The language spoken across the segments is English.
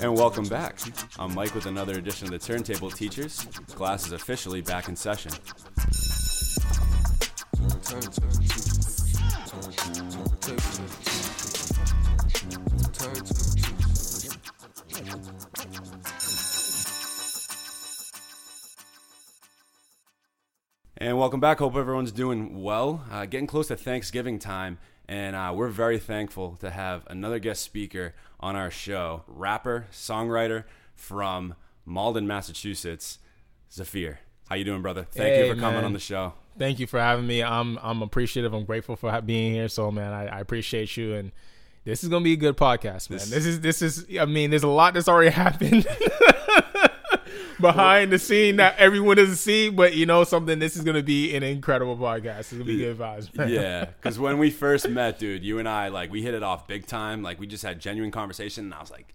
And welcome back. I'm Mike with another edition of the Turntable Teachers. Class is officially back in session. And welcome back. Hope everyone's doing well. Uh, getting close to Thanksgiving time, and uh, we're very thankful to have another guest speaker on our show. Rapper, songwriter from Malden, Massachusetts, Zafir. How you doing, brother? Thank Hey, you for coming man. on the show. Thank you for having me. I'm I'm appreciative. I'm grateful for being here. So man, I, I appreciate you. And this is gonna be a good podcast, man. This- This, is this is. I mean, there's a lot that's already happened behind the scene that everyone doesn't see. But you know something, this is gonna be an incredible podcast. It's gonna be good vibes, man. yeah, because when we first met, dude, you and I like we hit it off big time. Like we just had genuine conversation, and I was like,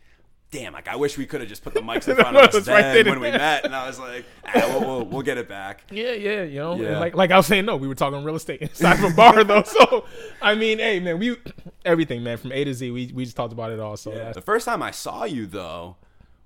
"Damn, like I wish we could have just put the mics in front of us It's then right when we met." And I was like, ah, we'll, we'll, "We'll get it back." Yeah, yeah, you know, Yeah. like like I was saying, no, we were talking real estate inside of a bar though. So I mean, hey, man, we everything, man, from A to Z, we we just talked about it all. So that's The first time I saw you though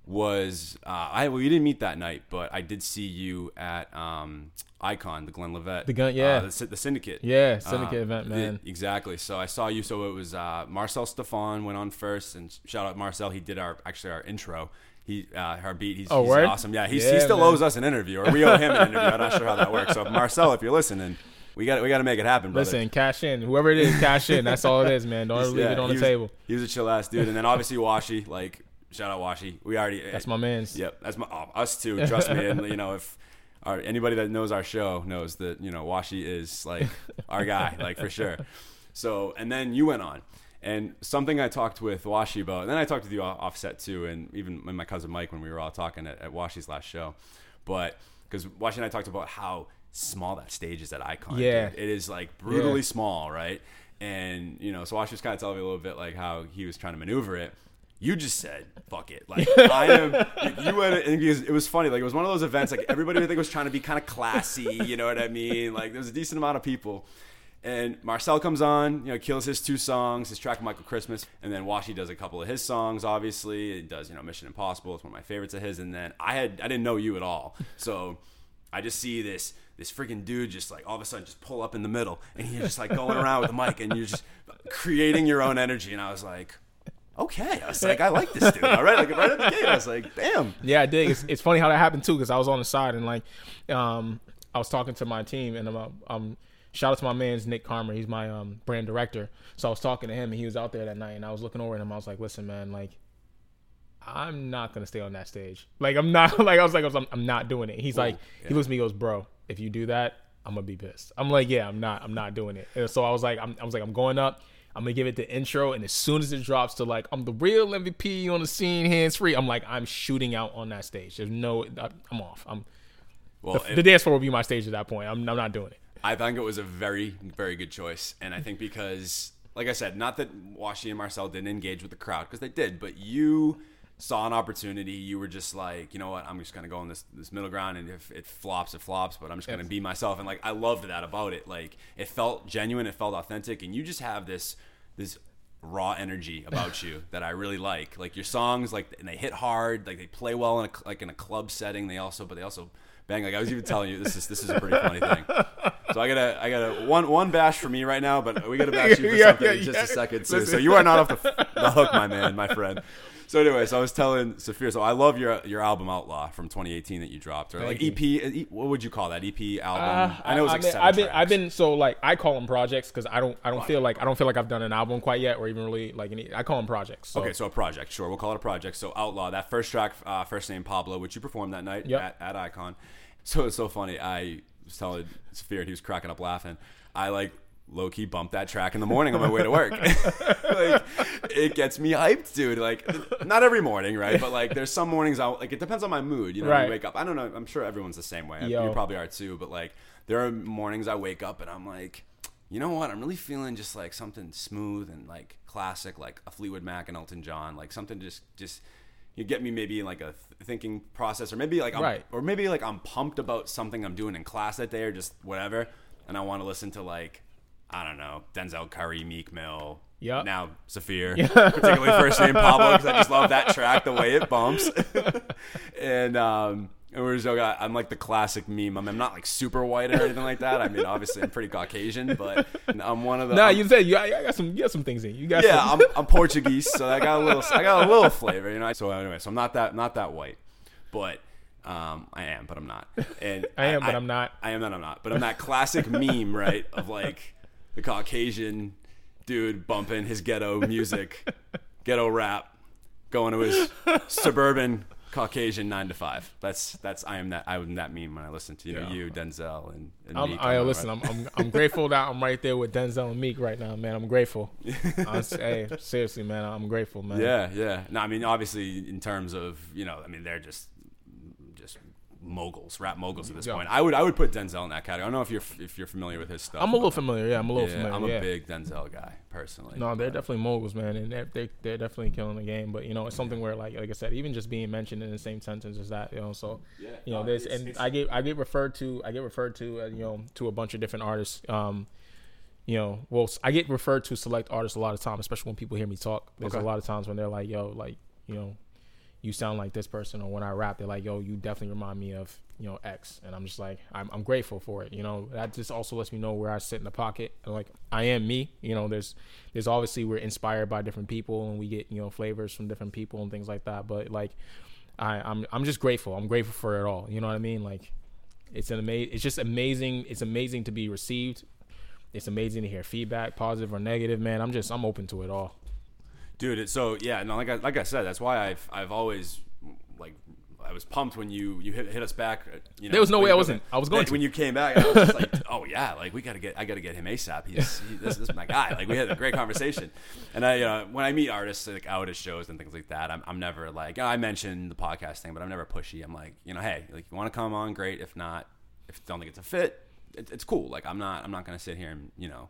was uh, I we didn't meet that night, but I did see you at um, Icon, the Glenn Levet, The Gun- yeah. uh, the, the Syndicate, Yeah, Syndicate Uh, event, the- man. exactly. So I saw you. So it was uh, Marcel Stefan went on first, and shout out Marcel. He did our actually our intro. He uh, our beat. He's, Oh, he's word? awesome. Yeah, he's, he still man. owes us an interview, or we owe him an interview. I'm not sure how that works. So Marcel, if you're listening, we got we got to make it happen, brother. Listen, cash in. Whoever it is, cash in. That's all it is, man. Don't leave Yeah, it on the was- table. He was a chill ass dude, and then obviously Washi, like shout out Washi. We already eh, That's my man's. Yep, that's my oh, us too. Trust me, and you know if our, anybody that knows our show knows that you know Washi is like our guy, like for sure. So and then you went on, and something I talked with Washi about, and then I talked with you offset too, and even my cousin Mike when we were all talking at, at Washi's last show, but because Washi and I talked about how small that stage is at Icon. Yeah. dude. it is like brutally Yeah. small, right? And you know, so Washi was kind of telling me a little bit like how he was trying to maneuver it. You just said, "Fuck it!" Like I am. You went, and it was funny. Like it was one of those events. Like everybody, I think, was trying to be kind of classy. You know what I mean? Like there was a decent amount of people. And Marcel comes on, you know, kills his two songs, his track Michael Christmas, and then Washi does a couple of his songs. Obviously, he does you know Mission Impossible. It's one of my favorites of his. And then I had I didn't know you at all, so I just see this this freaking dude just like all of a sudden just pull up in the middle, and he's just like going around with the mic, and you're just creating your own energy. And I was like, okay, I was like, I like this dude. All right, like right at the gate, I was like, damn. Yeah, I dig. It's, it's funny how that happened too, because I was on the side and like, um, I was talking to my team and I'm, uh, um, shout out to my man's Nick Carmer. He's my um brand director. So I was talking to him and he was out there that night and I was looking over at him. I was like, listen, man, like. I'm not gonna stay on that stage. Like I'm not. Like I was like, I was, I'm, I'm not doing it. He's like, he looks at me, goes, bro, if you do that, I'm gonna be pissed. I'm like, yeah, I'm not. I'm not doing it. And so I was like, I'm, I was like, I'm going up. I'm gonna give it the intro, and as soon as it drops to like, I'm the real MVP on the scene, hands free. I'm like, I'm shooting out on that stage. There's no, I'm off. I'm Well, the, the dance floor will be my stage at that point. I'm, I'm not doing it. I think it was a very, very good choice. And I think because, like I said, not that Washi and Marcel didn't engage with the crowd, because they did, but you saw an opportunity. You were just like, you know what, I'm just going to go on this, this middle ground, and if it flops, it flops, but I'm just going to be myself. And, like, I loved that about it. Like, it felt genuine, it felt authentic, and you just have this, this raw energy about you that I really like. Like your songs, like and they hit hard, like they play well in a like in a club setting. They also, but they also bang. Like I was even telling you, this is this is a pretty funny thing. So I gotta I gotta one one bash for me right now, but we gotta bash you for Yeah, something yeah, in just yeah. a second too. So you are not off the, the hook, my man, my friend. So anyway, so I was telling Zafir, so I love your your album Outlaw from 2018 that you dropped, or like EP. What would you call that? EP album? Uh, I know it was I like mean, seven I've been, tracks. I've been so like I call them projects because I don't, I don't feel like I don't feel like I've done an album quite yet, or even really like any. I call them projects. So. Okay, so a project, sure. We'll call it a project. So Outlaw, that first track, uh, first name Pablo, which you performed that night Yep. at, at Icon. So it's so funny. I was telling Spirit, he was cracking up laughing. I like low key bumped that track in the morning on my way to work. like it gets me hyped, dude. Like not every morning, right? But like there's some mornings I like it depends on my mood. You know, when Right. you wake up. I don't know. I'm sure everyone's the same way. Yo. You probably are too. But like there are mornings I wake up and I'm like. You know what? I'm really feeling just like something smooth and like classic, like a Fleetwood Mac and Elton John, like something just just you get me maybe in like a th- thinking process, or maybe like I'm, Right. or maybe like I'm pumped about something I'm doing in class that day, or just whatever, and I want to listen to like I don't know Denzel Curry, Meek Mill, Yep. Now Zafir, particularly first name Pablo, because I just love that track, the way it bumps. and um, and we're just. I'm like the classic meme. I mean, I'm not like super white or anything like that. I mean, obviously I'm pretty Caucasian, but I'm one of the. Nah, you said you, I got some. You got some things in. You got yeah, some. I'm, I'm Portuguese, so I got a little, I got a little flavor, you know. So anyway, so I'm not that, not that white, but um, I am, but I'm not. And I am, but I'm not. I am, that I'm not. But I'm that classic meme, right, of like the Caucasian dude bumping his ghetto music, ghetto rap, going to his suburban Caucasian nine to five. That's that's I am that I am that meme when I listen to you know you Denzel and, and I'm, Meek I listen. that. I'm, I'm I'm grateful that I'm right there with Denzel and Meek right now, man. I'm grateful. S- hey, seriously, man. I'm grateful, man. Yeah, yeah. No, I mean, obviously, in terms of you know, I mean, they're just moguls, rap moguls at this Yeah. point. I would I would put Denzel in that category. I don't know if you're if you're familiar with his stuff. I'm a little familiar. Yeah, I'm a little yeah, familiar. I'm a yeah. big Denzel guy personally. No, they're definitely moguls, man, and they're, they're they're definitely killing the game. But you know, it's something where like like I said, even just being mentioned in the same sentence as that, you know. So Yeah, you know, there's it's- and it's- I get I get referred to I get referred to uh, you know to a bunch of different artists. Um, you know, well, I get referred to select artists a lot of times, especially when people hear me talk. There's Okay. a lot of times when they're like, "Yo, like you know, you sound like this person," or when I rap, they're like, "Yo, you definitely remind me of you know X," and I'm just like, I'm, I'm grateful for it. You know, that just also lets me know where I sit in the pocket. And like, I am me. You know, there's there's obviously we're inspired by different people, and we get you know flavors from different people and things like that. But like, I, I'm I'm just grateful. I'm grateful for it all. You know what I mean? Like, it's an amazing. It's just amazing. It's amazing to be received. It's amazing to hear feedback, positive or negative. Man, I'm just I'm open to it all. Dude. It's so yeah. No, like I, like I said, that's why I've I've always like. I was pumped when you you hit, hit us back. uh, You know, There was no way I wasn't. back- I was going when- you came back. I was just like, oh yeah, like we gotta get. I gotta get him ASAP. He's he, this, this is my guy. Like we had a great conversation. And I, you know, when I meet artists like out at shows and things like that, I'm, I'm never like I mentioned the podcast thing, but I'm never pushy. I'm like, you know, hey, like you want to come on, great. If not, if you don't think it's a fit, it, it's cool. Like I'm not I'm not gonna sit here and you know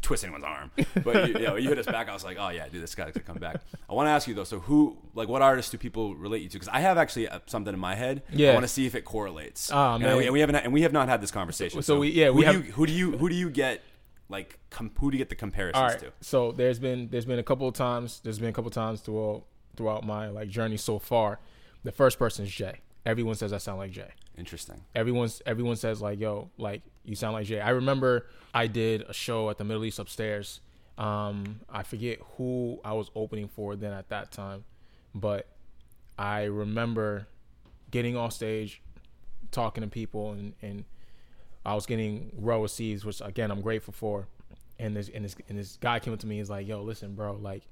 twist anyone's arm. But you, you know, you hit us back. I was like, oh yeah, dude, this guy's gonna come back. I want to ask you though. So who, like, what artists do people relate you to? Because I have actually uh, something in my head. Yeah. I want to see if it correlates. Ah, and, man. we, and we haven't and we have not had this conversation. So we- yeah, who we do you, who do you who do you get like com, who do you get the comparisons All right. to? So there's been there's been a couple of times there's been a couple of times throughout throughout my like journey so far. The first person is Jay. Everyone says I sound like Jay. Interesting. everyone's everyone says like yo like you sound like jay. I remember i did a show at the middle east upstairs. Um i forget who i was opening for then at that time but i remember getting off stage talking to people and and i was getting well received which again i'm grateful for. And this and this and this guy came up to me he's like yo listen bro like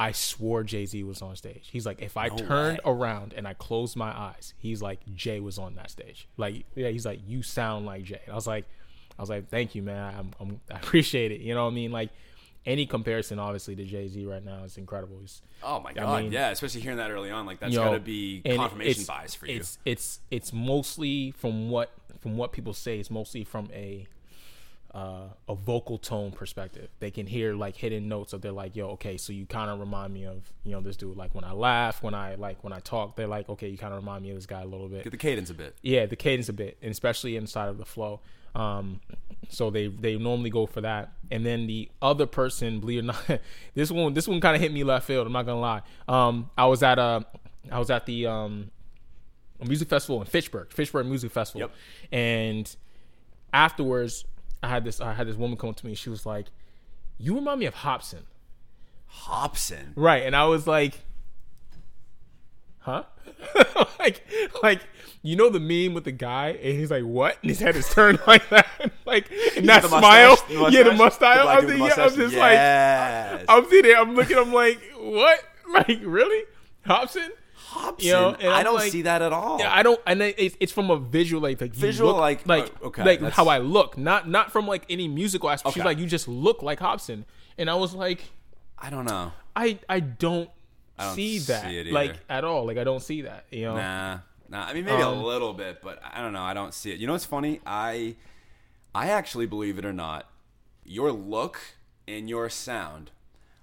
I swore Jay Z was on stage. He's like, if I No turned way. around and I closed my eyes, he's like, Jay was on that stage. Like, yeah, he's like, you sound like Jay. And I was like, I was like, thank you, man. I'm, I'm, I appreciate it. You know what I mean? Like, any comparison, obviously, to Jay Z right now is incredible. He's, Oh my I god, mean- yeah, especially hearing that early on, like that's you know, got to be confirmation bias for you. It's it's it's mostly from what from what people say. It's mostly from a uh, a vocal tone perspective. They can hear like hidden notes of they're like, yo, okay, so you kind of remind me of you know this dude. Like when I laugh, when I like when I talk, they're like, okay, you kind of remind me of this guy a little bit Get the cadence a bit. yeah the cadence a bit and especially inside of the flow um so they they normally go for that and then the other person believe it or not this one this one kind of hit me left field i'm not gonna lie um i was at a i was at the um a music festival in fitchburg fitchburg music festival Yep. and afterwards i had this i had this woman come up to me she was like you remind me of hopsin Hopsin. Right, and I was like, "Huh?" like, like you know the meme with the guy, and he's like, "What?" And his head is turned like that, like and that The smile, mustache? yeah, the mustache. The I'm, the thinking, I'm mustache? just like, I'm sitting there, I'm looking, I'm like, "What?" Like, really, Hopsin? Hopsin. you know, I don't like- see that at all. Yeah, I don't, and it- it's, from a visual, like, like Visual, look- like, like, uh, okay, like that's- how I look, not not from like any musical aspect. She's Okay. like, you just look like Hopsin, and I was like, I don't know. I I don't, I don't see that see it like at all. Like I don't see that. You know, Nah, nah. I mean, maybe Um, a little bit, but I don't know. I don't see it. You know what's funny? I, I actually believe it or not, your look and your sound,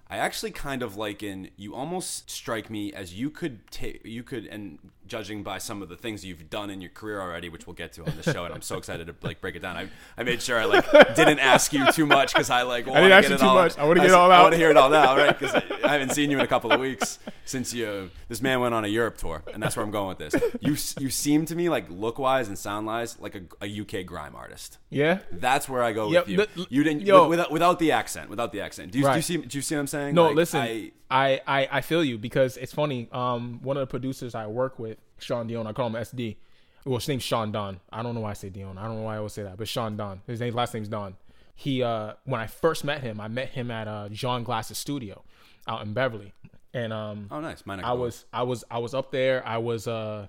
I actually kind of liken. You almost strike me as you could take, you could, and judging by some of the things you've done in your career already, which we'll get to on the show, and I'm so excited to like break it down. I, I made sure I like didn't ask you too much because I like didn't ask you too much. I wanna get it all I want to hear it all now, right? Because I, I haven't seen you in a couple of weeks since you. This man went on a Europe tour, and that's where I'm going with this. You you seem to me like look wise and sound wise like a, a UK grime artist. Yeah. That's where I go Yep, with you. the- you didn't yo. without, without the accent. Without the accent. Do you, do you see? Do you see what I'm saying? No, Like, listen, I, I, I, I feel you because it's funny. Um, one of the producers I work with, Sean Dion, I call him SD. Well, his name's Sean Don. I don't know why I say Dion. I don't know why I always say that, but Sean Don. His name, last name's Don. He, uh, when I first met him, I met him at uh, John Glass's studio out in Beverly, and um, oh, nice. Mine. I was I was I was up there. I was uh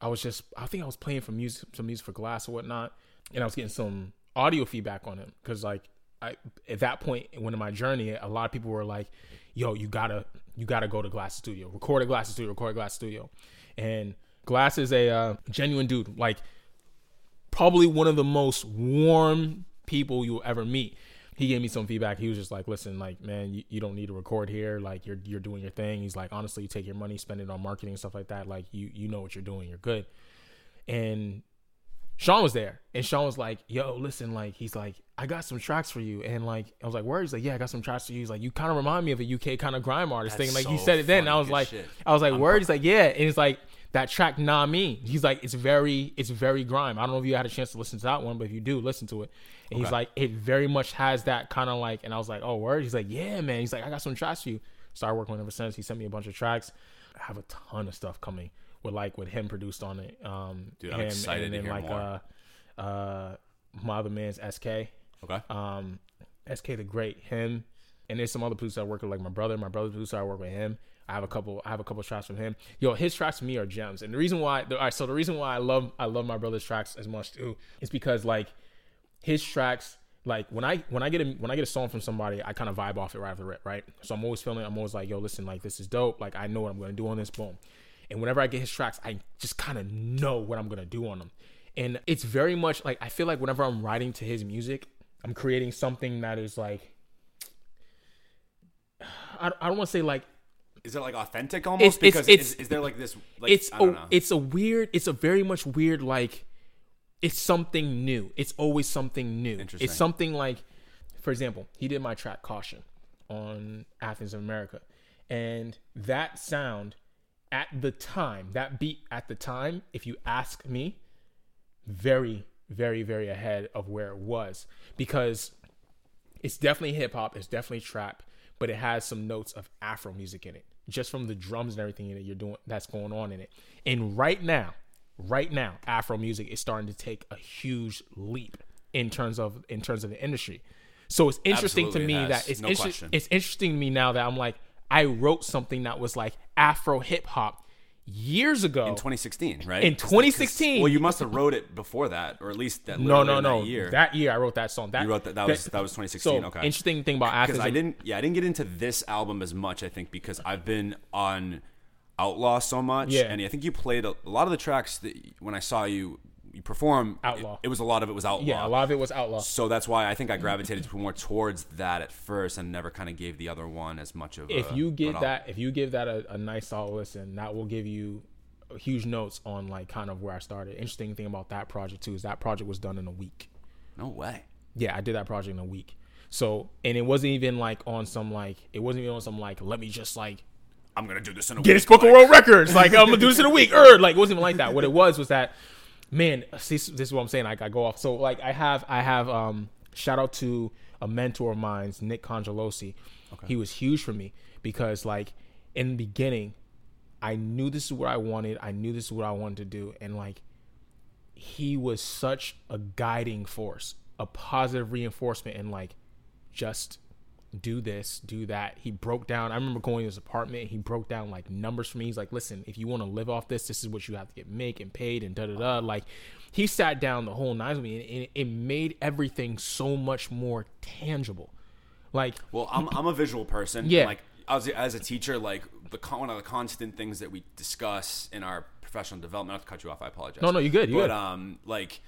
I was just I think I was playing for music some music for Glass or whatnot, and I was getting some audio feedback on him because like I at that point when in my journey, a lot of people were like, "Yo, you gotta you gotta go to Glass Studio, record a Glass Studio, record a Glass Studio," and Glass is a uh, genuine dude, like probably one of the most warm people you'll ever meet. He gave me some feedback. He was just like, "Listen, like, man, you, you don't need to record here. Like, you're you're doing your thing." He's like, "Honestly, you take your money, spend it on marketing and stuff like that. Like, you you know what you're doing. You're good." And Sean was there, and Sean was like, "Yo, listen, like, he's like, I got some tracks for you." And like, I was like, "Where?" He's like, "Yeah, I got some tracks for you." He's like, "You kind of remind me of a UK kind of grime artist That's thing." Like, he said it then. And I was like, shit. I was like, "Word?" He's like, "Yeah," and he's like. That track, nah, me. He's like, it's very, it's very grime. I don't know if you had a chance to listen to that one, but if you do, listen to it. And he's like, it very much has that kind of like. And I was like, oh, word. He's like, yeah, man. He's like, I got some tracks for you. Started working with him ever since. He sent me a bunch of tracks. I have a ton of stuff coming with like with him produced on it. Um, Dude, I'm him, excited and to then hear like more. uh, uh, my other man's SK okay. um SK the Great, him, and there's some other producers I work with, like my brother, my brother's producer, I work with him. I have a couple, I have a couple tracks from him. Yo, his tracks to me are gems, and the reason why, all right, so the reason why I love, I love my brother's tracks as much too, is because like his tracks, like when I when I get a when I get a song from somebody, I kind of vibe off it right off the rip, right? So I'm always feeling, I'm always like, yo, listen, like this is dope, like I know what I'm gonna do on this, boom. And whenever I get his tracks, I just kind of know what I'm gonna do on them. And it's very much like I feel like whenever I'm writing to his music, I'm creating something that is like I, I don't want to say like Is it like authentic almost? It's- because it's- is, is there like this? Like, it's I don't a, know. it's a weird it's a very much weird like it's something new. It's always something new. Interesting. It's something like for example, he did my track Caution on Athens of America. And that sound at the time, that beat at the time, if you ask me, very, very, very ahead of where it was because it's definitely hip hop, it's definitely trap, but it has some notes of Afro music in it, just from the drums and everything that you're doing that's going on in it. And right now, right now, Afro music is starting to take a huge leap in terms of in terms of the industry. So it's interesting Absolutely to me has. that it's No inter- it's interesting to me now that I'm like I wrote something that was like Afro hip hop years ago. in 2016, right? In 2016. Well, you must have wrote it before that, or at least that. no, no, no. That year. That year I wrote that song. That you wrote that. That was that was 2016. so okay. interesting thing about because I didn't yeah I didn't get into this album as much I think because I've been on Outlaw so much Yeah. and I think you played a, a lot of the tracks that when I saw you you perform Outlaw. it, it was a lot of it was Outlaw Yeah, a lot of it was outlaw. so that's why I think I gravitated more towards that at first and never kind of gave the other one as much of if a, you give that if you give that a, a nice solid listen that will give you huge notes on like kind of where i started interesting thing about that project too is that project was done in a week no way yeah i did that project in a week so and it wasn't even like on some like it wasn't even on some like let me just like I'm gonna do this in a Guinness week, Book of like- World Records. Like I'm gonna do this in a week. Er, like it wasn't even like that. What it was was that, man. See, this is what I'm saying. Like I go off. So like I have, I have. Um, shout out to a mentor of mine's, Nick Congelosi. He was huge for me because like in the beginning, I knew this is what I wanted. I knew this is what I wanted to do, and like he was such a guiding force, a positive reinforcement, and like just do this, do that. He broke down. I remember going to his apartment. He broke down like numbers for me. He's like, "Listen, if you want to live off this, this is what you have to get make and paid and da da da." Like, he sat down the whole night with me, and it, it made everything so much more tangible. Like, Well, I'm I'm a visual person. Yeah. Like as a, as a teacher, like the one of the constant things that we discuss in our professional development. I have to cut you off, I apologize. No, no, you're good, you're but good. um, like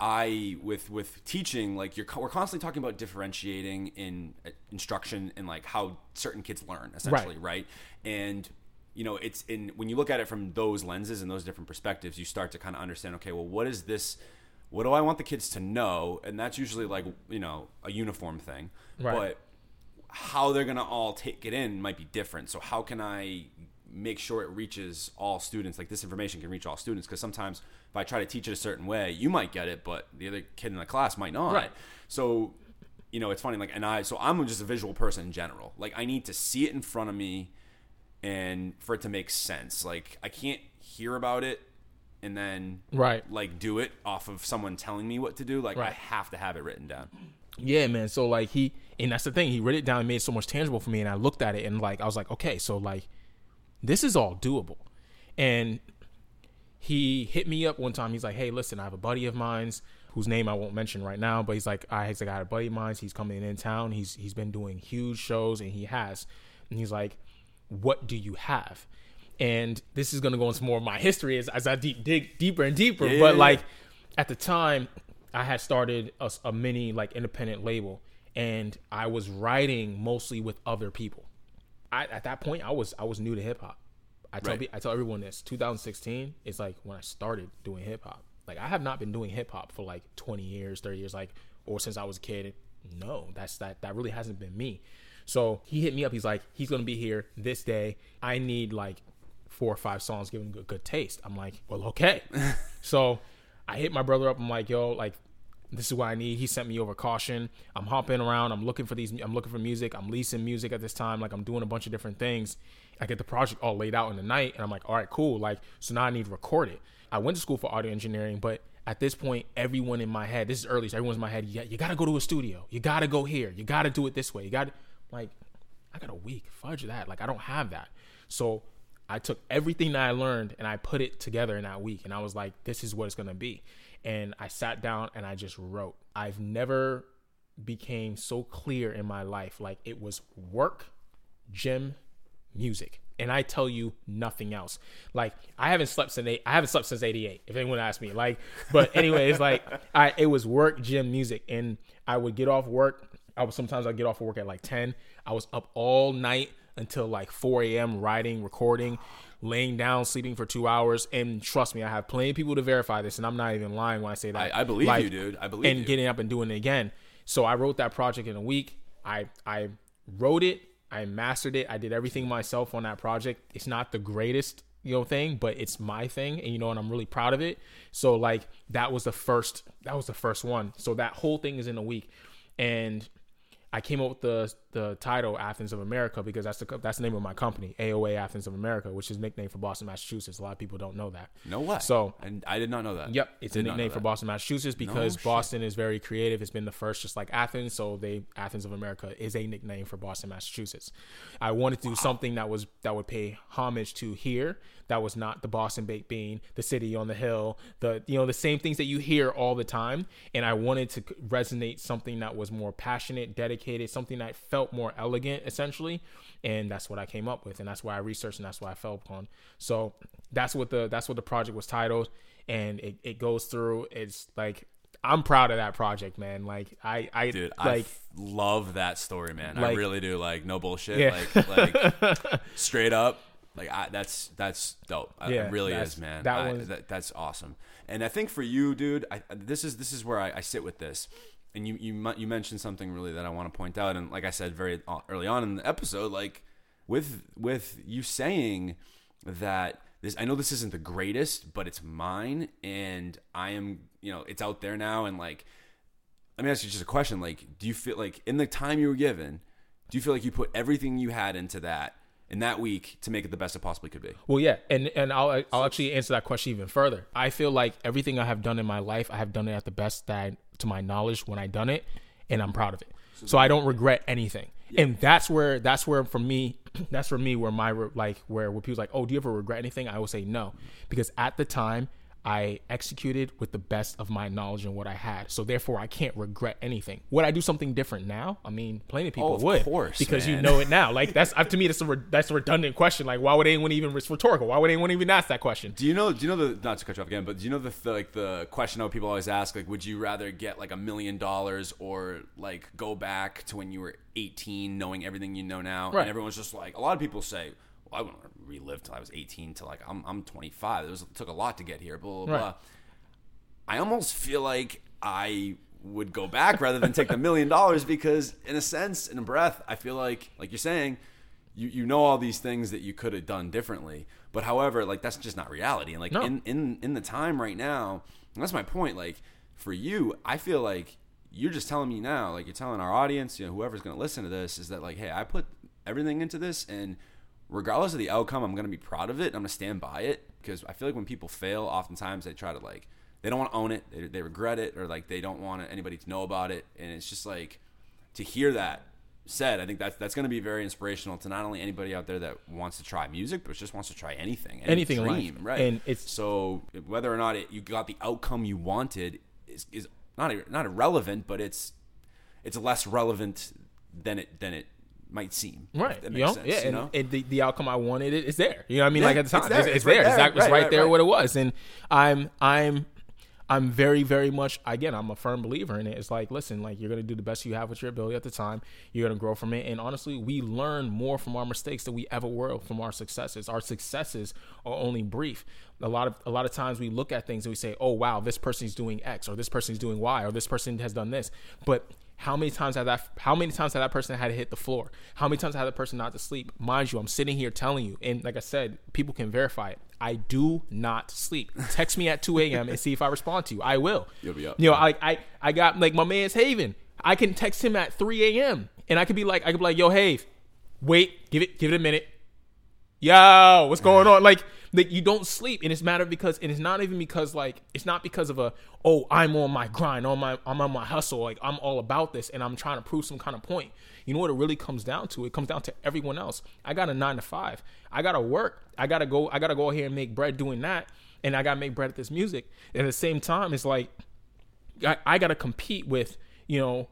I with with teaching, like you're we're constantly talking about differentiating in uh, instruction and like how certain kids learn, essentially, right? And you know, it's in when you look at it from those lenses and those different perspectives, you start to kind of understand. Okay, well, what is this? What do I want the kids to know? And that's usually like you know a uniform thing, Right. but how they're gonna all take it in might be different. So how can I make sure it reaches all students? Like this information can reach all students because sometimes if I try to teach it a certain way, you might get it, but the other kid in the class might not. Right. So you know, it's funny. Like, and I so I'm just a visual person in general. Like, I need to see it in front of me, and for it to make sense. Like, I can't hear about it and then Right. like do it off of someone telling me what to do. Like, I have to have it written down. Yeah, man. So like he and that's the thing. He wrote it down and made it so much tangible for me. And I looked at it and like I was like, okay, so like this is all doable. And he hit me up one time. He's like, hey, listen, I have a buddy of mine's whose name I won't mention right now, but he's like, I he's like, I got a buddy of mine's. He's coming in town. He's he's been doing huge shows and he has. And he's like, what do you have? And this is gonna go into more of my history as, as I deep dig deeper and deeper. Yeah, but like at the time, I had started a, a mini like independent label, and I was writing mostly with other people. I, at that point, I was I was new to hip hop. I tell Right. I tell everyone this. 2016 is like when I started doing hip hop. Like I have not been doing hip hop for like 20 years, 30 years, like or since I was a kid. No, that's that that really hasn't been me. So he hit me up. He's like, he's gonna be here this day. I need like four or five songs, give him good, good taste. I'm like, well, okay. so I hit my brother up. I'm like, yo, like this is what I need. He sent me over caution. I'm hopping around. I'm looking for these. I'm looking for music. I'm leasing music at this time. Like I'm doing a bunch of different things. I get the project all laid out in the night, and I'm like, all right, cool. Like so now I need to record it. I went to school for audio engineering, but at this point, everyone in my head, this is early, so everyone's in my head. Yeah, you got to go to a studio. You got to go here. You got to do it this way. You got like, I got a week. Fudge that. Like I don't have that. So I took everything that I learned and I put it together in that week. And I was like, this is what it's to be. And I sat down and I just wrote. I've never became so clear in my life. Like it was work, gym, music. And I tell you nothing else. Like I haven't slept since eight, I haven't slept since '88. If anyone asks me, like, but anyways, like I it was work, gym, music, and I would get off work. I would sometimes I'd get off of work at like 10. I was up all night until like 4 a.m. writing, recording, laying down, sleeping for two hours. And trust me, I have plenty of people to verify this, and I'm not even lying when I say that. I- I believe you, dude. I believe you and you. getting up and doing it again. So I wrote that project in a week. I I wrote it. I mastered it. I did everything myself on that project. It's not the greatest, you know, thing, but it's my thing, and you know, and I'm really proud of it. So like that was the first. That was the first one. So that whole thing is in a week, and I came up with the the title Athens of America because that's the that's the name of my company, AOA Athens of America, which is nickname for Boston, Massachusetts. A lot of people don't know that. No way. So and I did not know that. Yep, it's a Did not know nickname for. Boston, Massachusetts because shit. Boston is very creative. It's been the first, just like Athens. So they Athens of America is a nickname for Boston, Massachusetts. I wanted to do something that was that would pay homage to here. That was not the Boston baked bean, the city on the hill, the you know the same things that you hear all the time. And I wanted to resonate something that was more passionate, dedicated, something that felt more elegant, essentially. And that's what I came up with, and that's why I researched, and that's why I fell upon. So that's what the that's what the project was titled and it, it goes through it's like i'm proud of that project man like i i Dude, I like f- love that story, man. I really do. Like, no bullshit. Yeah. Like, like straight up. Like, I, that's that's dope. I- Yeah, it really is, man. that I- was- that, that's awesome. And I think for you, dude, I, this is this is where I, I sit with this. And you you you mentioned something really that I want to point out. And like I said very uh, early on in the episode, like with with you saying that this I know this isn't the greatest, but it's mine, and I am you know it's out there now, and like let me ask you just a question. Like, do you feel like in the time you were given, do you feel like you put everything you had into that in that week to make it the best it possibly could be? well yeah and and i'll i'll actually answer that question even further. I feel like everything i have done in my life i have done it at the best that I, to my knowledge when i done it and i'm proud of it. So i don't regret anything. And that's where that's where for me that's for me where my like where where people's like oh do you ever regret anything? I will say no. Because at the time I executed with the best of my knowledge and what I had. So therefore, I can't regret anything. Would I do something different now? I mean, plenty of people Oh, of would, course, because you know it now. Like that's up to me. That's a re- that's a redundant question. Like, why would anyone even? It's rhetorical. Why would anyone even ask that question? Do you know? Do you know the not to cut you off again, but do you know the, the like the question that people always ask? Like, would you rather get like a million dollars or like go back to when you were eighteen, knowing everything you know now? Right. And everyone's just like, a lot of people say, I want to relive till I was 18 to like I'm I'm 25. It was it took a lot to get here. Blah blah Right. blah. I almost feel like I would go back rather than take the million dollars because, in a sense, in a breath, I feel like, like you're saying, you, you know all these things that you could have done differently. But however, like that's just not reality. And like No. in, in in the time right now, and that's my point. Like for you, I feel like you're just telling me now, like you're telling our audience, you know, whoever's going to listen to this, is that like, hey, I put everything into this, and regardless of the outcome, I'm going to be proud of it. I'm going to stand by it because I feel like when people fail, oftentimes they try to like they don't want to own it, they, they regret it, or like they don't want anybody to know about it, and it's just like to hear that said, I think that's that's going to be very inspirational to not only anybody out there that wants to try music, but just wants to try anything, any Anything dream, right? And it's- so whether or not it, you got the outcome you wanted is, is not not irrelevant, but it's it's less relevant than it than it might seem. Right. that You makes know, sense, yeah, you and, know? and the, the outcome I wanted it is there. You know what I mean? Yeah, like at the time, it's there. it's, it's It's right there. There. it's Right, right, right, there what it was. And I'm I'm I'm very very much again I'm a firm believer in it. It's like listen, like you're gonna do the best you have with your ability at the time. You're gonna grow from it. And honestly, we learn more from our mistakes than we ever will from our successes. Our successes are only brief. A lot of a lot of times we look at things and we say, oh wow, this person's doing X or this person's doing Y or this person has done this, but how many times have that? How many times have that person had to hit the floor? How many times had that person not to sleep? Mind you, I'm sitting here telling you, and like I said, people can verify it. I do not sleep. Text me at 2 a.m. and see if I respond to you. I will. You'll be up. You know, I I I got like my man's Haven. I can text him at 3 a.m. and I could be like, I could be like, Yo, Have, wait, give it, give it a minute. Yo, what's going on? Like, like you don't sleep, and it's matter because, and it's not even because like it's not because of a oh I'm on my grind, on my I'm on my hustle, like I'm all about this, and I'm trying to prove some kind of point. You know what it really comes down to? It comes down to everyone else. I got a nine to five. I gotta work. I gotta go. I gotta go here and make bread doing that, and I gotta make bread at this music. And at the same time, it's like I, I got to compete with you know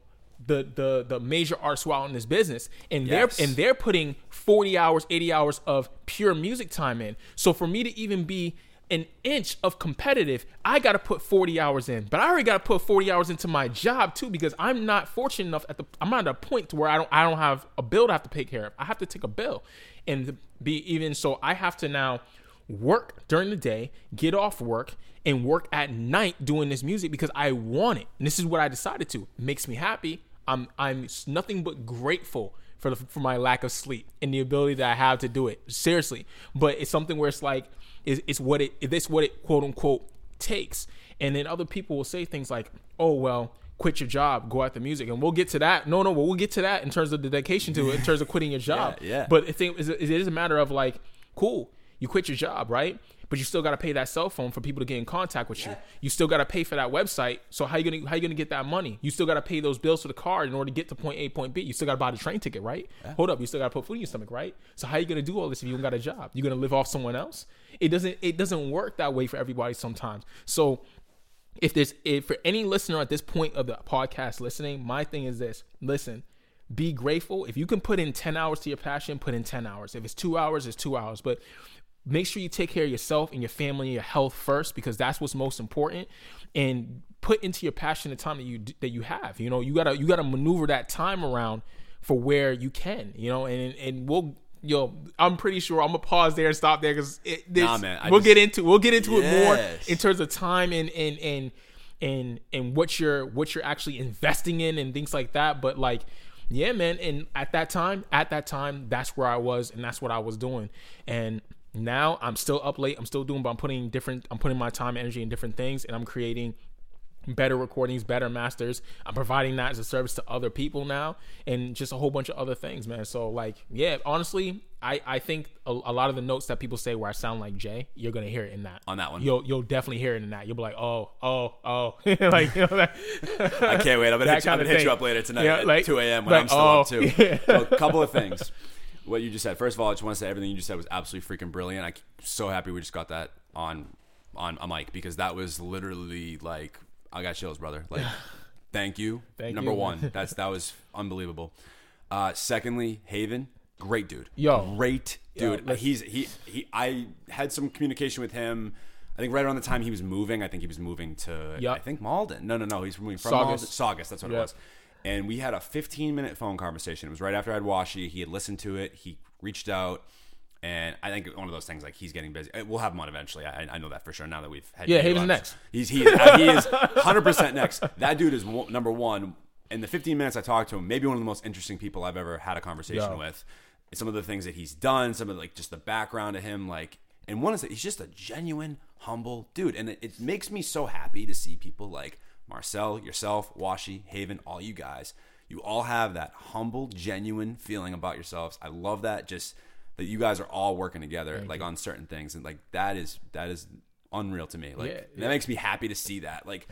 the the the major artists who out in this business, and Yes. they're and they're putting forty hours, eighty hours of pure music time in. So for me to even be an inch of competitive, I got to put forty hours in. But I already got to put forty hours into my job too because I'm not fortunate enough at the I'm not at a point to where I don't I don't have a bill to have to pay care of. I have to take a bill, and be even so I have to now work during the day, get off work, and work at night doing this music because I want it. And this is what I decided to. It makes me happy. I'm I'm nothing but grateful for the, for my lack of sleep and the ability that I have to do it. Seriously, but it's something where it's like it's, it's what it it's what it quote unquote takes. And then other people will say things like, "Oh well." Quit your job, go out the music, and we'll get to that. No, no, but we'll get to that in terms of the dedication to it, in terms of quitting your job. yeah. But the thing is, it is a matter of like, cool, you quit your job, right? But you still got to pay that cell phone for people to get in contact with you. You still got to pay for that website. So how you gonna how you gonna get that money? You still got to pay those bills for the car in order to get to point A, point B. You still got to buy the train ticket, right? Hold up, you still got to put food in your stomach, right? So how you gonna do all this if you don't got a job? You gonna live off someone else? It doesn't it doesn't work that way for everybody sometimes. So if there's if for any listener at this point of the podcast listening, my thing is this: listen, be grateful. If you can put in ten hours to your passion, put in ten hours. If it's two hours, it's two hours. But make sure you take care of yourself and your family and your health first because that's what's most important. And put into your passion the time that you that you have. You know, you gotta you gotta maneuver that time around for where you can. You know, and and we'll. Yo, I'm pretty sure I'm gonna pause there and stop there because Nah, man, we'll just- get into we'll get into it more in terms of time and and and and and what you're what you're actually investing in and things like that but like yeah man and at that time at that time that's where i was and that's what i was doing and now i'm still up late i'm still doing but i'm putting different i'm putting my time energy in different things and i'm creating better recordings, better masters. I'm providing that as a service to other people now, and just a whole bunch of other things, man. So like, yeah, honestly, I I think a, a lot of the notes that people say where I sound like Jay, you're gonna hear it in that On that one. You'll you'll definitely hear it in that. You'll be like, oh oh oh, like you know that. I can't wait. I'm gonna, hit you, I'm gonna hit you up later tonight Yeah, at like- 2 a.m. when like, I'm still oh, up too. yeah. So a couple of things. What you just said. First of all, I just want to say everything you just said was absolutely freaking brilliant. I'm so happy we just got that on on a mic because that was literally like I got chills, brother. Like, thank you. Thank Number you, one, that's that was unbelievable. Uh, secondly, Haven, great dude. Yo. great dude. let's- He's he he. I had some communication with him. I think right around the time he was moving. I think he was moving to. Yup. I think Malden. No, no, no. He's moving from Saugus. Malden. Saugus. That's what it was. And we had a 15 minute phone conversation. It was right after I had Washi. He had listened to it. He reached out. And I think one of those things like he's getting busy. We'll have him on eventually. I, I know that for sure. Now that we've had Yeah, Haven's next. He's he is, uh, he is 100 percent next. That dude is one, number one. In the 15 minutes I talked to him, maybe one of the most interesting people I've ever had a conversation Yeah. with. Some of the things that he's done, some of like just the background of him, like, and one is that he's just a genuine, humble dude, and it, it makes me so happy to see people like Marcel, yourself, Washi, Haven, all you guys. You all have that humble, genuine feeling about yourselves. I love that. Just that you guys are all working together, like on certain things, and like that is that is unreal to me. Like Yeah, that yeah. makes me happy to see that. Like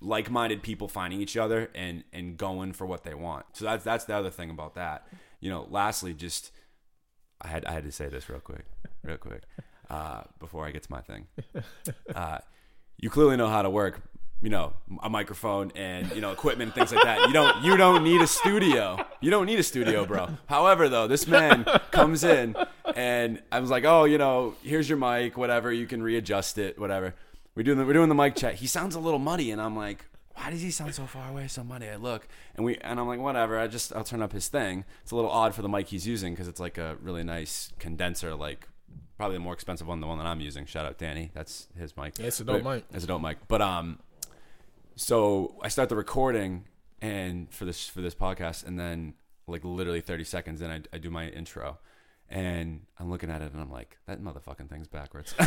like-minded people finding each other and and going for what they want. So that's that's the other thing about that. You know, lastly, just I had I had to say this real quick, real quick, uh, before I get to my thing. Uh, you clearly know how to work, you know, a microphone and you know equipment and things like that. You don't you don't need a studio. You don't need a studio, bro. However, though, this man comes in and I was like, oh, you know, here's your mic, whatever. You can readjust it, whatever. We're doing the, we're doing the mic check. He sounds a little muddy, and I'm like. Why does he sound so far away, so muddy? I look, and we, and I'm like, whatever. I just, I'll turn up his thing. It's a little odd for the mic he's using because it's like a really nice condenser, like probably the more expensive one than the one that I'm using. Shout out Danny, that's his mic. It's a dope But- mic. It's a dope mic. But um, so I start the recording and for this for this podcast, and then like literally 30 seconds in, I, I do my intro, and I'm looking at it and I'm like, that motherfucking thing's backwards. so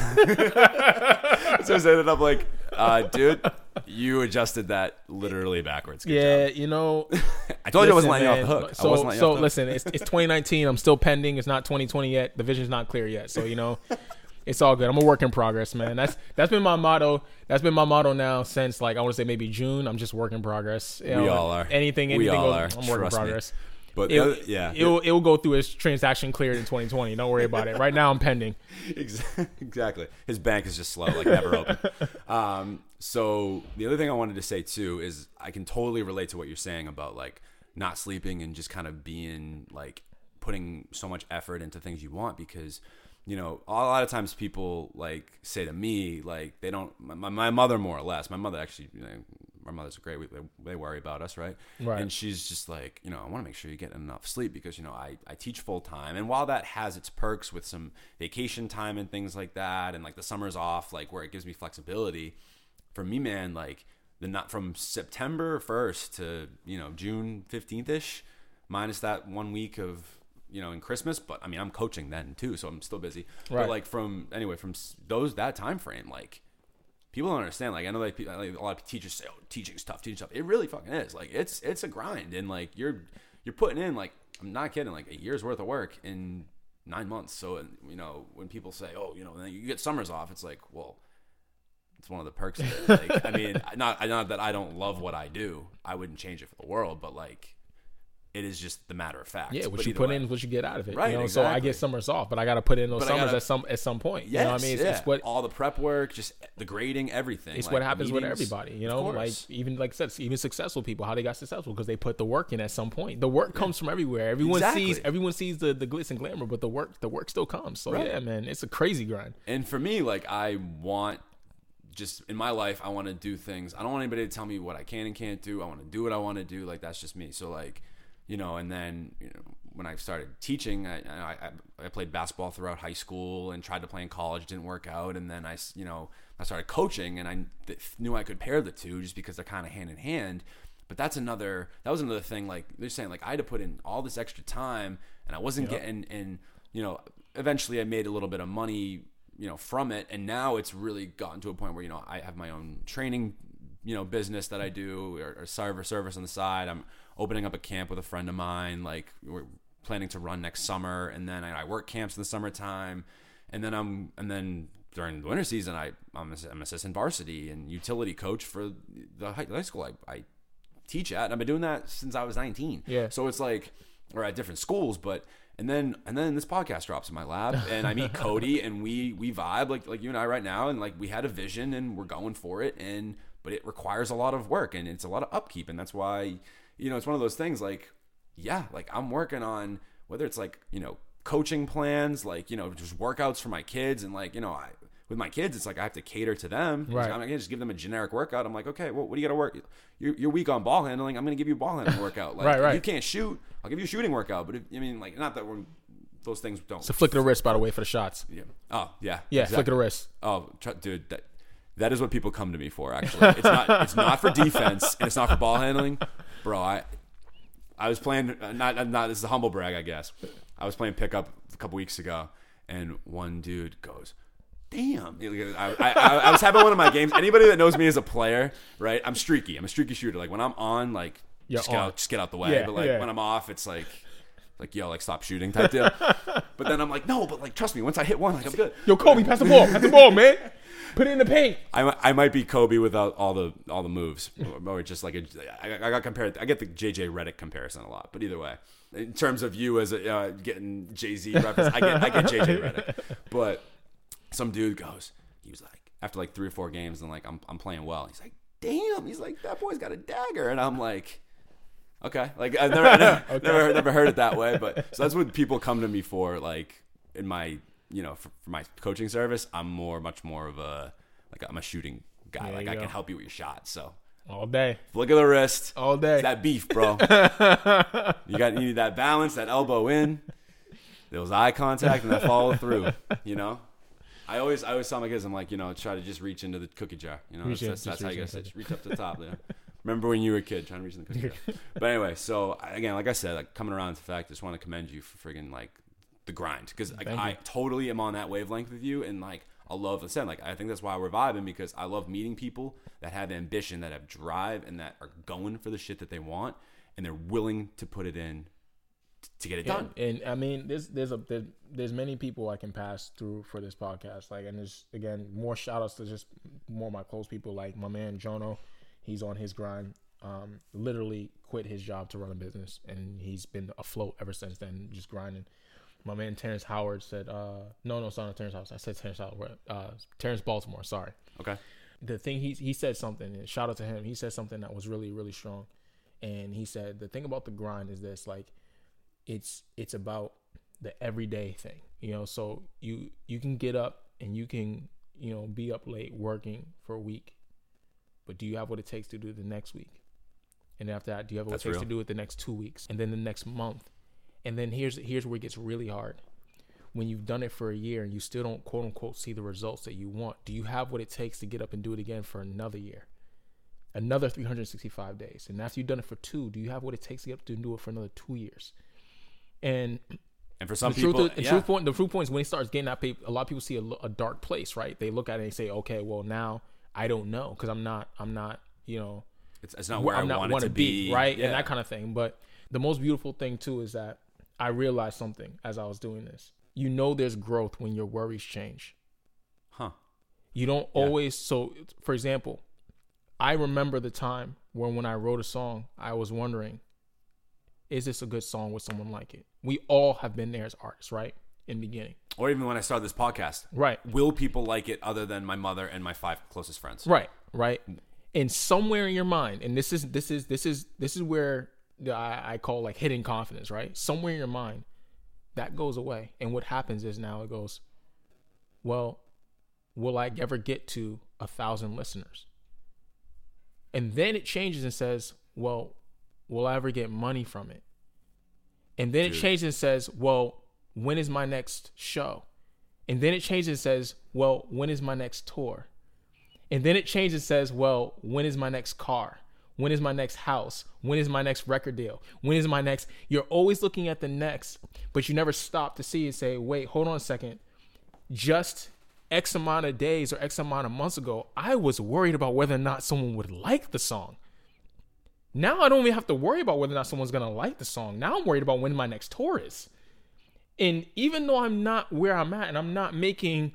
I said it, I'm like, uh, dude, you adjusted that literally backwards. Good Yeah, job. you know. I told you I wasn't listen, letting you off the hook. So, so the hook. listen, it's, it's 2019. I'm still pending. It's not 2020 yet. The vision's not clear yet. So you know, it's all good. I'm a work in progress, man. That's that's been my motto. That's been my motto now since like I want to say maybe June. I'm just work in progress. You We all are. Anything, anything. We all goes. are. I'm work in Trust me. progress. But It, other- yeah, it'll it'll go through its transaction cleared in 2020. Don't worry about it. Right now, I'm pending. Exactly. His bank is just slow, like never open. Um, so the other thing I wanted to say too is I can totally relate to what you're saying about like not sleeping and just kind of being like putting so much effort into things you want because you know a lot of times people like say to me like they don't my, my mother more or less my mother actually you know, our mothers great we, they, they worry about us right Right. and she's just like you know i want to make sure you get enough sleep because you know i, I teach full time and while that has its perks with some vacation time and things like that and like the summers off like where it gives me flexibility for me man like the not from september 1st to you know june 15th ish minus that one week of you know in christmas but i mean i'm coaching then too so i'm still busy Right. but like from anyway from those that time frame like people don't understand. Like I know like, like a lot of teachers say, "Oh, teaching's tough, teaching's tough." It really fucking is. Like it's it's a grind, and like you're you're putting in like I'm not kidding, like a year's worth of work in nine months. So you know when people say, "Oh, you know, then you get summers off," it's like, well. It's one of the perks. Of it. Like, I mean, not not that I don't love what I do. I wouldn't change it for the world, but like, it is just the matter of fact. Yeah, what But you put way. in is what you get out of it. Right, You know, so I get summers off, but I got to put in those But summers gotta- at some at some point. Yes, you know what I mean? It's, yeah. it's what all the prep work, just the grading, everything. it's like, what happens with everybody. You know, like even like I said, even successful people, how they got successful because they put the work in at some point. The work comes from everywhere. Everyone Exactly. sees everyone sees the the glitz and glamour, but the work the work still comes. So Right. yeah, man, it's a crazy grind. And for me, like I want just in my life, I want to do things. I don't want anybody to tell me what I can and can't do. I want to do what I want to do. Like that's just me. So like, you know, and then you know when I started teaching, I I, I played basketball throughout high school and tried to play in college. Didn't work out, and then I you know I started coaching, and I th- knew I could pair the two just because they're kind of hand in hand. But that's another. That was another thing. Like they're saying, like I had to put in all this extra time, and I wasn't getting. And you know, eventually I made a little bit of money, you know, from it, and now it's really gotten to a point where you know I have my own training, you know, business that I do or, or server service on the side. I'm opening up a camp with a friend of mine. Like we're planning to run next summer, and then I, I work camps in the summertime, and then I'm and then during the winter season I I'm, I'm assistant varsity and utility coach for the high, high school I, I teach at. And I've been doing that since I was 19. Yeah. So it's like, or at different schools, but and then and then this podcast drops in my lap, and I meet Cody, and we we vibe like like you and I right now, and like we had a vision, and we're going for it, and but it requires a lot of work, and it's a lot of upkeep, and that's why you know it's one of those things like yeah, like I'm working on whether it's like you know coaching plans, like you know just workouts for my kids, and like you know I. With my kids, it's like I have to cater to them. Right. I'm not gonna just give them a generic workout. I'm like, okay, well, what do you got to work? You're, you're weak on ball handling. I'm gonna give you a ball handling workout. Like, Right, right. You can't shoot. I'll give you a shooting workout. But if, I mean, like, not that we're those things don't. So flick of the wrist, by the way, for the shots. yeah. Oh yeah. Yeah, exactly. flick of the wrist. Oh, tr- dude, that that is what people come to me for. Actually, it's not it's not for defense and it's not for ball handling, bro. I I was playing uh, not not this is a humble brag, I guess. I was playing pickup a couple weeks ago, and one dude goes. Damn! I, I, I, was having one of my games. Anybody that knows me as a player, right? I'm streaky. I'm a streaky shooter. Like when I'm on, like You're just get out, just get out the way. Yeah, but like yeah. when I'm off, it's like, like yo, like stop shooting type deal. but then I'm like, no, but like trust me, once I hit one, like I'm good. Yo, Kobe, pass the ball. Pass the ball, man. Put it in the paint. I, I might be Kobe without all the all the moves, or, just like a, I, I got compared. I get the JJ Redick comparison a lot, but either way, in terms of you as a, uh, getting Jay Z reference, I get I get JJ Redick. But some dude goes, he was like after like three or four games, and like I'm I'm playing well. He's like, damn, he's like that boy's got a dagger, and I'm like. Okay, like I've never, never, never, never heard it that way, but so that's what people come to me for. Like in my, you know, for, for my coaching service, I'm more, much more of a, like I'm a shooting guy. There like I go. can help you with your shots. So All day. flick of the wrist, All day. it's that beef, bro. you got you need that balance, that elbow in, those eye contact, and that follow through. You know, I always I always tell my kids, I'm like, you know, try to just reach into the cookie jar. You know, Reach in, that's, that's, that's how you reach guys in. just reach up to the top. Yeah. Remember when you were a kid trying to reach in the cookie jar? But anyway, so again, like I said, like coming around to the fact, I just want to commend you for friggin' like the grind because like, I totally am on that wavelength with you, and like I love the said like I think that's why we're vibing because I love meeting people that have ambition, that have drive, and that are going for the shit that they want, and they're willing to put it in t- to get it done. And, and I mean, there's there's a there, there's many people I can pass through for this podcast. Like, and there's again more shout outs to just more of my close people, like my man Jono. He's on his grind. Um, literally quit his job to run a business, and he's been afloat ever since then, just grinding. My man Terrence Howard said, uh, "No, no, it's not Terrence Howard. I said Terrence Howard. Uh, Terrence Baltimore. Sorry." Okay, the thing he he said something and shout out to him he said something that was really really strong and he said the thing about the grind is this like it's it's about the everyday thing you know so you you can get up and you can you know be up late working for a week but do you have what it takes to do the next week and after that do you have what That's it takes real. to do it the next two weeks and then the next month and then here's here's where it gets really hard when you've done it for a year and you still don't quote unquote see the results that you want, do you have what it takes to get up and do it again for another year? Another 365 days. And after you've done it for two, do you have what it takes to get up to do it for another two years? And and for some the people, truth, is, the yeah, truth point, the truth point is when it starts getting that a lot of people see a, a dark place, right? They look at it and say, okay, well now I don't know because I'm not, I'm not, you know, it's, it's not where I'm I not want to be, be, right? Yeah. And that kind of thing. But the most beautiful thing too is that I realized something as I was doing this. You know, there's growth when your worries change. huh? You don't always. So, for example, I remember the time when when I wrote a song, I was wondering, is this a good song? Would someone like it? We all have been there as artists, right? In the beginning, Or even when I started this podcast, right? will people like it other than my mother and my five closest friends? Right, right. And somewhere in your mind, and this is this is this is this is where I, I call like hidden confidence, right? Somewhere in your mind, that goes away, and what happens is now it goes, well, will I ever get to a thousand listeners? And then it changes and says, well, will I ever get money from it? And then it changes and says, well, when is my next show? And then it changes and says, well, when is my next tour? And then it changes and says, well, when is my next car? When is my next house? When is my next record deal? When is my next? You're always looking at the next, but you never stop to see and say, wait, hold on a second. Just X amount of days or X amount of months ago, I was worried about whether or not someone would like the song. Now I don't even have to worry about whether or not someone's gonna like the song. Now I'm worried about when my next tour is. And even though I'm not where I'm at and I'm not making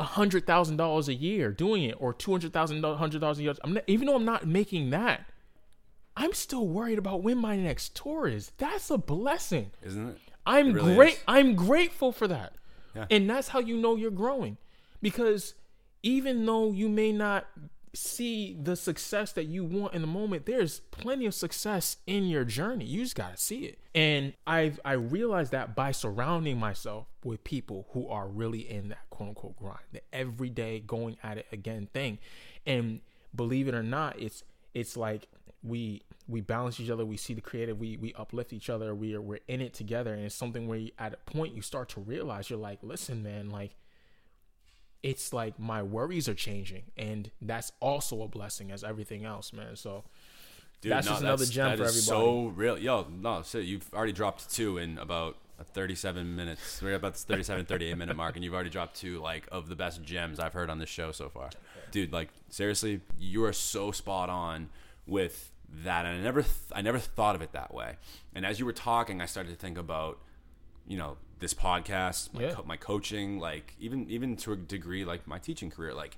hundred thousand dollars a year doing it or two hundred thousand hundred dollars a year, I'm not, even though I'm not making that, I'm still worried about when my next tour is. That's a blessing. Isn't it? I'm It really great. is. I'm grateful for that. Yeah. And that's how you know you're growing. Because even though you may not see the success that you want in the moment, there's plenty of success in your journey. You just gotta see it. And I've I realized that by surrounding myself with people who are really in that quote unquote grind, the everyday going at it again thing. And believe it or not, it's it's like we we balance each other. We see the creative. We we uplift each other. We are we're in it together, and it's something where you, at a point you start to realize you're like, listen, man, like it's like my worries are changing, and that's also a blessing as everything else, man. So. Dude, that's no, just another that's- gem that for is everybody. So real, yo, no, so you've already dropped two in about a 37 minutes. We're about the 37, 38 minute mark, and you've already dropped two like of the best gems I've heard on this show so far, dude. Like seriously, you are so spot on with that, and I never, th- I never thought of it that way. And as you were talking, I started to think about, you know, this podcast, my, Yeah. co- my coaching, like even even to a degree, like my teaching career, like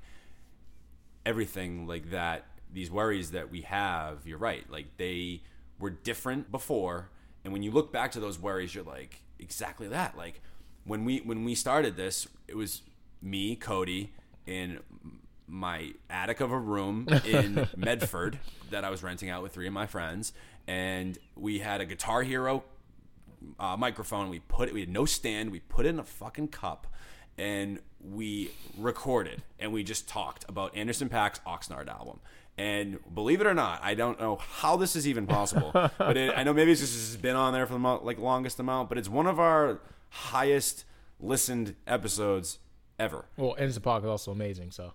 everything like that these worries that we have you're right like they were different before. And when you look back to those worries you're like exactly that. Like when we when we started this it was me cody in my attic of a room in medford that i was renting out with three of my friends. And we had a guitar hero uh, microphone. We put it. We had no stand. We put it in a fucking cup, and we recorded. And we just talked about Anderson Paak's Oxnard album. And believe it or not, I don't know how this is even possible. but it, I know maybe it's just it's been on there for the mo- like longest amount. But it's one of our highest listened episodes ever. Well, Anderson Paak is also amazing. So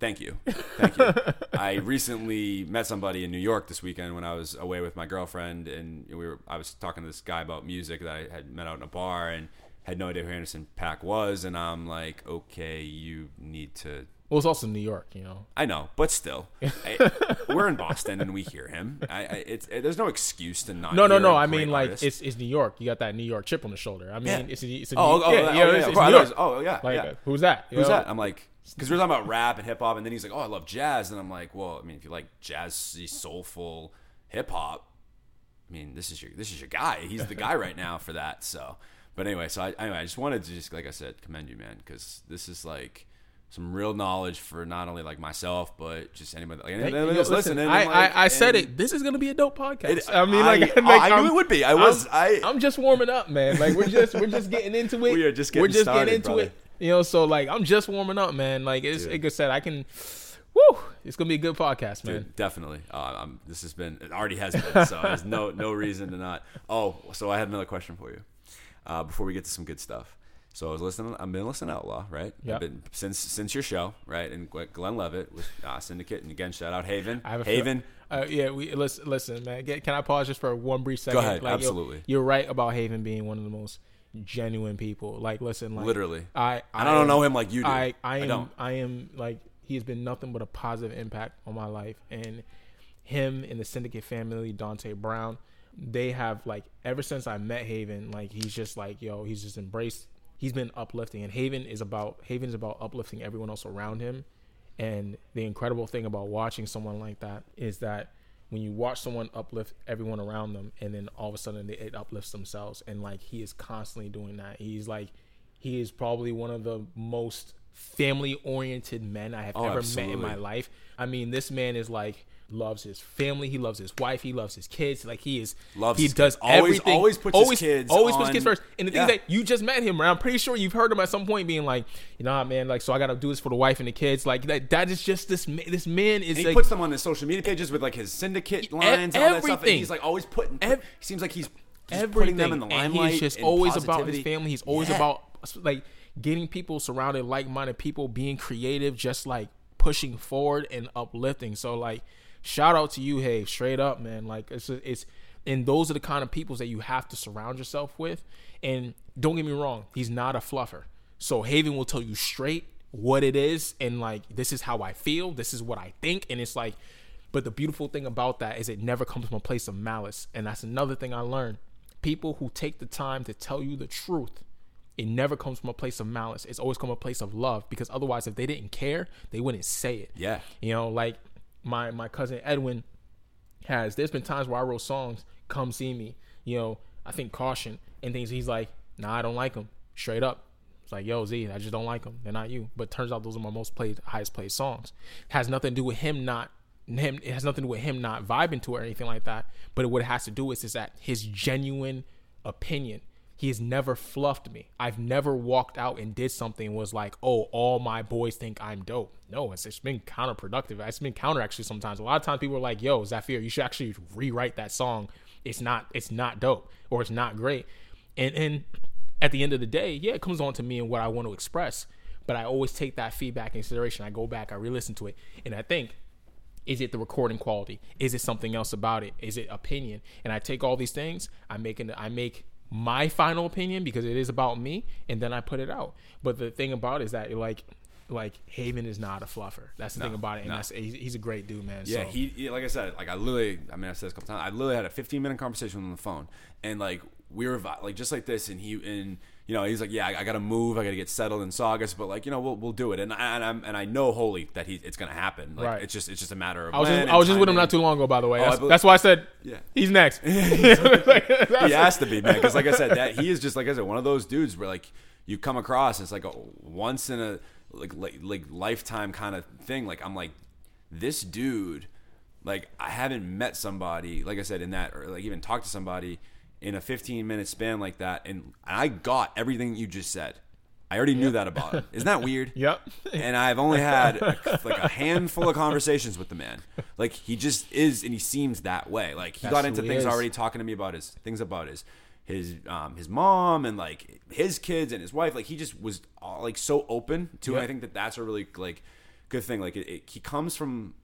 Thank you. Thank you. I recently met somebody in New York this weekend when I was away with my girlfriend, and we were. I was talking to this guy about music that I had met out in a bar, and had no idea who Anderson Paak was, and I'm like, okay, you need to. Well, it's also New York, you know. I know, but still, I, we're in Boston and we hear him. I, I it's there's no excuse to not. No, no, no. I mean, like artist. it's it's New York. You got that New York chip on the shoulder. I mean, Yeah. it's a, it's a Oh, New, oh, yeah, oh, you yeah, it's, New York. oh, yeah, Like, yeah. who's that? You Who's know? that? I'm like, because we're talking about rap and hip hop, and then he's like, oh, I love jazz, and I'm like, well, I mean, if you like jazzy, soulful hip hop, I mean, this is your this is your guy. He's the guy right now for that. So, but anyway, so I anyway, I just wanted to just like I said, commend you, man, because this is like some real knowledge for not only like myself, but just anybody like Hey, anybody you know, that's listen, listening. I, like, I, I said it. This is gonna be a dope podcast. It- I mean, I- like, like, I knew it would be. I was- I'm, I- I'm just warming up, man. Like we're just we're just getting into it. We are just we're getting just started, getting into brother. it. You know, so like I'm just warming up, man. Like it's Dude. like I said, I can. Woo! It's gonna be a good podcast, man. Dude, definitely. Uh, I'm, this has been it already has been. So there's no no reason to not. Oh, so I had another question for you uh, before we get to some good stuff. So I was listening. I've been listening to Outlaw, right? Yeah. Been since since your show, right? And Glenn- Levitt with uh, Syndicate, and again, shout out Haven. I have a Haven. Uh, yeah, we listen. Listen, man. Get, can I pause just for one brief second? Go ahead, Like, absolutely. you're right about Haven being one of the most genuine people. Like, listen, like Literally. I I don't am- know him like you do. I I I am don't. I am like he has been nothing but a positive impact on my life and him and the syndicate family Dante Brown they have like ever since I met Haven like he's just like yo he's just embraced he's been uplifting and Haven is about Haven is about uplifting everyone else around him. And the incredible thing about watching someone like that is that when you watch someone uplift everyone around them and then all of a sudden they, it uplifts themselves and like he is constantly doing that. He's like he is probably one of the most family oriented men I have Oh, ever met in my life. I mean, this man is like loves his family, he loves his wife, he loves his kids. Like he is Loves he does. Always- everything. always puts his kids always puts kids first. And the thing Yeah. is that you just met him, and I'm pretty sure you've heard him at some point being like, you know, man, like so I got to do this for the wife and the kids. Like that that is just this this man is And he like puts them on his social media pages with like his syndicate lines and all that stuff. And everything. he's like always putting. Ev- he seems like he's everything. putting them in the and limelight. he's just always about his family. He's always Yeah. about like getting people surrounded like-minded people, being creative, just like pushing forward and uplifting. So like, shout out to you, hey, straight up, man. Like it's it's and those are the kind of peoples that you have to surround yourself with. And don't get me wrong, he's not a fluffer. So Haven will tell you straight what it is and like this is how I feel, this is what I think, and it's like. But the beautiful thing about that is it never comes from a place of malice, and that's another thing I learned. People who take the time to tell you the truth it never comes from a place of malice. It's always come from a place of love because otherwise, if they didn't care, they wouldn't say it. Yeah. You know, like my my cousin Edwin has. There's been times where I wrote songs, "Come See Me," you know, I think "Caution" and things. He's like, "Nah, I don't like them." Straight up, it's like, "Yo, Z, I just don't like them. They're not you." But turns out those are my most played, highest played songs. has nothing to do with him not him. It has nothing to do with him not vibing to it or anything like that. But what it has to do with is that his genuine opinion He has never fluffed me. I've never walked out and did something and was like, oh, all my boys think I'm dope. No, it's, it's been counterproductive. It's been counter actually sometimes. A lot of times people are like, yo, Zafir, you should actually rewrite that song. It's not it's not dope or it's not great. And and at the end of the day, yeah, it comes on to me and what I want to express. But I always take that feedback consideration. I go back, I re-listen to it, and I think is it the recording quality? Is it something else about it? Is it opinion? And I take all these things, I make an, I make my final opinion because it is about me, and then I put it out. But the thing about it is that like like Haven is not a fluffer. That's the No, thing about it, and no. that's he's, he's a great dude, man. Yeah, so. he, he- like I said, like I literally, I mean, I've said this a couple times. I literally had a 15 minute conversation with him on the phone, and like we were like just like this, and he and you know he's like, yeah, I, I got to move, I got to get settled in Saugus, but like you know we'll we'll do it, and I, and I'm and I know wholly that he it's gonna happen. Like Right. it's just it's just a matter of. I was just, I was just with him not too long ago, by the way. I That's, believe- that's why I said Yeah. he's next. he has to be man because like i said that he is just like i said one of those dudes where like you come across it's like a once in a like like, like lifetime kind of thing like i'm like this dude like i haven't met somebody like i said in that or like even talked to somebody in a 15 minute span like that and i got everything you just said i already knew that about him isn't that weird Yep. and I've only had a, like a handful of conversations with the man. Like he just is, and he seems that way. Like he That's got into things is. already, talking to me about his things about his his um his mom and like his kids and his wife. Like he just was all, like so open to. it. Yep. I think that that's a really like good thing. Like it, it, he comes from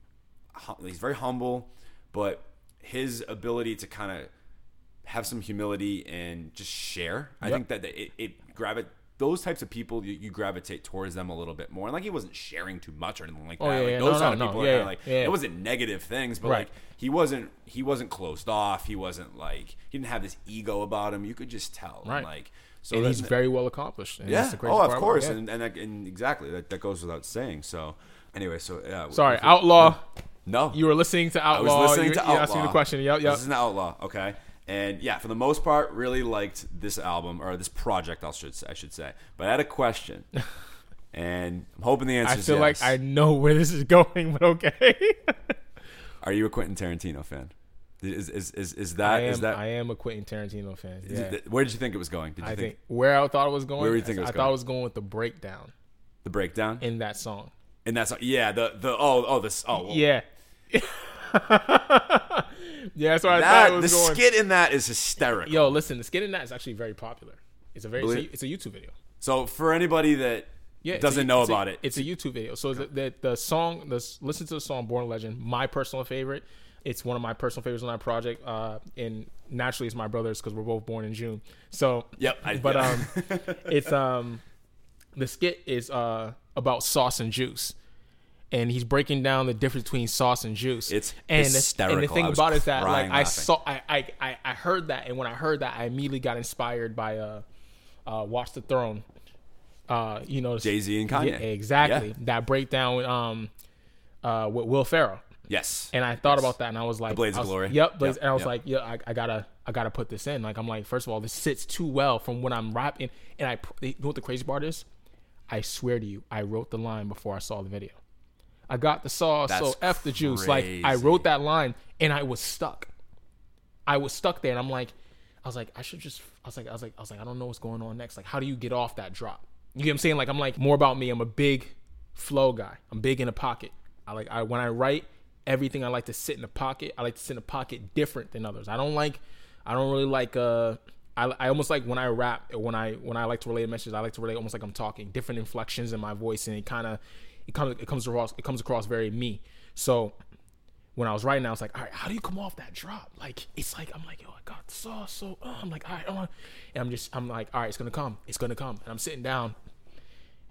he's very humble, but his ability to kind of have some humility and just share. I think that it, it gravit those types of people you, you gravitate towards them a little bit more. And like he wasn't sharing too much or anything like oh, that. Oh, yeah, like yeah. those No, kind no, of people are yeah, like yeah. it wasn't negative things, but Right. like he wasn't he wasn't closed off. He wasn't like he didn't have this ego about him. You could just tell. And, Right. like so and he's very well accomplished. And yeah. that's the crazy Oh, of course. Yeah. And, and that- and exactly that, that goes without saying. So anyway, so yeah. Sorry, Outlaw. No, You were listening to outlaw. I was listening you, to you Outlaw. asked me the question. Yep, yep. This is an Outlaw, okay? And yeah, for the most part, really liked this album or this project. I should I should say. But I had a question, and I'm hoping the answer I is feel like. I know where this is going, but okay. Are you a Quentin Tarantino fan? Is is is, is I that am. is that? I am a Quentin Tarantino fan. Yeah. it- where did you think it was going? Did you I think, think where I thought it was going. Where do you think it was I going? thought it was going with the breakdown the breakdown? in that song. And that's yeah the the oh oh this oh well, Yeah. yeah, that's where I thought that the going. skit in that is hysterical. Yo, listen, the skit in that is actually very popular. It's a very it's a, it's a YouTube video. So for anybody that Yeah, doesn't a- know it's a- about it, It's a YouTube video. So the, the the song, the listen to the song "Born Legend." My personal favorite. It's one of my personal favorites on that project. Uh, and naturally, it's my brother's because we're both born in June. So Yep, I- but yeah. um, it's um, the skit is uh about sauce and juice. And he's breaking down the difference between sauce and juice. It's and the- And the thing about it is that like I saw, I, I I heard that, and when I heard that, I immediately got inspired by uh, uh Watch the Throne. Uh, you know, Jay-Z and Kanye. yeah, exactly. Yeah. That breakdown um uh with Will Ferrell. yes, And I thought about that and I was like Blades I of Glory. Yep, Blades, Yep, and I was yep. like, yeah, I, I gotta I gotta put this in. Like I'm like, first of all, this sits too well from when I'm rapping and I you know what the crazy part is? I swear to you, I wrote the line before I saw the video. I got the sauce, so That's F the juice. Like I wrote that line and I was stuck. I was stuck there and I'm like, I was like, I should just I was like, I was like, I was like, I don't know what's going on next. Like, how do you get off that drop? You get what I'm saying? Like I'm like more about me. I'm a big flow guy. I'm big in the pocket. I like I when I write everything I like to sit in the pocket. I like to sit in the pocket different than others. I don't like I don't really like uh I, I almost like when I rap when I when I like to relay a message I like to relate almost like I'm talking different inflections in my voice and it kind of it comes it comes across it comes across very me. So when I was writing, I was like, all right, how do you come off that drop? Like, it's like, I'm like, yo, I got sauce. So uh, I'm like, all right, I want, and I'm just, I'm like, all right, it's to come. It's to come. And I'm sitting down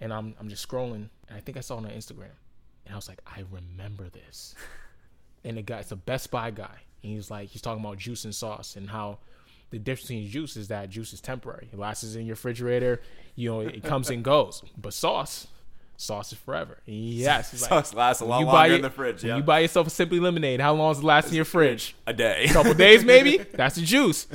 and I'm, I'm just scrolling. And I think I saw on Instagram. And I was like, I remember this. and the guy, it's a Best Buy guy. And he's like, he's talking about juice and sauce and how the difference between juice is that juice is temporary. It lasts in your refrigerator. You know, it comes and goes. But sauce, sauce is forever. Yes. he's like, Sauce lasts a lot you longer buy in the fridge. Yeah, You buy yourself a Simply Lemonade. How long does it last in your fridge? a day. A couple days, maybe. That's the juice.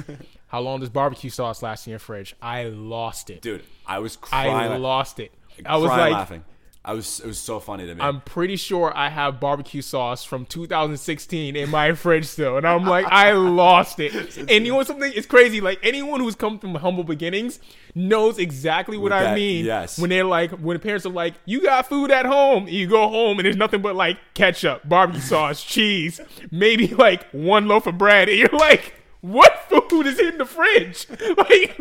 How long does barbecue sauce last in your fridge? I lost it. Dude, I was I lost it. I was like, laughing. I was it was so funny to me. I'm pretty sure I have barbecue sauce from 2016 in my fridge still, and I'm like, I lost it. And you know something? It's crazy. Like anyone who's come from humble beginnings knows exactly what With I that- mean. yes. When they're like, when parents are like, "You got food at home," you go home and there's nothing but like ketchup, barbecue sauce, cheese, maybe like one loaf of bread, and you're like, "What food is in the fridge?" Like.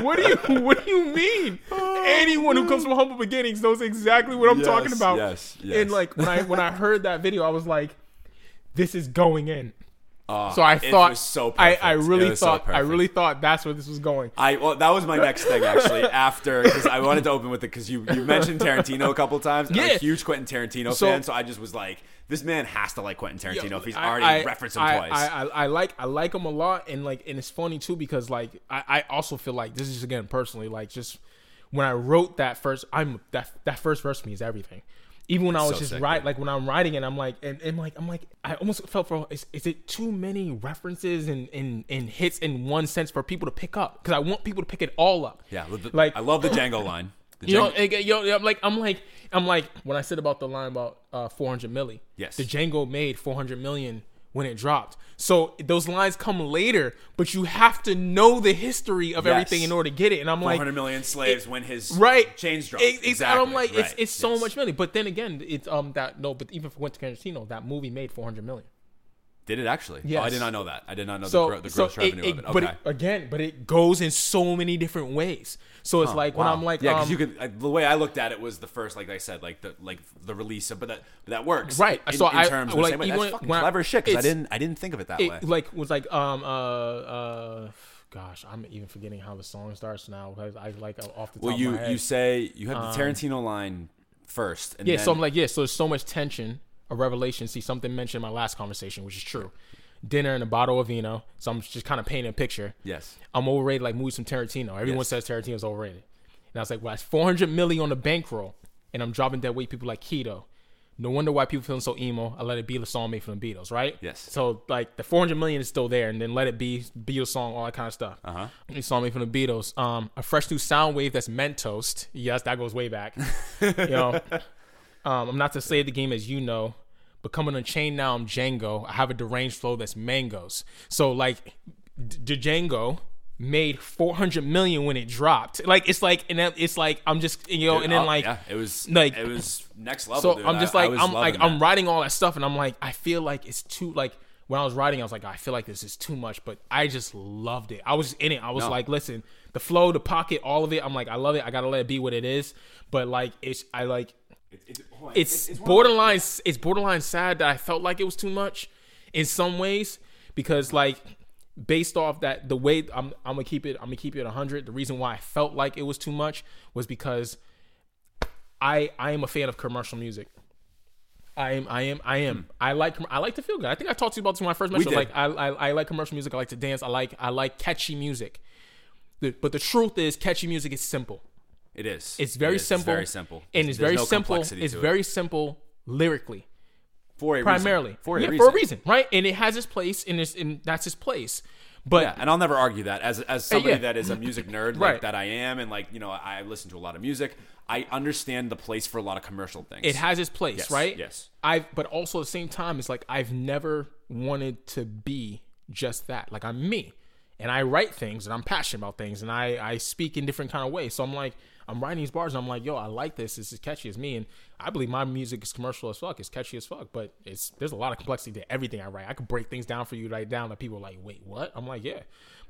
What do you What do you mean? Oh, Anyone who comes from humble beginnings knows exactly what I'm Yes, talking about. yes, yes. And like when I when I heard that video, I was like, "This is going in." Oh, So I thought so I. I really was so thought I really thought that's where this was going. I well, that was my next thing actually. After because I wanted to open with it because you you mentioned Tarantino a couple times. I'm Yeah. a huge Quentin Tarantino So- fan, so I just was like, this man has to like Quentin Tarantino if he's already I- referenced him I, twice. I, I, I like I like him a lot, and like and it's funny too because like I, I also feel like this is again personally like just when I wrote that first I'm that that first verse means everything. Even when I was So just dude. like when I'm writing it, I'm like and, and like I'm like I almost felt for is, is it too many references and, and and hits in one sense for people to pick up because I want people to pick it all up. yeah, the- like I love the Django line. The You know, Django- and, you know, I'm like, I'm like, I'm like, when I said about the line about uh, 400 milli, Yes. the Django made 400 million when it dropped. So those lines come later, but you have to know the history of Yes. everything in order to get it. And I'm like, 400 million slaves when his right, chains dropped. It- it's- exactly. I'm like, it's right. it's so Yes. much money. But then again, it's um that no, but even for Quentin Tarantino, that movie made 400 million. Did it actually? Yes. Oh, I did not know that. I did not know So, the, gro- the gross it, revenue it- of it. but it, again, but it goes in so many different ways. So it's like when I'm like, yeah, because um, you could. I, the way I looked at it was the first, like I said, like the like the release of, but that but that works, Right. In, So in I- terms of like, the same way. That's fucking I- clever shit. Because I didn't I didn't think of it that it way. like was like um uh uh gosh i'm even forgetting how the song starts now because i like off the top Well, of you my head. you say you have the Tarantino line first, and yeah then, so i'm like yeah so there's so much tension a revelation see something mentioned in my last conversation which is true dinner and a bottle of vino so i'm just kind of painting a picture yes, i'm overrated like movies from tarantino everyone Yes. says tarantino's overrated and i was like well that's 400 million on the bankroll and i'm dropping dead weight people like keto no wonder why people feeling so emo. I let it be the song made from the Beatles, right? Yes. So like the 400 million is still there, and then let it be Beatles song, all that kind of stuff. uh huh. A song made from the Beatles. Um, a fresh new sound wave that's Mentos. Yes, that goes way back. you know, um, I'm not to say the game as you know, but coming on chain now, I'm Django. I have a deranged flow that's mangoes. So like, D- Django made 400 million when it dropped. Like it's like, and then it's like I'm just you know, and then Oh, like. yeah, it was like- it was next level. So dude. I'm just I- I like was I'm like loving I'm writing all that stuff, and I'm like I feel like it's too like when I was writing, I was like I feel like this is too much, but I just loved it. I was in it. I was No. like, listen, the flow, the pocket, all of it. I'm like I love it. I gotta let it be what it is. But like it's I like It's, it's, one of borderline it's borderline sad that I felt like it was too much in some ways because like based off that the way I'm I'm gonna keep it I'm gonna keep it 100 the reason why I felt like it was too much was because I I am a fan of commercial music. I am I am I am. Hmm. I like I like to feel good. I think I talked to you about this when I first met you. Like I, I I like commercial music. I like to dance. I like I like catchy music. The- but the truth is catchy music is simple It is. it's very It is. simple It's very simple, and it's there's very no simple it's it. very simple lyrically for a primarily reason. for a yeah, reason. for a reason, right? And it has its place, and it's and that's its place. But Yeah, and I'll never argue that as as somebody yeah. that is a music nerd Right. that I am, and like you know I listen to a lot of music. I understand the place for a lot of commercial things. it has its place, Yes, right? yes. I but also at the same time, it's like I've never wanted to be just that. Like I'm me, and I write things, and I'm passionate about things, and I I speak in different kind of ways. So I'm like I'm writing these bars, and I'm like, yo, I like this. This is catchy as me, and I believe my music is commercial as fuck. It's catchy as fuck, but it's there's a lot of complexity to everything I write. I could break things down for you right down that people are like, wait, what? I'm like, yeah,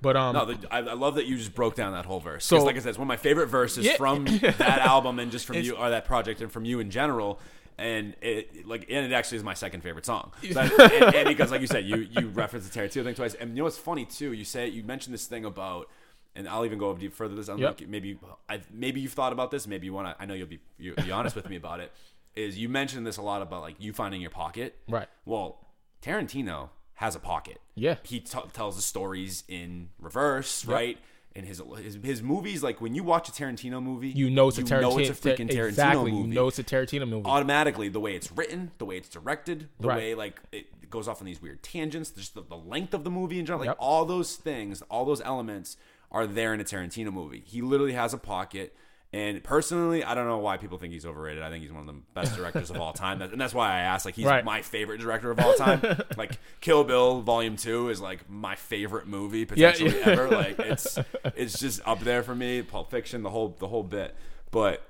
but um, No, the, I, I love that you just broke down that whole verse. So- like I said, it's one of my favorite verses Yeah. from that album and just from you or that project and from you in general. And it like and it actually is my second favorite song. But, and, and because like you said, you you referenced the Tarantino thing twice. And you know what's funny too? You say you mentioned this thing about. And I'll even go a deep further. This I'm Yep. like, maybe I maybe you've thought about this. Maybe you want to. I know you'll be you'll be honest with me about it. Is you mentioned this a lot about like you finding your pocket. Right. Well, Tarantino has a pocket. Yeah. He t- tells the stories in reverse, right? And his, his his movies, like when you watch a Tarantino movie, you know it's a Tarantino. know it's a freaking Tarantino exactly, movie. you know it's a Tarantino movie. automatically the way it's written, the way it's directed, the Right. way like it goes off on these weird tangents, just the, the length of the movie in general, like Yep. all those things, all those elements are there in a Tarantino movie. He literally has a pocket, And personally, I don't know why people think he's overrated. I think he's one of the best directors of all time, and that's why I asked. Like, he's Right. my favorite director of all time. like, Kill Bill Volume Two is like my favorite movie Yeah, potentially yeah. ever. Like, it's it's just up there for me. Pulp Fiction, the whole the whole bit. But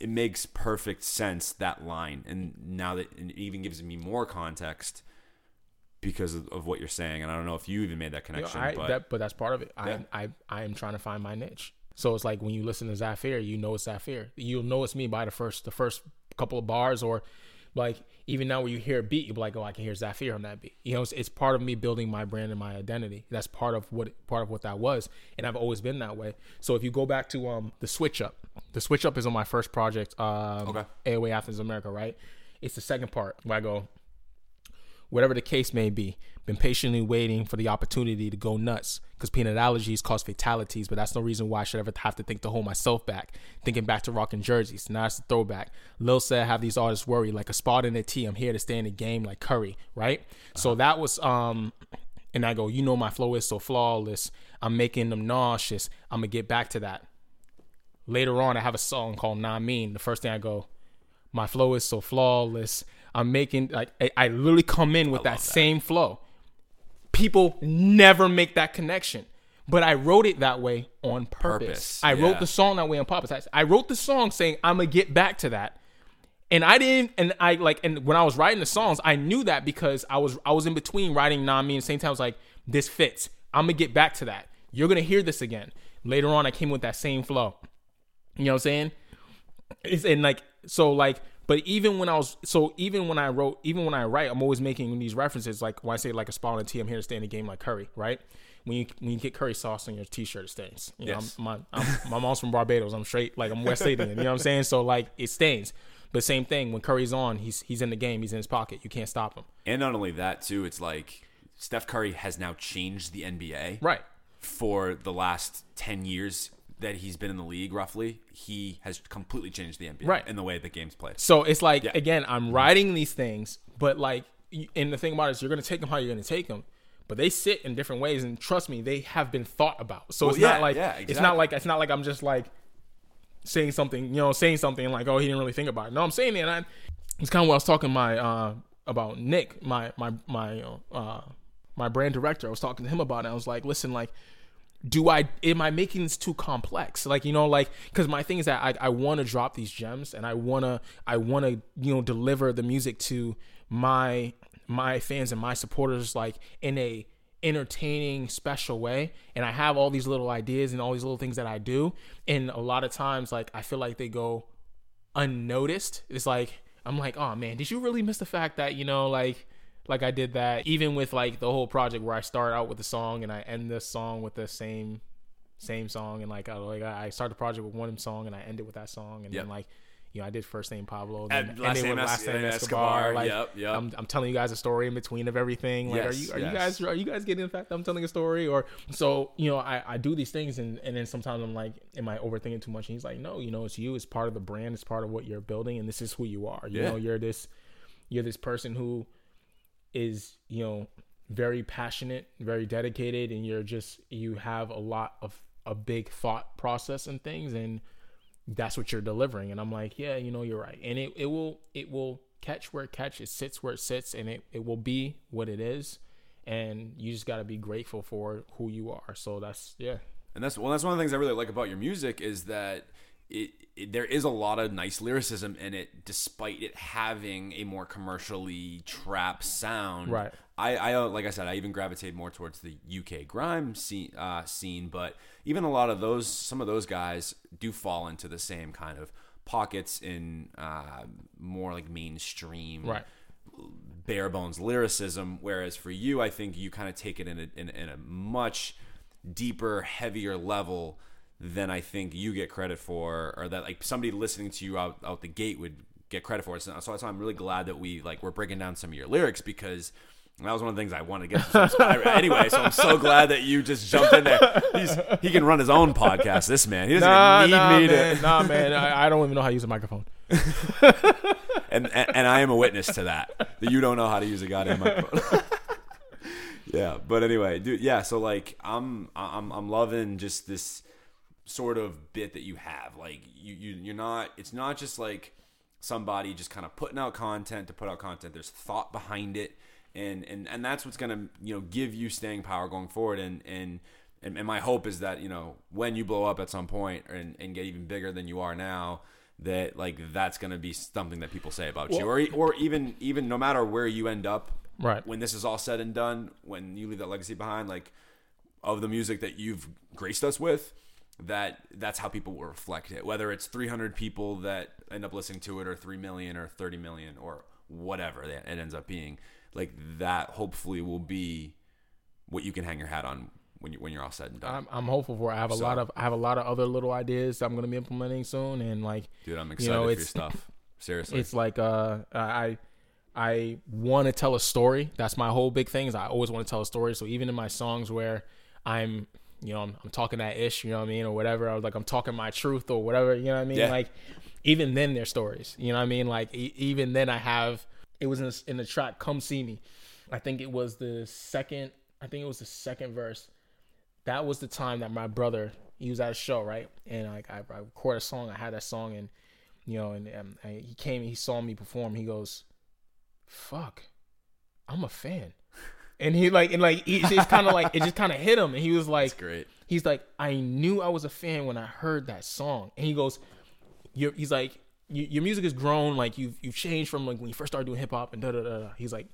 it makes perfect sense that line, and now that it even gives me more context because of, of what you're saying. And I don't know if you even made that You know, connection, I, but that, but that's part of it. Yeah. I, I, I am trying to find my niche. So it's like when you listen to Zafir, you know it's Zafir. You'll know it's me by the first, the first couple of bars, or like even now when you hear a beat, you'll be like, oh, I can hear Zafir on that beat. You know, it's, it's part of me building my brand and my identity. That's part of what part of what that was, and I've always been that way. So if you go back to um the switch up, the switch up is on my first project, um, Okay. AOA Athens America, right? It's the second part where I go, whatever the case may be, been patiently waiting for the opportunity to go nuts because peanut allergies cause fatalities, but that's no reason why I should ever have to think to hold myself back. Thinking back to rocking jerseys, now it's a throwback. Lil said, have these artists worry like a spot in a tee. I'm here to stay in the game like Curry, right? So that was, um, and I go, you know, my flow is so flawless. I'm making them nauseous. I'm gonna get back to that. Later on, I have a song called Nah Mean. The first thing I go, my flow is so flawless. I'm making like I, I literally come in with that, that. same flow. People never make that connection, but I wrote it that way on purpose. Purpose, I yeah. wrote the song that way on purpose. I, I wrote the song saying I'm gonna get back to that, and I didn't. And I like, and when I was writing the songs, I knew that because I was I was in between writing Nah Me and same time I was like, this fits. I'm gonna get back to that. You're gonna hear this again later on. I came with that same flow. You know what I'm saying? It's and like so like but even when I was so even when I wrote even when I write I'm always making these references. Like when I say like a spot on I'm here to stay in the game like Curry right? When you when you get curry sauce on your t-shirt it stains. You Yes. know I'm, my I'm, my mom's from Barbados. I'm straight like I'm West Indian you know what I'm saying? So like it stains. But same thing when Curry's on he's he's in the game he's in his pocket. You can't stop him. And not only that too, it's like Steph Curry has now changed the NBA right. for the last ten years that he's been in the league. Roughly, he has completely changed the NBA Right. in the way the game's played. So it's like Yeah. again, I'm writing these things, but like, and the thing about it is, you're gonna take them how you're gonna take them, but they sit in different ways, and trust me, they have been thought about. So Well, it's yeah, not like yeah, it's not like it's not like I'm just like saying something, you know, saying something like, oh, he didn't really think about it. No, I'm saying it. And I, it's kind of what I was talking my uh about Nick, my my my uh my brand director. I was talking to him about it. I was like, listen, like do I am I making this too complex? Like you know, like because my thing is that I, I want to drop these gems and I wanna I wanna you know deliver the music to my my fans and my supporters like in a entertaining special way and I have all these little ideas and all these little things that I do and a lot of times like I feel like they go unnoticed. It's like I'm like, oh man, did you really miss the fact that you know like like I did that even with like the whole project where I start out with the song and I end this song with the same same song and like I like I start the project with one song and I end it with that song. And Yep. then like you know I did first name Pablo And then last ended name with last name Escobar, Escobar, like yep, yep. I'm, I'm telling you guys a story in between of everything. Like are Yes, you are yes. you guys are you guys getting the fact that I'm telling a story? Or so you know I, I do these things and, and then sometimes I'm like am I overthinking too much? And he's like no you know it's you. It's part of the brand. It's part of what you're building. And this is who you are. You Yeah. know you're this you're this person who is you know very passionate very dedicated and you're just you have a lot of a big thought process and things and that's what you're delivering. And i'm like yeah you know you're right. And it, it will it will catch where it catch it sits where it sits and it, it will be what it is. And you just got to be grateful for who you are. So that's yeah. And that's well, that's one of the things I really like about your music is that it, it there is a lot of nice lyricism in it, despite it having a more commercially trap sound. Right. I, I like I said, I even gravitate more towards the UK grime scene, uh, scene, but even a lot of those, some of those guys do fall into the same kind of pockets in uh, more like mainstream right bare bones lyricism. Whereas for you, I think you kind of take it in a, in, in a much deeper, heavier level than I think you get credit for, or that like somebody listening to you out, out the gate would get credit for. So, so I'm really glad that we like we're breaking down some of your lyrics because. That was one of the things I wanted to get to some anyway. So I'm so glad that you just jumped in there. He's, he can run his own podcast. This man, he doesn't nah, need nah, me man, to. nah, man. I, I don't even know how to use a microphone. and, and and I am a witness to that. That you don't know how to use a goddamn microphone. yeah, but anyway, dude. Yeah, so like I'm I'm I'm loving just this sort of bit that you have. Like you, you you're not. It's not just like somebody just kind of putting out content to put out content. There's thought behind it, and and and that's what's gonna you know give you staying power going forward. And and and, and my hope is that you know when you blow up at some point and, and get even bigger than you are now that like that's going to be something that people say about you or or even even no matter where you end up Right. when this is all said and done when you leave that legacy behind like of the music that you've graced us with that that's how people will reflect it whether it's 300 people that end up listening to it or 3 million or 30 million or whatever that it ends up being like that hopefully will be what you can hang your hat on when you when you're all said and done I'm, I'm hopeful for. It. I have a So- lot of I have a lot of other little ideas that I'm gonna be implementing soon, and like dude i'm you excited know, for your stuff seriously it's like uh I I want to tell a story. That's my whole big thing. Is I always want to tell a story. So even in my songs where I'm you know I'm, I'm talking that ish, you know what I mean, or whatever, I was like I'm talking my truth or whatever, you know what I mean, Yeah. like even then they're stories, you know what I mean, like e- even then I have it was in, the- in the track "Come See Me," I think it was the second, I think it was the second verse. That was the time that my brother he was at a show, right? And like I, I recorded a song, I had that song, and you know, and um, I, he came, he saw me perform. He goes, "Fuck, I'm a fan," and he like, and like, he, it's kind of like it just kind of hit him, and he was like, great he's like, I knew I was a fan when I heard that song. And he goes, You're, he's like, your music has grown, like you've you've changed from like when you first started doing hip hop and da da da. da." He's like,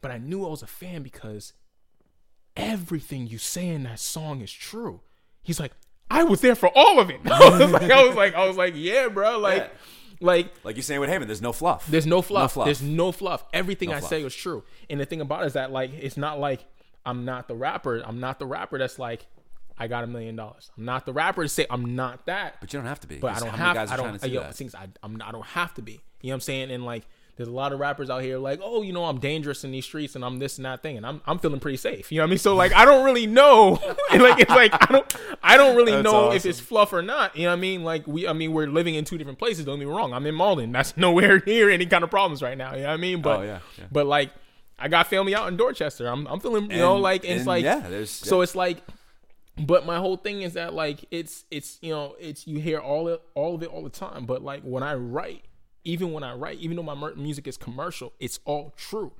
but I knew I was a fan because everything you say in that song is true. He's like, I was there for all of it. I was like, I was like, I was like, yeah, bro, like, Yeah. Like like you're saying with Haven, there's no fluff. there's no fluff. fluff. There's no fluff. Everything I fluff. say was true. And the thing about it is that like it's not like I'm not the rapper. I'm not the rapper that's like I got a million dollars. I'm not the rapper to say I'm not that. but you don't have to be. But I don't have. I don't. do yo, that? things I, I'm. I don't have to be. You know what I'm saying? And like, there's a lot of rappers out here like, oh, you know, I'm dangerous in these streets and I'm this and that thing, and I'm I'm feeling pretty safe. You know what I mean? So like, I don't really know. and like, it's like I don't I don't really That's know if it's fluff or not. You know what I mean? Like we, I mean, we're living in two different places. Don't get me wrong. I'm in Malden. That's nowhere near any kind of problems right now. You know what I mean? But Oh, yeah, yeah. but like, I got family out in Dorchester. I'm I'm feeling you know And- like it's like yeah, there's so it's like but my whole thing is that like it's it's you know it's you hear all it all of it all the time but like when i write even when i write even though my music is commercial it's all true.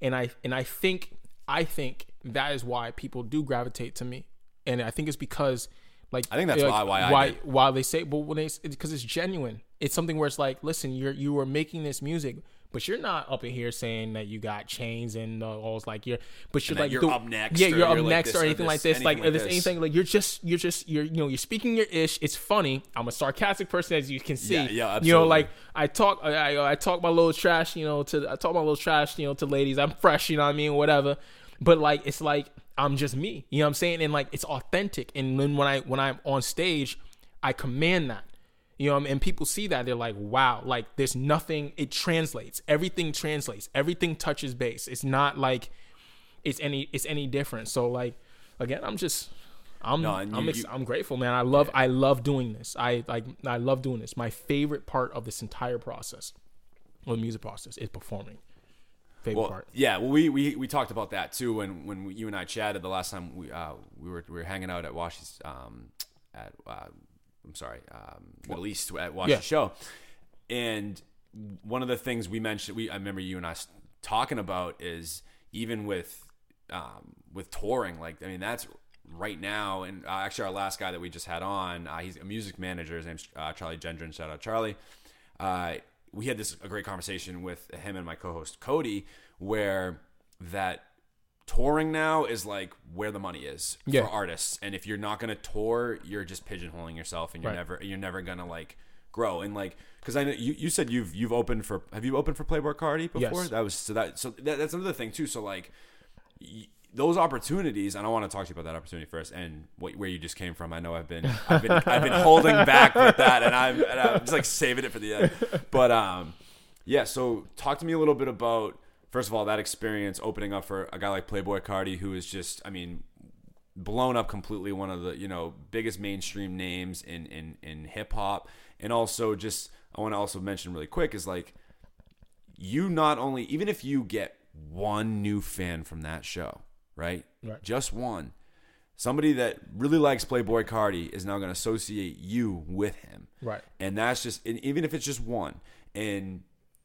And i and i think i think that is why people do gravitate to me. And i think it's because like I think that's like, why- why why why they say but when they because it's genuine. It's something where it's like listen you're you are making this music but you're not up in here saying that you got chains and uh, all like you're but you're like you're the- up next yeah you're you're up like next or or anything like this, this like like this anything like you're just you're just you're you know you're speaking your ish it's funny. I'm a sarcastic person as you can see. Yeah, yeah, absolutely. you know like i talk I, I, I talk my little trash you know to i talk my little trash you know to ladies. I'm fresh you know what i mean? Whatever. But like it's like i'm just me you know what i'm saying? And like it's authentic. And then when i when i'm on stage i command that you know, and people see that they're like, "Wow!" Like, there's nothing. It translates. Everything translates. Everything touches base. It's not like it's any. It's any different. So, like, again, I'm just, I'm, No, I'm, ex- you- I'm grateful, man. I love, I love doing this. I like, I love doing this. My favorite part of this entire process, or the music process, is performing. Favorite Well, part. yeah, well, we, we we talked about that too when when we, you and I chatted the last time we uh, we were we were hanging out at Washi's um at uh, I'm sorry um, Middle East at Washi's Yeah. The show, and one of the things we mentioned we I remember you and I talking about is even with um, with touring like I mean that's right now. And uh, actually our last guy that we just had on uh, he's a music manager. His name's uh, Charlie Gendron. Shout out Charlie. Uh, we had this a great conversation with him and my co-host Cody where that touring now is like where the money is Yeah. for artists and if you're not going to tour you're just pigeonholing yourself and you're Right. never you're never going to like grow and like because I know you, you said you've you've opened for have you opened for Playboi Carti before Yes. that was so that so that, that's another thing too so like y- those opportunities and I want to talk to you about that opportunity first and what, where you just came from I know I've been I've been I've been holding back with that and I'm and I'm just like saving it for the end but um yeah so talk to me a little bit about first of all that experience opening up for a guy like Playboi Carti who is just I mean blown up completely one of the you know biggest mainstream names in in in hip hop and also just I want to also mention really quick is like you not only even if you get one new fan from that show right Right. just one somebody that really likes Playboi Carti is now going to associate you with him. Right. And that's just, and even if it's just one, and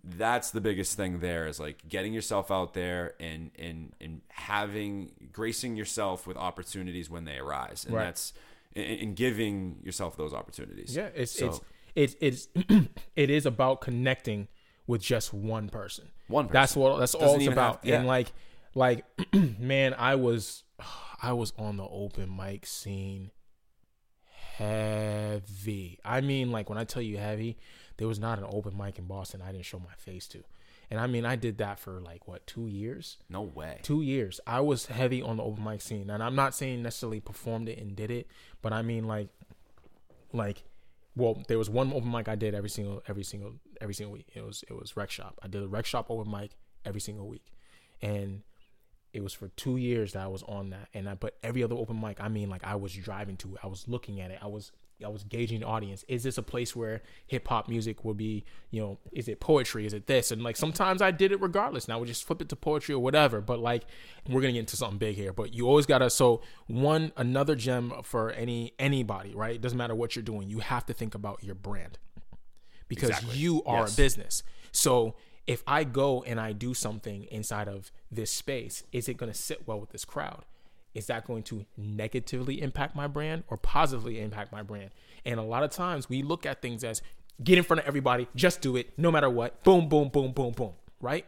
that's the biggest thing there is like getting yourself out there and and and having gracing yourself with opportunities when they arise, and Right. that's and, and giving yourself those opportunities. Yeah, it's So- it's it's it's it is about connecting with just one person. One That's person. what that's all Doesn't it's about. have- yeah. And like like man, I was I was on the open mic scene heavy. I mean like when I tell you heavy, there was not an open mic in Boston I didn't show my face to. And I mean I did that for like what, 2 years? No way. two years. I was heavy on the open mic scene. And i'm not saying necessarily performed it and did it but i mean like like well there was one open mic i did every single every single every single week. It was it was rec shop. I did a rec shop open mic every single week. And it was for two years that i was on that. And i but every other open mic i mean like i was driving to it. I was looking at it. I was I was gauging the audience. Is this a place where hip hop music will be, you know, is it poetry? Is it this? And like sometimes I did it regardless. And I would just flip it to poetry or whatever. But like we're gonna get into something big here. But you always gotta so one another gem for any anybody, right? It doesn't matter what you're doing, you have to think about your brand. Because Exactly. you are Yes. a business. So if I go and I do something inside of this space, is it gonna sit well with this crowd? Is that going to negatively impact my brand or positively impact my brand? And a lot of times we look at things as get in front of everybody, just do it, no matter what. Boom, boom, boom, boom, boom, right?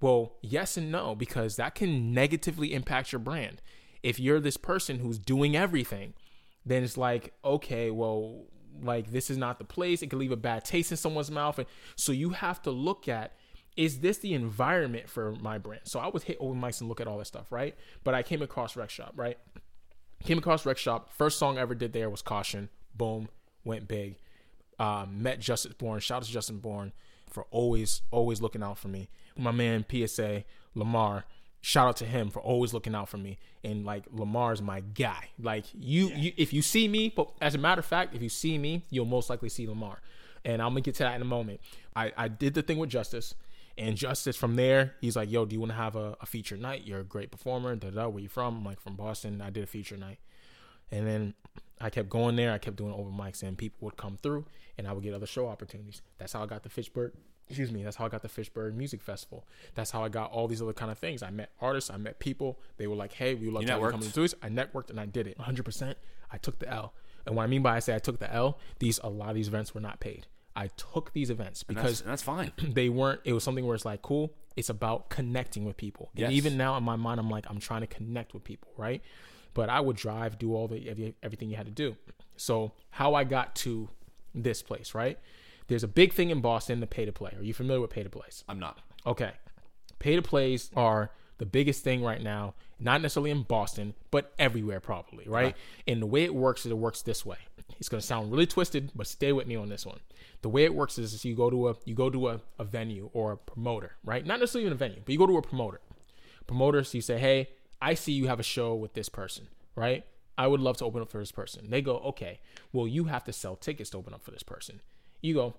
Well, yes and no, because that can negatively impact your brand. If you're this person who's doing everything, then it's like, okay, well, like this is not the place. It could leave a bad taste in someone's mouth. And so you have to look at is this the environment for my brand? So I would hit open mics and look at all that stuff, right? But I came across Rec Shop, right? Came across Rec Shop. First song I ever did there was Caution. Boom, went big. Um, met Justice Bourne. Shout out to Justin Bourne for always, always looking out for me. My man PSA Lamar. Shout out to him for always looking out for me. And like Lamar's my guy. Like you, you if you see me, but as a matter of fact, if you see me, you'll most likely see Lamar. And I'm gonna get to that in a moment. I, I did the thing with Justice. And Justice from there, he's like, "Yo, do you want to have a, a feature night? You're a great performer. Da da. Where you from? I'm like from Boston. I did a feature night, and then I kept going there. I kept doing open mics, and people would come through, and I would get other show opportunities. That's how I got the Fishbird. Excuse me. That's how I got the Fishbird Music Festival. That's how I got all these other kind of things. I met artists. I met people. They were like, "Hey, we would love You to have you come to do this." I networked and I did it 100. percent I took the L, and what I mean by I say I took the L, these a lot of these events were not paid. I took these events And because that's, that's fine. they weren't it was something where it's like cool it's about connecting with people Yes. and even now in my mind i'm like i'm trying to connect with people right but i would drive do all the everything you had to do so how i got to this place right there's a big thing in boston the pay to play are you familiar with pay to plays I'm not. Okay. Pay to plays are the biggest thing right now, not necessarily in Boston, but everywhere probably, right? And the way it works is it works this way. It's gonna sound really twisted, but stay with me on this one. The way it works is, is you go to a you go to a, a venue or a promoter, right? Not necessarily even a venue, but you go to a promoter. Promoter, so you say, Hey, I see you have a show with this person, right? I would love to open up for this person. They go, Okay, well, you have to sell tickets to open up for this person. You go,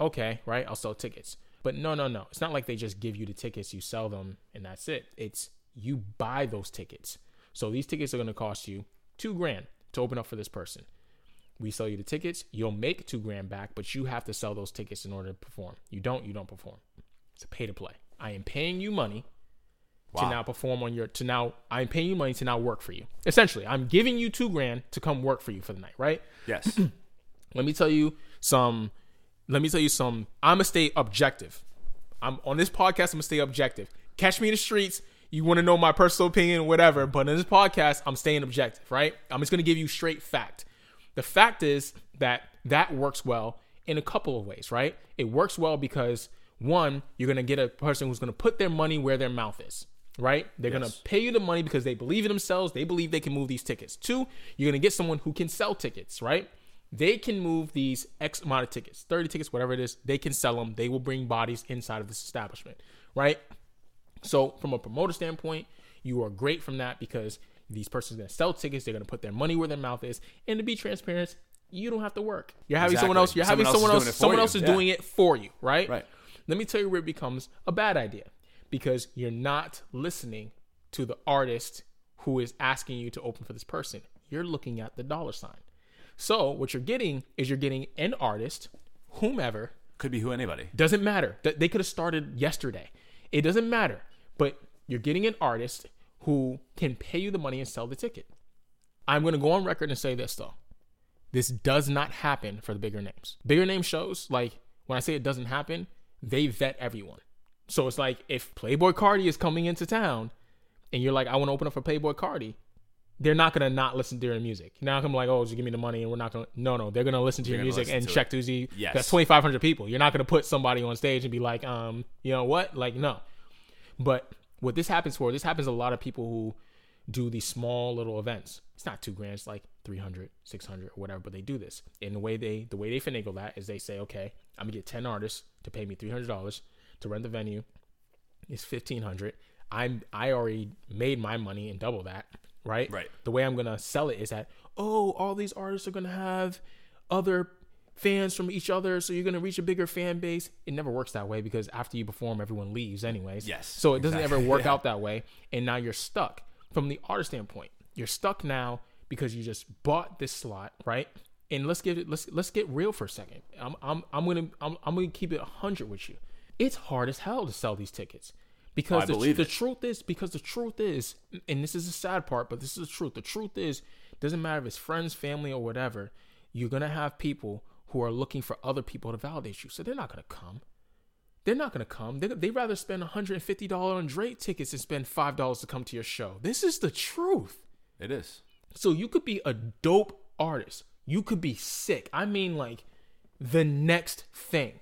okay, right? I'll sell tickets. But no, no, no. It's not like they just give you the tickets, you sell them, and that's it. It's you buy those tickets. So these tickets are going to cost you two grand to open up for this person. We sell you the tickets, you'll make two grand back, but you have to sell those tickets in order to perform. You don't, you don't perform. It's a pay to play. I am paying you money to now perform on your to now I'm paying you money to now work for you. Essentially, I'm giving you two grand to come work for you for the night, right? Yes. let me tell you some let me tell you some i'm gonna stay objective i'm on this podcast i'm gonna stay objective catch me in the streets you want to know my personal opinion whatever but in this podcast i'm staying objective right i'm just gonna give you straight fact the fact is that that works well in a couple of ways right? It works well because one you're gonna get a person who's gonna put their money where their mouth is right? They're gonna pay you the money because they believe in themselves they believe they can move these tickets. Two you're gonna get someone who can sell tickets right? They can move these X amount of tickets, 30 tickets, whatever it is, they can sell them. They will bring bodies inside of this establishment, right? So, from a promoter standpoint, you are great from that because these persons to sell tickets. They're to put their money where their mouth is. And to be transparent, you don't have to work. You're having someone else. You're having Someone else someone else. doing it Someone else is you. doing it for you, right? Right. Let me tell you where it becomes a bad idea because you're not listening to the artist who is asking you to open for this person. You're looking at the dollar sign. So what you're getting is you're getting an artist, whomever, Could be who anybody. doesn't matter. That they could have started yesterday. It doesn't matter. But you're getting an artist who can pay you the money and sell the ticket. I'm going to go on record and say this though. This does not happen for the bigger names. Bigger name shows, like when I say it doesn't happen, they vet everyone. So it's like if Playboi Carti is coming into town and you're like, I want to open up for Playboi Carti, they're not gonna not listen to your music. Now I'm like, oh, just give me the money and we're not gonna. No, no, they're gonna listen to your gonna music and check to see. Yes. That's 2,500 people. You're not gonna put somebody on stage and be like, um, you know what? Like, no. But what this happens for, this happens a lot of people who do these small little events. It's not two grand, it's like 300, 600 or whatever, but they do this. And the way they the way they finagle that is they say, okay, I'm gonna get 10 artists to pay me $300 to rent the venue. It's 1500. I'm I already made my money and double that, right? Right. The way I'm gonna sell it is that, oh, all these artists are gonna have other fans from each other, so you're gonna reach a bigger fan base. It never works that way because after you perform, everyone leaves anyways. Yes, So it doesn't ever work Yeah. out that way, and now you're stuck. From the artist standpoint, you're stuck now because you just bought this slot, right? And let's get it. Let's let's get real for a second. I'm I'm I'm gonna I'm, I'm gonna keep it hundred with you. It's hard as hell to sell these tickets because I the, the truth is because the truth is, and this is the sad part, but this is the truth. The truth is, doesn't matter if it's friends, family, or whatever. You're gonna have people who are looking for other people to validate you, so they're not gonna come. They're not gonna come. They they rather spend 150 dollars on Drake tickets than spend five dollars to come to your show. This is the truth. It is. So you could be a dope artist. You could be sick. I mean, like the next thing,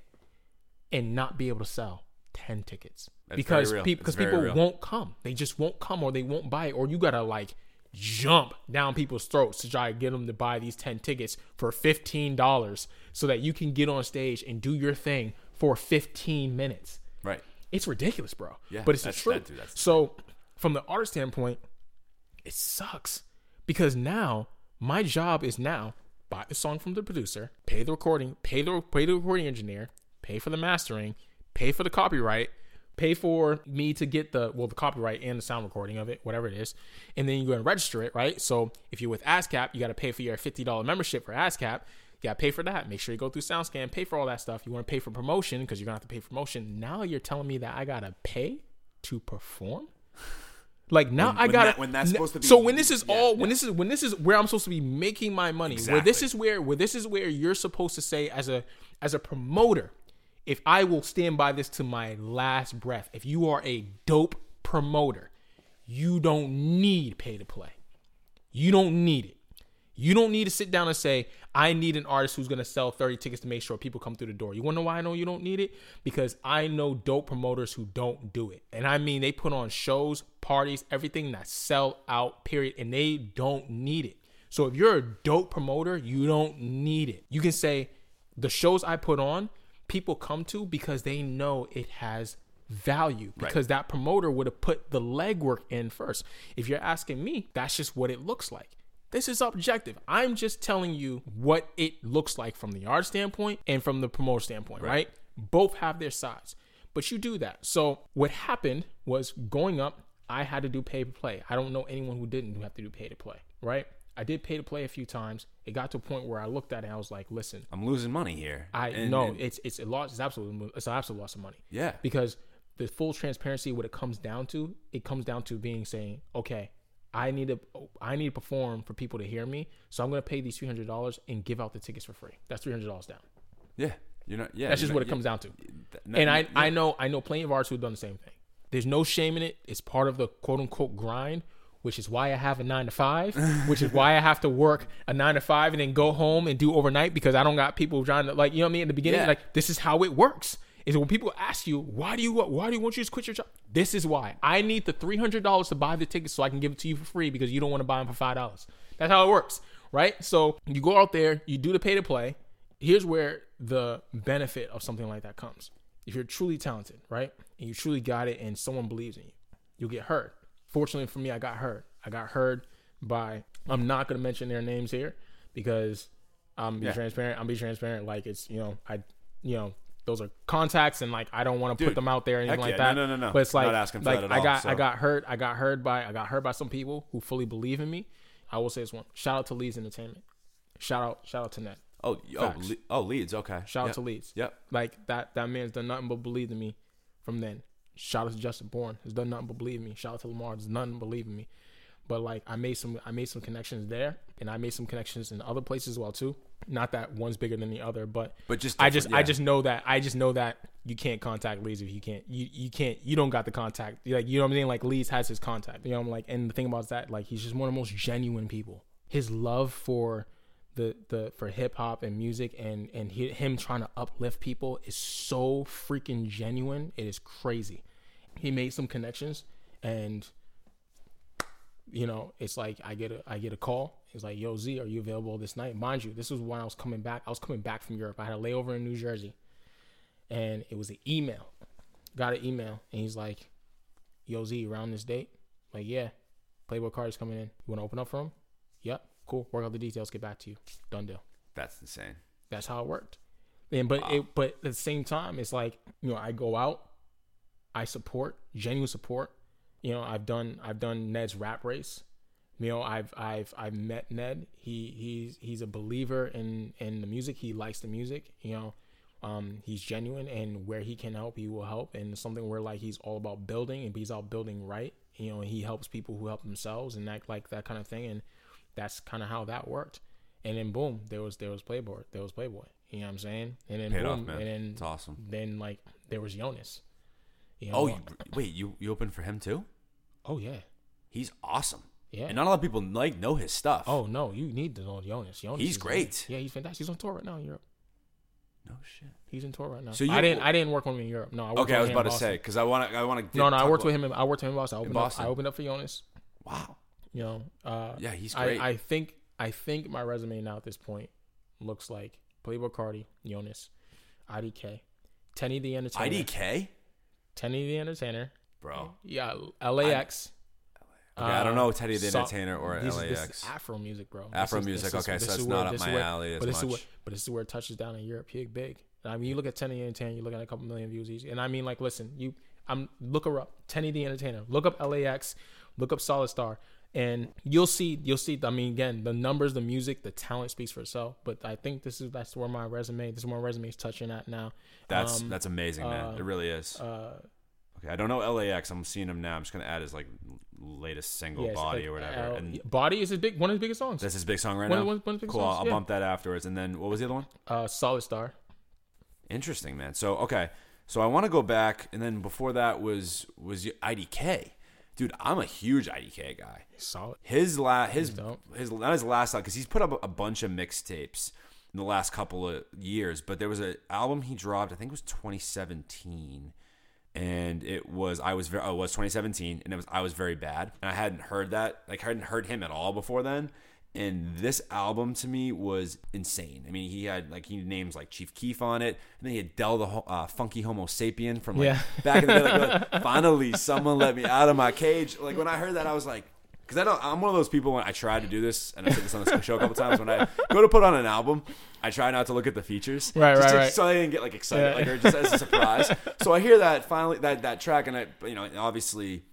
and not be able to sell ten tickets That's because people because people real. won't come. They just won't come, or they won't buy it, or you gotta like jump down people's throats to try to get them to buy these ten tickets for fifteen dollars, so that you can get on stage and do your thing for fifteen minutes. Right. It's ridiculous, bro. Yeah, but it's the truth. that- dude, so, from the artist standpoint, it sucks because now my job is now buy the song from the producer, pay the recording, pay the pay the recording engineer, pay for the mastering, pay for the copyright, pay for me to get the well the copyright and the sound recording of it, whatever it is, and then you go and register it, right? So if you're with ASCAP, you got to pay for your fifty dollar membership for ASCAP. You got to pay for that. Make sure you go through SoundScan, pay for all that stuff. You want to pay for promotion because you're gonna have to pay for promotion. Now you're telling me that I gotta pay to perform. Like now When- I gotta. that- when that's supposed to be- so when this is yeah, all when this is when this is where I'm supposed to be making my money. Where this is where where this is where you're supposed to say as a as a promoter, if I will stand by this to my last breath. If you are a dope promoter, you don't need pay to play. You don't need it. You don't need to sit down and say, I need an artist who's going to sell 30 tickets to make sure people come through the door. You want to know why I know you don't need it? Because I know dope promoters who don't do it. And I mean, they put on shows, parties, everything that sell out, period, and they don't need it. So if you're a dope promoter, you don't need it. You can say, the shows I put on, people come to because they know it has value because that promoter would have put the legwork in first. If you're asking me, that's just what it looks like. This is objective. I'm just telling you what it looks like from the art standpoint and from the promoter standpoint, right? Both have their sides. But you do that. So what happened was going up, I had to do pay to play. I don't know anyone who didn't have to do pay to play, right? I did pay to play a few times. It got to a point where I looked at it and I was like, listen, I'm losing money here. I And- and- it's it's a loss. It's absolute. It's an absolute loss of money. Yeah. Because the full transparency, what it comes down to, it comes down to being saying, okay, I need to, I need to perform for people to hear me, so I'm going to pay these three hundred dollars and give out the tickets for free. That's three hundred dollars down. yeah. You're not. Yeah. That's just not- what it comes down to. And I. I know, I know plenty of artists who've done the same thing. There's no shame in it. It's part of the quote unquote grind, which is why I have a nine to five, which is why I have to work a nine to five and then go home and do overnight because I don't got people trying to like, you know what I mean? In the beginning, Yeah. like this is how it works. Is when people ask you, why do you, why do you want you to quit your job? This is why. I need the three hundred dollars to buy the tickets so I can give it to you for free because you don't want to buy them for five dollars. That's how it works, right? So you go out there, you do the pay to play. Here's where the benefit of something like that comes. If you're truly talented, right, and you truly got it, and someone believes in you, you'll get heard. Fortunately for me, I got heard. I got heard by. I'm not gonna mention their names here because I'm be Yeah. transparent. I'm be transparent. Like it's you know I you know those are contacts, and like I don't want to put them out there or anything like yeah. that. No, no, no, no. But it's Not like, asking like I all, got, I got hurt. I got hurt by, I got hurt by some people who fully believe in me. I will say this one. Shout out to Leeds Entertainment. Shout out, shout out to Net. Oh, oh, Le- oh, Leeds. Okay. Shout out to Leeds. Yep. Like that, that man's done nothing but believe in me from then. Shout out to Justin Bourne, has done nothing but believe in me. Shout out to Lamar, has nothing but believe in me. But like I made some, I made some connections there, and I made some connections in other places as well too. Not that one's bigger than the other, but But just I just, different- I just know that, I just know that you can't contact Leeds if you can't, you, you can't, you don't got the contact. Like you know what I'm saying? Like Leeds has his contact. You know, I'm like, and the thing about that, like he's just one of the most genuine people. His love for the the for hip hop and music and and he, him trying to uplift people is so freaking genuine. It is crazy. He made some connections, and you know, it's like I get a I get a call. It's like, "Yo, Z, are you available this night?" Mind you, this was when I was coming back. I was coming back from Europe. I had a layover in New Jersey, and it was an email. Got an email, and he's like, "Yo, Z, around this date?" Like, yeah, Playboi Carti's coming in. You want to open up for him? Yep, cool. Work out the details. Get back to you. Done deal. That's insane. That's how it worked. And but it, but at the same time, it's like you know I go out, I support genuine support. You know I've done I've done Ned's rap race. You know I've I've I've met Ned. He he's he's a believer in in the music. He likes the music. You know, um, he's genuine and where he can help, he will help. And something where like he's all about building and he's out building right. You know, he helps people who help themselves and that like that kind of thing. And that's kind of how that worked. And then boom, there was there was Playboi, there was Playboi. You know what I'm saying? And then Paid boom, off, and then It's awesome. then like there was Jonas. You know? Oh, you, wait, you you opened for him too? oh yeah, He's awesome. yeah. And not a lot of people like know his stuff. oh no, you need to know Jonas. Jonas He's great. Yeah, he's fantastic. He's on tour right now in Europe. no shit. He's in tour right now. So you- I didn't I didn't work with him in Europe. No, I worked Okay, I was about to say because I want to I want to. No, no, I worked with him. In, I worked with him in Boston. I opened Boston. up. I opened up for Jonas. Wow. You know, uh, Yeah, he's I, great. I think I think my resume now at this point looks like Playboi Carti, Jonas, IDK, Teni the Entertainer, IDK, Teni the Entertainer, bro. yeah, LAX. Okay, I don't um, know Teddy the so- Entertainer or this LAX. This is Afro music, bro. Afro is- music, is- okay, so where- not up my where- alley as but this Is much. where, but this is where it touches down in Europe. Big, big. I mean, you look at Teni the Entertainer, you look at a couple million views easy. And I mean, like, listen, you, I'm look her up, Teni the Entertainer. Look up LAX, look up Solid Star, and you'll see, you'll see. I mean, again, the numbers, the music, the talent speaks for itself. But I think this is that's where my resume, this is where my resume is touching at now. That's Um, that's amazing, man. uh, it really is. uh, okay, I don't know LAX. I'm seeing him now. I'm just gonna add his like latest single, yes, body uh, or whatever. uh, and Body is his big, one of his biggest songs. that's his big song right One- now. one- one cool. songs, I'll yeah. bump that afterwards. And then what was the other one? Uh, Solid Star. Interesting, man. So okay, so I want to go back, and then before that was was IDK, dude. I'm a huge IDK guy. Solid. His la his his not his last because he's put up a, a bunch of mixtapes in the last couple of years, but there was an album he dropped. I think it was 2017, and it was I was very oh, it was 2017, and it was I was very bad, and I hadn't heard that like I hadn't heard him at all before then. And this album to me was insane. I mean, he had like he names like Chief Keef on it, and then he had Del the uh, Funky Homo Sapien from like Yeah. back in the day. Like, like, finally, someone let me out of my cage. Like when I heard that, I was like, because I don't. I'm one of those people when I try to do this, and I said this on the show a couple times. When I go to put on an album, I try not to look at the features, Right, just right, to- right. so I didn't get like excited, Yeah. like or just as a surprise. so I hear that finally that that track, and I, you know, obviously,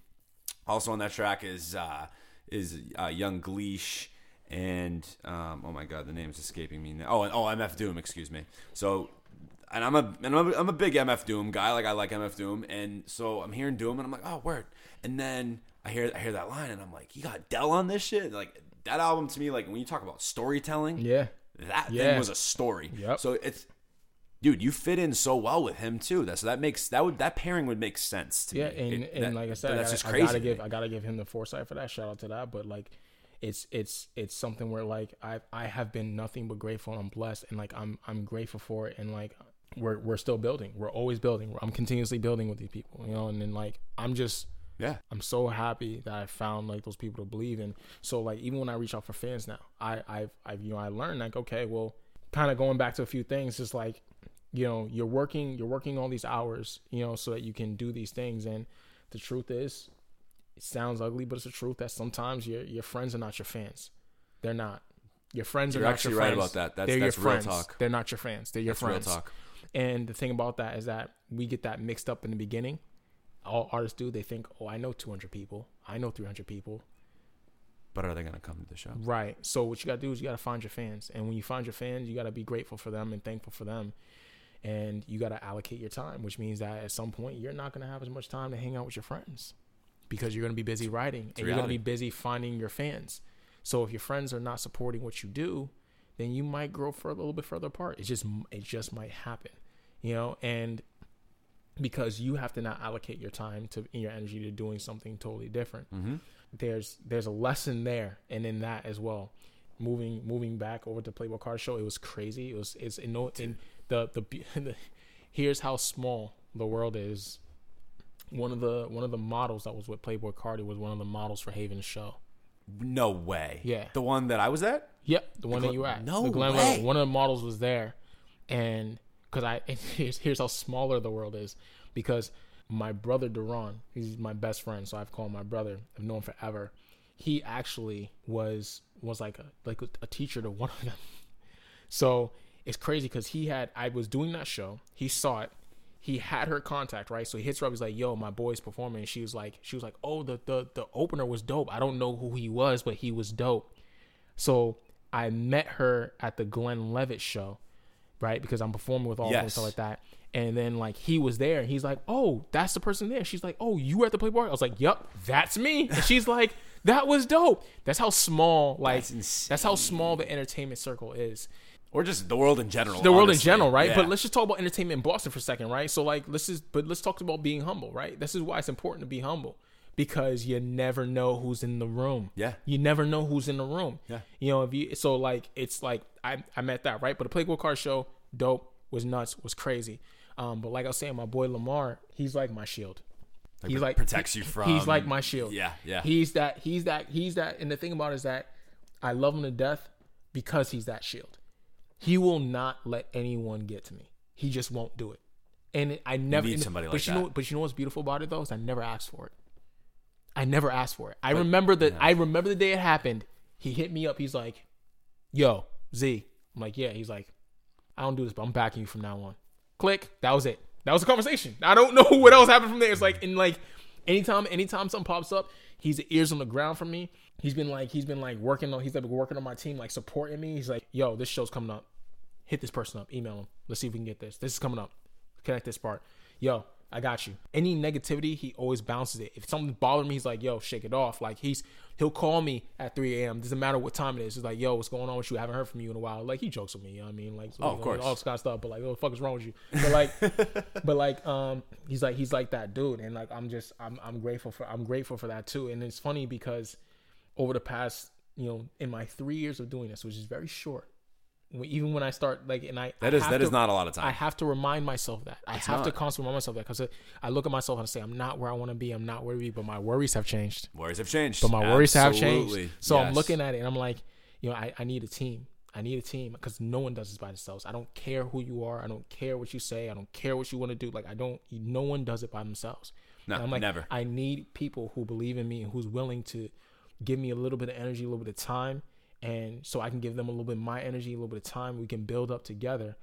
also on that track is uh is uh, Yung Gleesh. And um, oh my god, the name's escaping me now. Oh, and, oh, MF Doom, excuse me. So and I'm a and I'm a, I'm a big MF Doom guy. Like I like MF Doom, and so I'm hearing Doom, and I'm like, oh word. And then I hear I hear that line, and I'm like, you got Del on this shit. Like that album to me, like when you talk about storytelling, Yeah. that thing was a story. Yep. So it's. Dude, you fit in so well with him too. That so that makes that would that pairing would make sense to Yeah, me. and, It- and that- like I said, I that's gotta, just I crazy. gotta give. I gotta give him the foresight for that. Shout out to that. But like, it's it's it's something where like I I have been nothing but grateful and I'm blessed and like I'm I'm grateful for it and like we're we're still building. We're always building. I'm continuously building with these people, you know. And then like I'm just yeah. I'm so happy that I found like those people to believe in. So like even when I reach out for fans now, I I've, I've you know I learned like okay, well, kind of going back to a few things, just like you know you're working you're working all these hours, you know, so that you can do these things. And the truth is, it sounds ugly, but it's the truth that sometimes your your friends are not your fans. They're not. Your friends You're are not actually right friends. about that. That's- They're that's your real friends. talk. They're not your fans. They're your That's real friends. talk. And the thing about that is that we get that mixed up in the beginning. All artists do. They think, oh, I know 200 people. I know 300 people. But are they going to come to the show? Right. So what you got to do is you got to find your fans. And when you find your fans, you got to be grateful for them and thankful for them. And you got to allocate your time, which means that at some point you're not going to have as much time to hang out with your friends because you're going to be busy writing and you're going to be busy finding your fans. So if your friends are not supporting what you do, then you might grow for a little bit further apart. It just it just might happen, you know. And because you have to now allocate your time to your energy to doing something totally different. Mm-hmm. There's there's a lesson there, and in that as well. Moving moving back over to Playboy Card Show, it was crazy. It was it's in no in the the, the here's how small the world is. One of the one of the models that was with Playboi Carti was one of the models for Haven's show. No way. Yeah. The one that I was at? Yep, the one that you were at. No the Glen way. Level. One of the models was there, and because I and here's here's how smaller the world is, because my brother Duran, he's my best friend, so I've called my brother. I've known him forever. He actually was was like a like a teacher to one of them. So it's crazy because he had I was doing that show. He saw it. He had her contact right, so he hits her up. He's like, "Yo, my boy's performing." And she was like, "She was like, oh, the the the opener was dope. I don't know who he was, but he was dope." So I met her at the Glenn Levitt show, right? Because I'm performing with all of them and stuff like that. And then like he was there, and he's like, "Oh, that's the person there." She's like, "Oh, you were at the Playboi?" I was like, "Yup, that's me." And she's like, "That was dope." That's how small, like, That's that's, how small the entertainment circle is. Or just the world in general. The world in general, right? Yeah. But let's just talk about entertainment in Boston for a second, right? So like, let's just, but let's talk about being humble, right? This is why it's important to be humble because you never know who's in the room. Yeah. You never know who's in the room. Yeah. You know, if you so like it's like I I met that, right? But the Playboy Card show, dope, was nuts, was crazy. Um, but like I was saying, my boy Lamar, he's like my shield. Like, he's like protects you from. He's like my shield. Yeah, yeah. He's that. He's that. He's that. And the thing about it is that I love him to death because he's that shield. He will not let anyone get to me. He just won't do it. And I never need and- somebody but you that. know, but you know what's beautiful about it though is I never asked for it. I never asked for it. I remember that. I remember the day it happened. He hit me up. He's like, "Yo, Z." I'm like, "Yeah." He's like, "I don't do this, but I'm backing you from now on." Click. That was it. That was the conversation. I don't know what else happened from there. It's like, in like, anytime, anytime something pops up, he's ears on the ground for me. He's been like, he's been like working on, he's been working on my team, like supporting me. He's like, "Yo, this show's coming up. Hit this person up. Email him. Let's see if we can get this. This is coming up. Connect this part. Yo, I got you. Any negativity, he always bounces it. If something bothering me, he's like, yo, shake it off. Like he's he'll call me at 3 a.m. Doesn't matter what time it is. He's like, yo, what's going on with you? I haven't heard from you in a while. Like he jokes with me, you know what I mean? Like, Oh, of course. all this kind of stuff. But like, what the fuck is wrong with you? But like, but like, um, he's like, he's like that dude, and like, I'm just, I'm, I'm grateful for, I'm grateful for that too. And it's funny because over the past, you know, in my three years of doing this, which is very short, even when I start like, and I That I is have that to- is not a lot of time. I have to remind myself that. I have to constantly remind myself that because I look at myself and I say, I'm not where I want to be. I'm not where to be, but my worries have changed. worries have changed. But my worries have changed. So I'm looking at it and I'm like, you know, I, I need a team. I need a team because no one does this by themselves. I don't care who you are. I don't care what you say. I don't care what you want to do. Like I don't. No one does it by themselves. No, And I'm like, never. I need people who believe in me and who's willing to give me a little bit of energy, a little bit of time, and so I can give them a little bit of my energy, a little bit of time. We can build up together.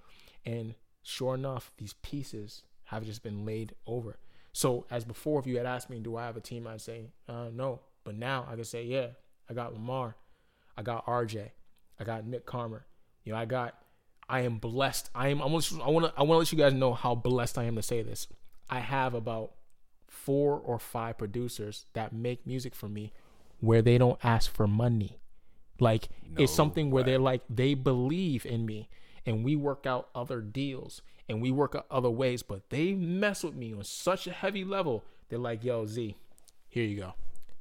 And sure enough, these pieces have just been laid over. So as before, if you had asked me, do I have a team? I'd say uh, no. But now I can say, yeah, I got Lamar, I got RJ, I got Nick Carmer. You know, I got. I am blessed. I am. Want. I want to. I want to let you guys know how blessed I am to say this. I have about four or five producers that make music for me, where they don't ask for money. Like it's No something where way. they're like they believe in me, and we work out other deals and we work out other ways. But they mess with me on such a heavy level. They're like, "Yo, Z, here you go,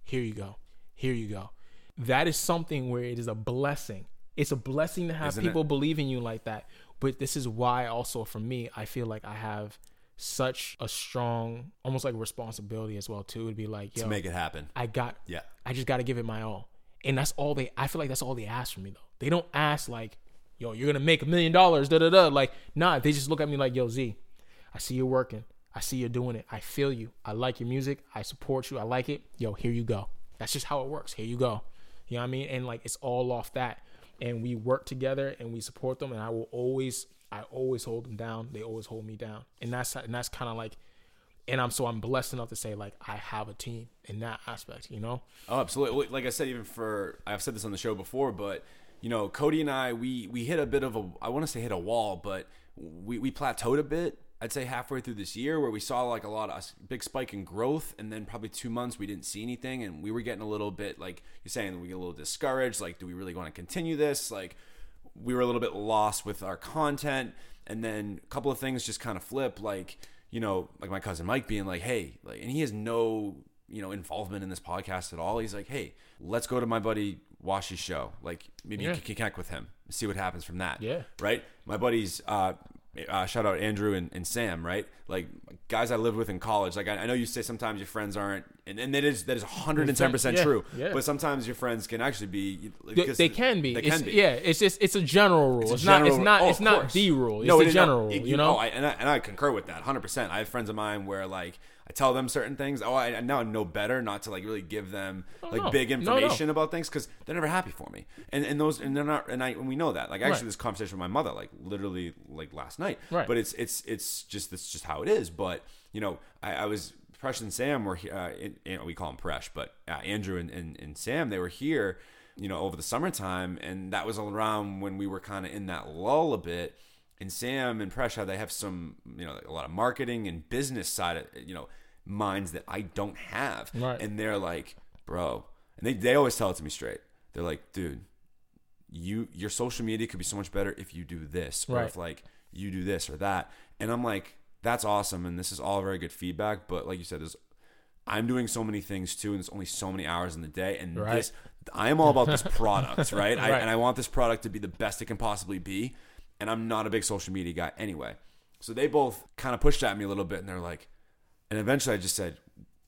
here you go, here you go." That is something where it is a blessing. It's a blessing to have Isn't it? people believe in you like that. But this is why, also for me, I feel like I have such a strong, almost like a responsibility as well too. To be like, yo, to make it happen. I got, Yeah. I just got to give it my all. And that's all they, I feel like that's all they ask from me though. They don't ask like, yo, you're to make a million dollars, da da da. Like, nah, they just look at me like, yo, Z, I see you working. I see you doing it. I feel you. I like your music. I support you. I like it. Yo, here you go. That's just how it works. Here you go. You know what I mean? And like, it's all off that. And we work together and we support them. And I will always, I always hold them down. They always hold me down, and that's and that's kind of like, and I'm so I'm blessed enough to say like I have a team in that aspect. You know, Oh, absolutely. Like I said, even for I've said this on the show before, but you know, Cody and I, we we hit a bit of a I want to say hit a wall, but we we plateaued a bit. I'd say halfway through this year, where we saw like a lot of a big spike in growth, and then probably two months we didn't see anything, and we were getting a little bit like you're saying, we get a little discouraged. Like, do we really want to continue this? Like, we were a little bit lost with our content, and then a couple of things just kind of flip. Like, you know, like my cousin Mike being like, "Hey," like, and he has no you know involvement in this podcast at all. He's like, "Hey, let's go to my buddy Washi's show. Like, maybe Yeah. you can connect with him, see what happens from that." Yeah. right. My buddies. uh uh, shout out Andrew and, and Sam, right? Like guys I lived with in college. Like I, I know you say sometimes your friends aren't, and, and that is that is 110 percent true. yeah. But sometimes your friends can actually be. they, can be. They It's- can be. Yeah, it's just it's a general rule. It's, a not. It's not. oh, it's not the rule. It's No, is general rule. You know. oh, I, and, I, and I concur with that 100%. I have friends of mine where, like, I tell them certain things. Oh, I, I now know better not to, like, really give them, like, no. big No, no. information about things because they're never happy for me. And and those, and they're not, and I, and we know that. Like, actually, Right. this conversation with my mother, like, literally, like, last night. Right. But it's, it's, it's just, it's just how it is. But, you know, I, I was, Presh and Sam were, uh, in, you know, we call them Presh, but uh, Andrew and, and, and Sam, they were here, you know, over the summertime. And that was around when we were kind of in that lull a bit and Sam and Presha, they have some, you know, a lot of marketing and business side, of, you know, minds that I don't have. Right. And they're like, bro, and they, they always tell it to me straight. They're like, dude, you your social media could be so much better if you do this, or Right. if like you do this or that. And I'm like, that's awesome, and this is all very good feedback. But like you said, there's I'm doing so many things too, and there's only so many hours in the day. And Right. this, I am all about this product, right? I, Right. and I want this product to be the best it can possibly be. And I'm not a big social media guy anyway. So they both kind of pushed at me a little bit, and they're like, and eventually I just said,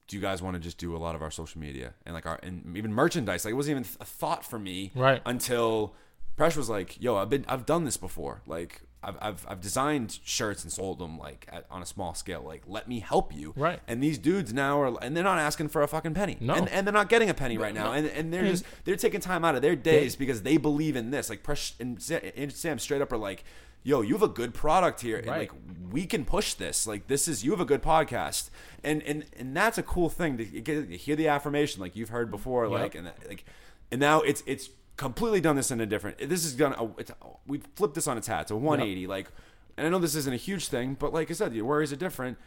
"Do you guys want to just do a lot of our social media and like our and even merchandise? Like it wasn't even a thought for me, Right. Until Presh was like, "Yo, I've been I've done this before. Like I've I've, I've designed shirts and sold them like at, on a small scale. Like let me help you, Right. And these dudes now are and they're not asking for a fucking penny, No. and and they're not getting a penny right now, and and they're just they're taking time out of their days because they believe in this. Like Presh and Sa- and Sam straight up are like. Yo, you have a good product here, and Right. like we can push this. Like this is you have a good podcast, and and and that's a cool thing to, get, to hear the affirmation like you've heard before. Like and like, and now it's it's completely done this in a different. This is gonna it's, we flipped this on its hat. It's a 180. Like, and I know this isn't a huge thing, but like I said, the worries are different.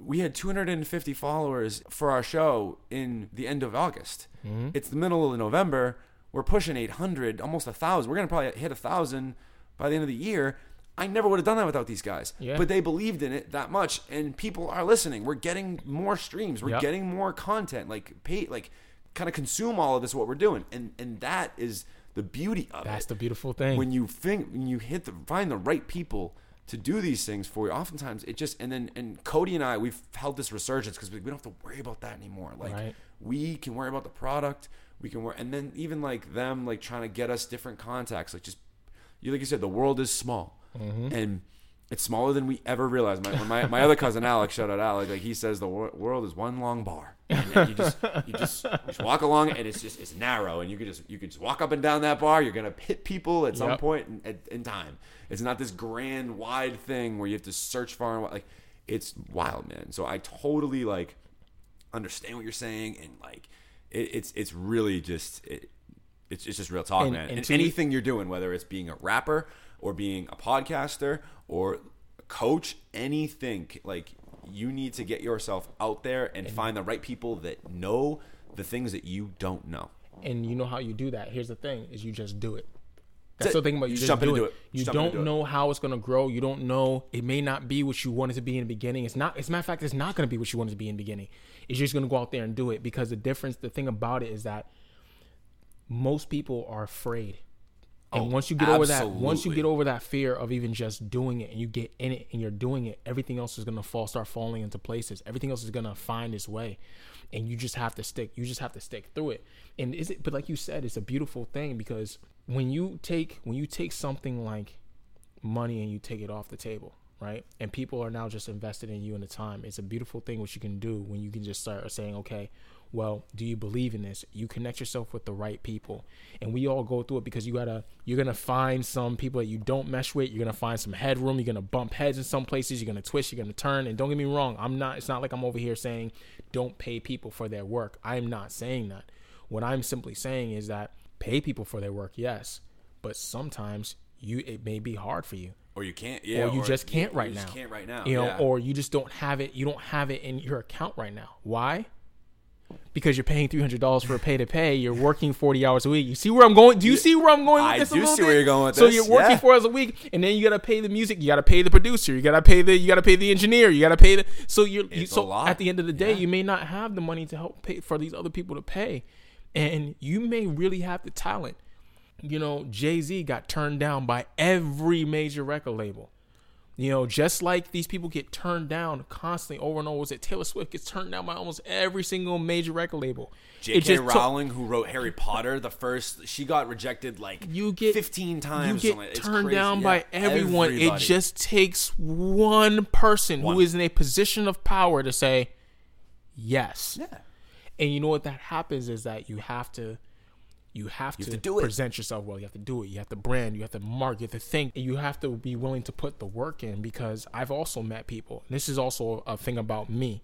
We had 250 followers for our show in the end of August. Mm-hmm. It's the middle of November. We're pushing 800, almost a thousand. We're gonna probably hit a thousand by the end of the year. I never would have done that without these guys. Yeah. But they believed in it that much, and people are listening. We're getting more streams. We're Yep. getting more content. Like pay, like kind of consume all of this. What we're doing, and and that is the beauty of it. That's it. the beautiful thing. when you think when you hit the find the right people to do these things for you. Oftentimes it just and then and Cody and I we've held this resurgence because we, we don't have to worry about that anymore. Like Right. we can worry about the product. We can worry, and then even like them like trying to get us different contacts. Like just you like you said, the world is small, Mm-hmm. and it's smaller than we ever realized. My my, my other cousin Alex, shout out Alex, like he says the wor- world is one long bar. And you just you just, you just walk along and it's just it's narrow, and you could just you could just walk up and down that bar. You're gonna hit people at some Yep. point in, at- in time. It's not this grand wide thing where you have to search far and wide. Like it's wild, man. So I totally like understand what you're saying and like it, it's it's really just it, it's, it's just real talk And- man and and anything you're doing whether it's being a rapper or being a podcaster or coach anything like you need to get yourself out there and find the right people that know the things that you don't know and you know how you do that. Here's the thing: is you just do it. That's the thing about you. Just jump do, it. it. You just don't do it. know how it's gonna grow. You don't know. It may not be what you wanted to be in the beginning. It's not. As a matter of fact, it's not gonna be what you wanted to be in the beginning. It's just gonna go out there and do it because the difference. The thing about it is that most people are afraid. And Oh, once you get over that, once you get over that fear of even just doing it, and you get in it, and you're doing it, everything else is gonna fall, start falling into places. Everything else is gonna find its way, and you just have to stick. You just have to stick through it. And is it? But like you said, it's a beautiful thing because when you take when you take something like money and you take it off the table, right? And people are now just invested in you in the time. It's a beautiful thing what you can do when you can just start saying, okay, well, do you believe in this? You connect yourself with the right people. And we all go through it because you gotta you're gonna find some people that you don't mesh with, you're gonna find some headroom, you're gonna bump heads in some places, you're gonna twist, you're gonna turn. And don't get me wrong, I'm not it's not like I'm over here saying don't pay people for their work. I'm not saying that. What I'm simply saying is that pay people for their work, yes. But sometimes you it may be hard for you or you can't yeah or you just can't right now. you right just now can't right now you know yeah. or you just don't have it you don't have it in your account right now why because you're paying $300 for a pay to pay you're working 40 hours a week you see where i'm going do you see where i'm going with I this do see bit? where you're going with so this, you're working yeah. four hours a week and then you gotta pay the music you gotta pay the producer you gotta pay the you gotta pay the engineer you gotta pay the so you're you, so at the end of the day Yeah. you may not have the money to help pay for these other people to pay and you may really have the talent you know, Jay Z got turned down by every major record label. You know, just like these people get turned down constantly over and over. Was it Taylor Swift gets turned down by almost every single major record label? J.K. Rowling, who wrote Harry Potter, the first, she got rejected like you get 15 times. You get like- turned down Yeah, by everyone. It just takes one person One. who is in a position of power to say yes. yeah. And you know what that happens is that you have to you have to, have to do it. present yourself well. You have to do it. You have to brand. You have to market. You have to think. And you have to be willing to put the work in because I've also met people. And this is also a thing about me,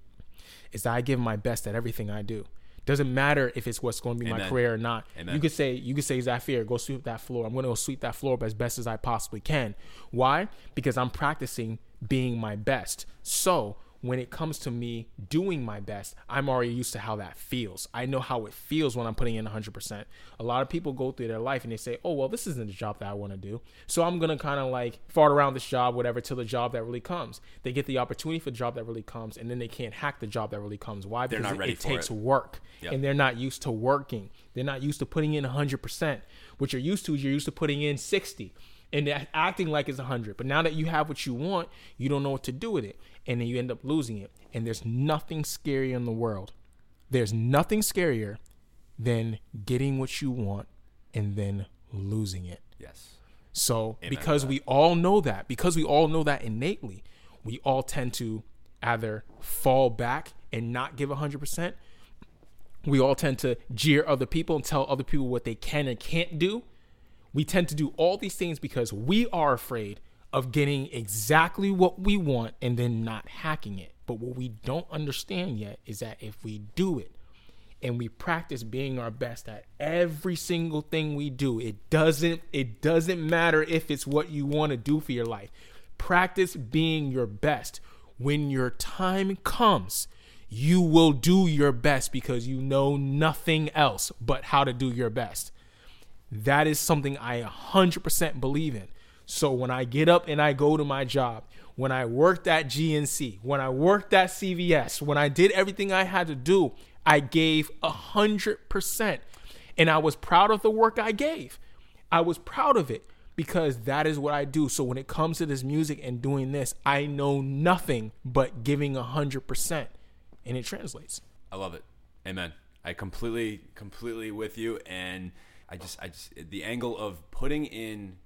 is that I give my best at everything I do. Doesn't matter if it's what's going to be my career or not. Amen. You could say you could say Zafir, go sweep that floor. I'm going to go sweep that floor up as best as I possibly can. Why? Because I'm practicing being my best. So when it comes to me doing my best, I'm already used to how that feels. I know how it feels when I'm putting in 100%. A lot of people go through their life and they say, oh, well, this isn't the job that I want to do. So I'm going to kind of like fart around this job, whatever, till the job that really comes. They get the opportunity for the job that really comes, and then they can't hack the job that really comes. Why? Because not it- it takes it. work, Yep. and they're not used to working. They're not used to putting in 100%. What you're used to is you're used to putting in 60 and acting like it's 100. But now that you have what you want, you don't know what to do with it. And then you end up losing it. And there's nothing scarier in the world. There's nothing scarier than getting what you want and then losing it. Yes. So Amen because we all know that, because we all know that innately, we all tend to either fall back and not give 100%. We all tend to jeer other people and tell other people what they can and can't do. We tend to do all these things because we are afraid of getting exactly what we want and then not hacking it. But what we don't understand yet is that if we do it, and we practice being our best at every single thing we do it doesn't it doesn't matter if it's what you want to do for your life practice being your best when your time comes you will do your best because you know nothing else but how to do your best that is something I 100% believe in. So when I get up and I go to my job, when I worked at GNC, when I worked at CVS, when I did everything I had to do, I gave 100%. And I was proud of the work I gave. I was proud of it because that is what I do. So when it comes to this music and doing this, I know nothing but giving 100%. And it translates. I love it. Amen. I completely, completely with you. And I just, I just, the angle of putting in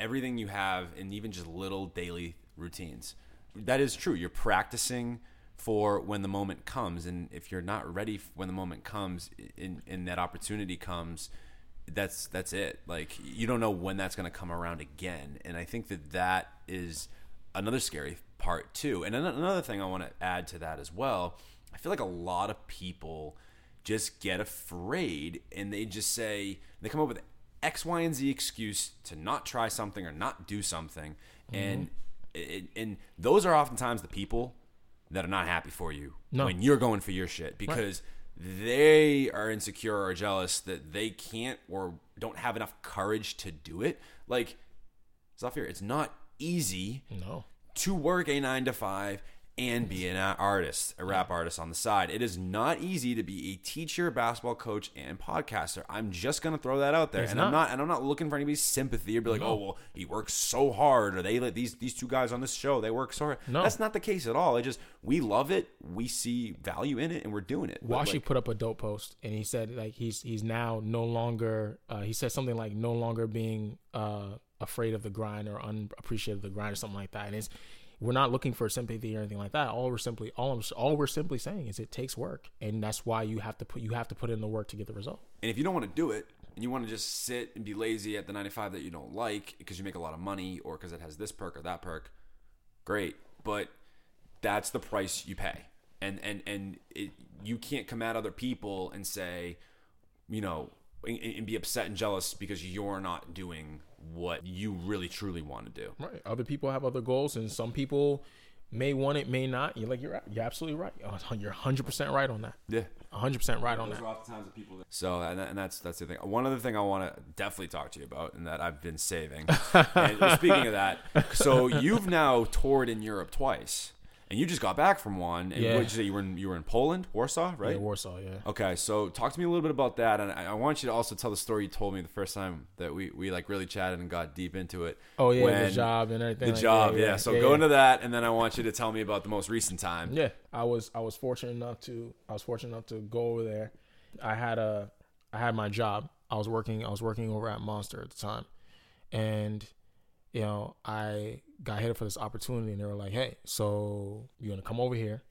everything you have and even just little daily routines. That is true. You're practicing for when the moment comes. And if you're not ready when the moment comes and, and that opportunity comes, that's that's it. Like you don't know when that's going to come around again. And I think that that is another scary part too. And another thing I want to add to that as well. I feel like a lot of people just get afraid and they just say they come up with X, Y, and Z excuse to not try something or not do something, mm-hmm. and it, and those are oftentimes the people that are not happy for you No. when you're going for your shit because they are insecure or jealous that they can't or don't have enough courage to do it. Like Zafir, it's not easy No. to work a nine to five and be an artist, a rap artist on the side. It is not easy to be a teacher, basketball coach, and podcaster. I'm just gonna throw that out there, and I'm not. not, and I'm not looking for anybody's sympathy or be like, oh well, he works so hard, or they let these these two guys on this show they work so hard. No. that's not the case at all. It just we love it, we see value in it, and we're doing it. Washi like, put up a dope post and he said like he's he's now no longer uh, he said something like no longer being uh, afraid of the grind or unappreciative of the grind or something like that. And it's we're not looking for sympathy or anything like that. All we're simply all all we're simply saying is it takes work, and that's why you have to put you have to put in the work to get the result. And if you don't want to do it, and you want to just sit and be lazy at the 95 that you don't like because you make a lot of money or because it has this perk or that perk, great. But that's the price you pay. And and and it, you can't come at other people and say, you know, and, and be upset and jealous because you're not doing what you really truly want to do. Right. Other people have other goals, and some people may want it, may not. You're like you're you're absolutely right. You're 100 percent right on that. Yeah. 100 percent right on Those that. oftentimes the people that. So, and, and that's that's the thing. One other thing I want to definitely talk to you about, and that I've been saving. and speaking of that, so you've now toured in Europe twice, and you just got back from one. And Yeah. what you say? You were in you were in Poland, Warsaw, right? Yeah, Warsaw. Yeah. Okay, so talk to me a little bit about that, and I, I want you to also tell the story you told me the first time that we, we like really chatted and got deep into it. Oh yeah, the job and everything. The like, job, yeah. So yeah, go yeah. into that, and then I want you to tell me about the most recent time. Yeah, I was I was fortunate enough to I was fortunate enough to go over there. I had a I had my job. I was working I was working over at Monster at the time, and you know I got hit for this opportunity, and they were like, "Hey, so you want to come over here?"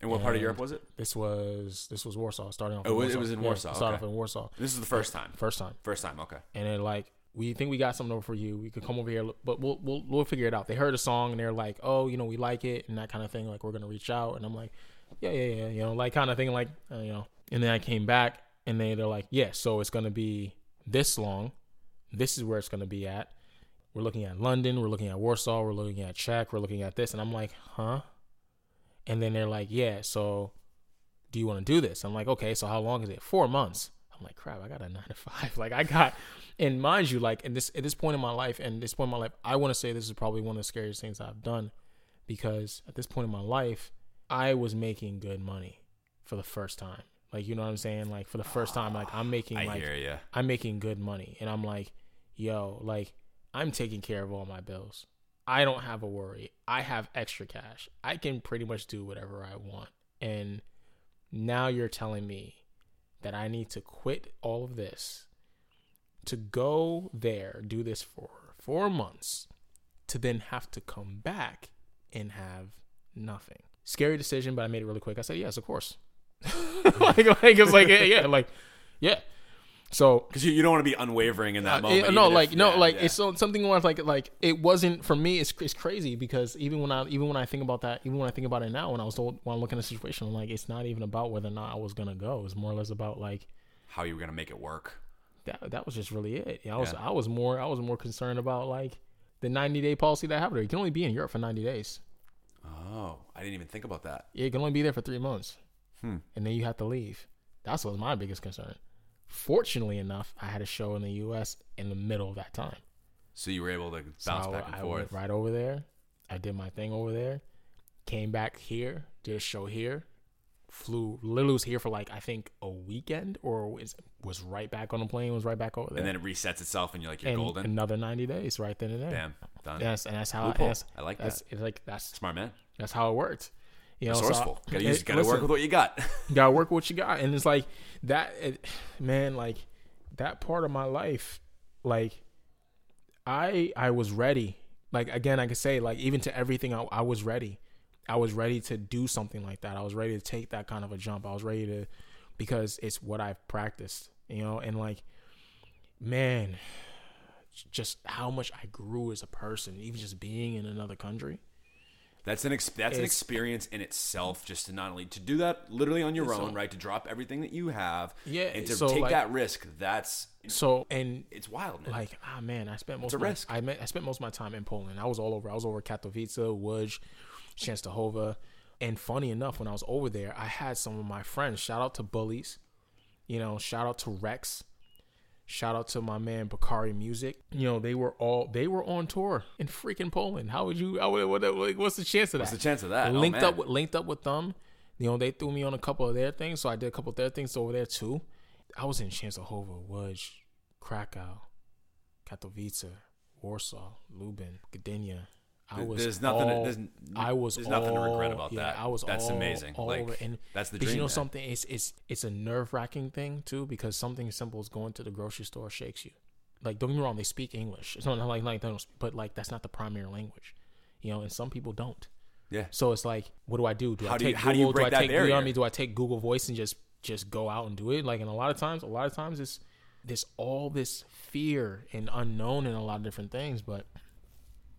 And what part of Europe was it? This was this was Warsaw, starting off. Oh, in it was- Warsaw. it was in Yeah, Warsaw, Started okay. off in Warsaw, This is the first time. first time, First time, okay. and they're like, "We think we got something over for you. We could come over here, but we'll we'll we'll figure it out." They heard a song and they're like, "Oh, you know, we like it and that kind of thing. Like, we're gonna reach out." And I'm like, "Yeah, yeah, yeah," you know, like kind of thing, like uh, you know. And then I came back and they they're like, "Yeah, so it's gonna be this long. This is where it's gonna be at. We're looking at London. We're looking at Warsaw. We're looking at Czech. We're looking at this." And I'm like, "Huh?" And then they're like, "Yeah, so." Do you want to do this? I'm like, okay, so how long is it? Four months. I'm like, crap, I got a nine to five. Like I got and mind you, like in this at this point in my life, and this point in my life, I want to say this is probably one of the scariest things I've done because at this point in my life, I was making good money for the first time. Like you know what I'm saying? Like for the first time, like I'm making I like. I'm making good money, and I'm like, yo, like I'm taking care of all my bills. I don't have a worry. I have extra cash. I can pretty much do whatever I want. And now you're telling me that I need to quit all of this to go there, do this for four months, to then have to come back and have nothing. Scary decision, but I made it really quick. I said, yes, of course. like, like it's like, yeah, like, yeah. So Because you, you don't want to be unwavering in that uh, moment. it- no, like if- no, yeah, like yeah. it's so, something where like like it wasn't for me. It's it's crazy because even when I even when I think about that, even when I think about it now, when I was told when I look in the situation, I'm like it's not even about whether or not I was gonna go. It's more or less about like how you were gonna make it work. that. That was just really it. Yeah, I was. I was more I was more concerned about like the 90 day policy that I have there. You can only be in Europe for 90 days. Oh, I didn't even think about that. Yeah, you can only be there for three months, Hmm. and then you have to leave. That's what was my biggest concern. Fortunately enough, I had a show in the U.S. in the middle of that time. So you were able to bounce So back and I forth. went right over there. I did my thing over there. Came back here, did a show here. Flew. Lily was here for like I think a weekend, or was was right back on the plane. Was right back over there. and then it resets itself, and you're like you're And golden. Another ninety days, right then and there. Bam, done. Yes, and that's how. Loophole. That's, I like that's, that. It's like that's Smart man. that's how it worked. You know, so I- Resourceful. gotta use, it- gotta work with what you got. you gotta work with what you got. And it's like that it, man like that part of my life like i i was ready. Like again i could say like even to everything I, I was ready. I was ready to do something like that. I was ready to take that kind of a jump. I was ready to because it's what i've practiced you know? And like man just how much i grew as a person even just being in another country That's an ex- that's an experience in itself. Just to not only to do that literally on your own, right? To drop everything that you have, Yeah, and to so, take like- that risk. That's so and it's wild, man. like ah man, I spent most a of my, risk. I met, I spent most of my time in Poland. I was all over. I was over Katowice, Łódź, Częstochowa, and funny enough, when I was over there, I had some of my friends. Shout out to Bullies, you know. Shout out to Rex. Shout out to my man Bakari Music. You know they were all they were on tour in freaking Poland. How would you? How would, what, what, what's the chance of that? What's the chance of that? Oh, linked man. up with linked up with them. You know, they threw me on a couple of their things, so I did a couple of their things over there too. I was in Częstochowa, Łódź, Krakow, Katowice, Warsaw, Lubin, Gdynia. I was there's nothing. all- there's, I was There's nothing to regret about yeah, that. I was That's all- amazing. all like over. And that's the but dream. you know man. something? It's it's it's a nerve wracking thing too because something simple as going to the grocery store shakes you. Like don't get me wrong, they speak English. It's not like like don't speak, but like that's not the primary language. You know, and some people don't. Yeah. So it's like, what do I do? Do How I do you- take how do you Google? break I that take you know what I mean? Do I take Google Voice and just just go out and do it? Like, and a lot of times, a lot of times, it's there's all this fear and unknown and a lot of different things, but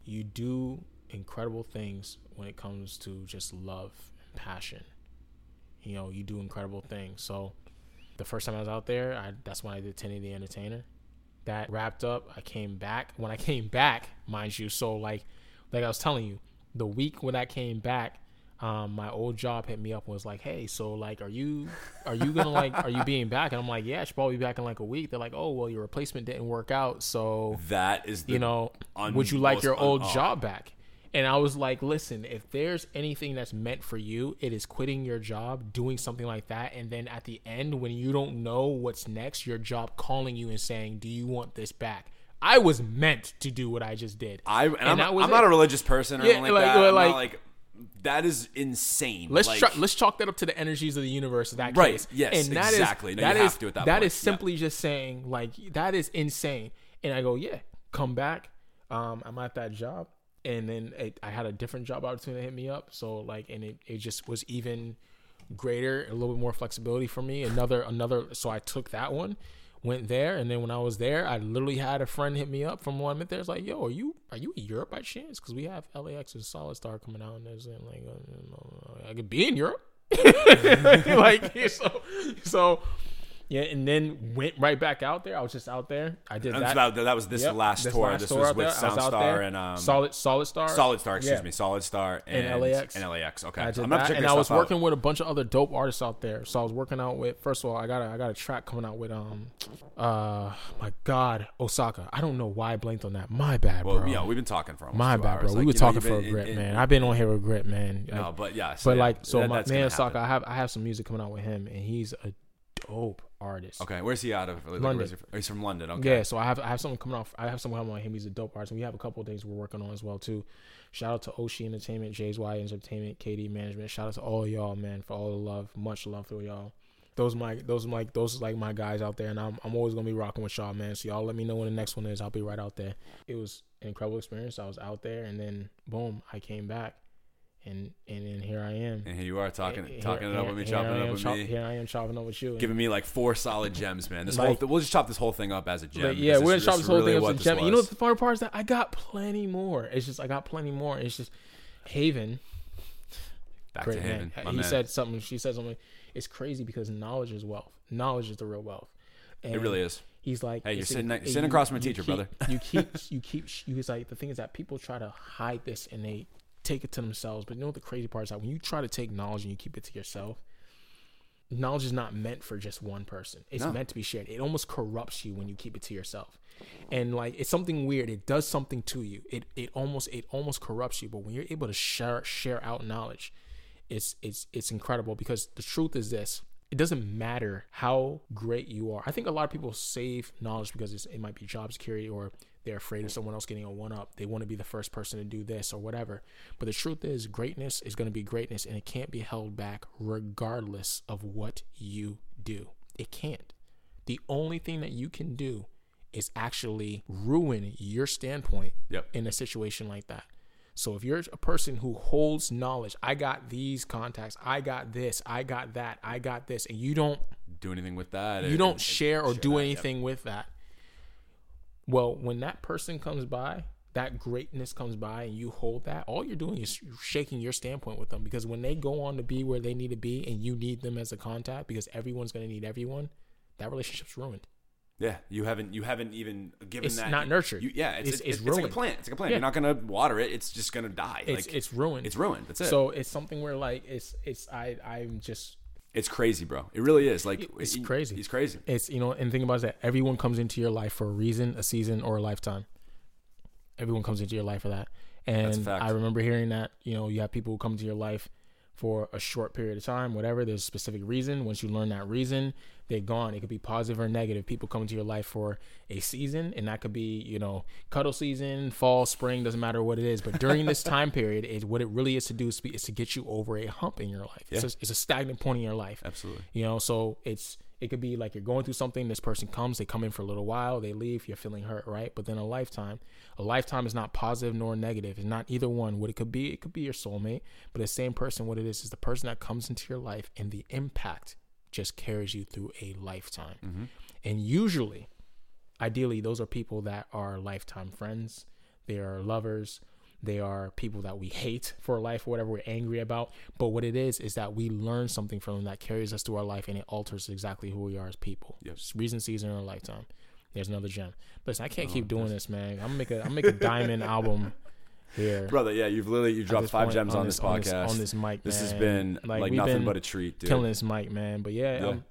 you do incredible things when it comes to just love and passion. You know, you do incredible things. So the first time I was out there, I, that's when I did Teni the Entertainer. That wrapped up. I came back. When I came back, mind you, so like, like I was telling you, the week when I came back, um, my old job hit me up and was like, "Hey, so like, are you, are you gonna like, are you being back?" And I'm like, "Yeah, I should probably be back in like a week." They're like, "Oh, well, your replacement didn't work out, so That is the you know, un- would you like your old oh. job back? And I was like, listen, if there's anything that's meant for you, it is quitting your job, doing something like that, and then at the end, when you don't know what's next, your job calling you and saying, "Do you want this back?" I was meant to do what I just did. I and, I'm, that was I'm not a religious person or Yeah, anything like, like- that. I'm not like that is insane. Let's like, try, let's chalk that up to the energies of the universe in that Right, case. yes, and that is- exactly. No, you that is- that that is simply just saying like that is insane. And I go, yeah, come back. Um, I'm at that job, and then it, I had a different job opportunity hit me up. So like, and it, it just was even greater, a little bit more flexibility for me. Another another. So I took that one. Went there, and then when I was there, I literally had a friend hit me up from one minute. There's like, "Yo, are you are you in Europe by chance? Because we have LAX and Solid Star coming out, and there's like, uh, I could be in Europe." like so, so yeah, and then went right back out there. I was just out there. I did that. so that, was this Yep, last this tour. last this tour was with. I was Soundstar and um, Solid Solid Star. Solid Star. Excuse Yeah. me, Solid Star and, And LAX. And LAX. Okay, I did I'm gonna that, and I was out. working with a bunch of other dope artists out there. So I was working out with. First of all, I got a, I got a track coming out with um, uh, my God, Osaka. I don't know why I blanked on that. My bad, Well, bro. yeah, we've been talking for My bad, hours. bro. Like, we were you know, talking for a been- grit, in- man. I've been on here with grit, man. No, but yeah. So but yeah, like, so my man Osaka. I have I have some music coming out with him, and he's a dope artist. Okay, where's he out of? Like, London. he he's from London. Okay. Yeah, so I have I have something coming off. I have someone coming on him. He's a dope artist, and we have a couple of things we're working on as well too. Shout out to Oshi Entertainment, Jay's Y Entertainment, KD Management. Shout out to all y'all, man, for all the love. Much love to y'all. Those my those my those like my guys out there, and I'm I'm always gonna be rocking with y'all, man. So y'all let me know when the next one is. I'll be right out there. It was an incredible experience. I was out there, and then boom, I came back, and and then here I am. And here you are talking, Here- talking it up with me, chopping it up with chop- me, Here I am chopping up with you. giving me like four solid gems, man. This Like- whole we'll just chop this whole thing up as a gem. Like, yeah, we're gonna this- chop this whole really thing up as a gem. You know what the funny part is that I got plenty more. It's just I got plenty more. It's just Haven. Back Great to man. He man. said something. She said something. It's crazy because knowledge is wealth. Knowledge is the real wealth. And it really is. He's like, Hey, you're sitting sitting across from a teacher, keep- brother. You keep, you keep. You he's like the thing is that people try to hide this and they take it to themselves. But you know what the crazy part is that when you try to take knowledge and you keep it to yourself, knowledge is not meant for just one person. It's No. meant to be shared. It almost corrupts you when you keep it to yourself. And like it's something weird. It does something to you. It it almost it almost corrupts you. But when you're able to share share out knowledge, it's it's it's incredible because the truth is this. It doesn't matter how great you are. I think a lot of people save knowledge because it's, it might be job security or they're afraid of someone else getting a one up. They want to be the first person to do this or whatever. But the truth is, greatness is going to be greatness and it can't be held back regardless of what you do. It can't. The only thing that you can do is actually ruin your standpoint Yep. in a situation like that. So if you're a person who holds knowledge, I got these contacts, I got this, I got that, I got this, and you don't Do anything with that? you don't share or share do that, yep. anything with that. Well, when that person comes by, that greatness comes by and you hold that, all you're doing is shaking your standpoint with them because when they go on to be where they need to be and you need them as a contact because everyone's going to need everyone, that relationship's ruined. Yeah, you haven't you haven't even given It's that. not nurtured. You, yeah, it's It's- it's, it's it's, like a plant. It's like a plant. Yeah. You're not gonna water it. It's just gonna die. It's like it's ruined. it's ruined. That's it. So it's something where like it's it's I I'm just it's crazy, bro. It really is. Like It's he- crazy. He's crazy. it's you know and the thing about it is that everyone comes into your life for a reason a season or a lifetime everyone comes into your life for that and i remember hearing that you know you have people who come to your life for a short period of time whatever there's a specific reason. Once you learn that reason they're gone. It could be positive or negative. People come into your life for a season and that could be you know cuddle season fall spring doesn't matter what it is. But during this time period is what it really is to do is, be, is to get you over a hump in your life. It's, a, it's a stagnant point in your life. Absolutely. you know so it's It could be like you're going through something. This person comes, they come in for a little while, they leave. You're feeling hurt, right? But then a lifetime, a lifetime is not positive nor negative. It's not either one. What it could be, it could be your soulmate. But the same person, what it is, is the person that comes into your life, and the impact just carries you through a lifetime. Mm-hmm. And usually, ideally, those are people that are lifetime friends. They are lovers. They are people that we hate for life, whatever we're angry about. But what it is is that we learn something from them that carries us through our life and it alters exactly who we are as people. Yep. It's reason, season, in a lifetime. There's another gem. Listen, I can't Oh, keep doing this, man. I'm gonna make a I'm make a diamond album here. brother. Yeah, you've literally you dropped five point gems on this, on podcast. on this mic. This has been like, we've nothing been but a treat, dude. killing this mic, man. But yeah, Yeah. I'm,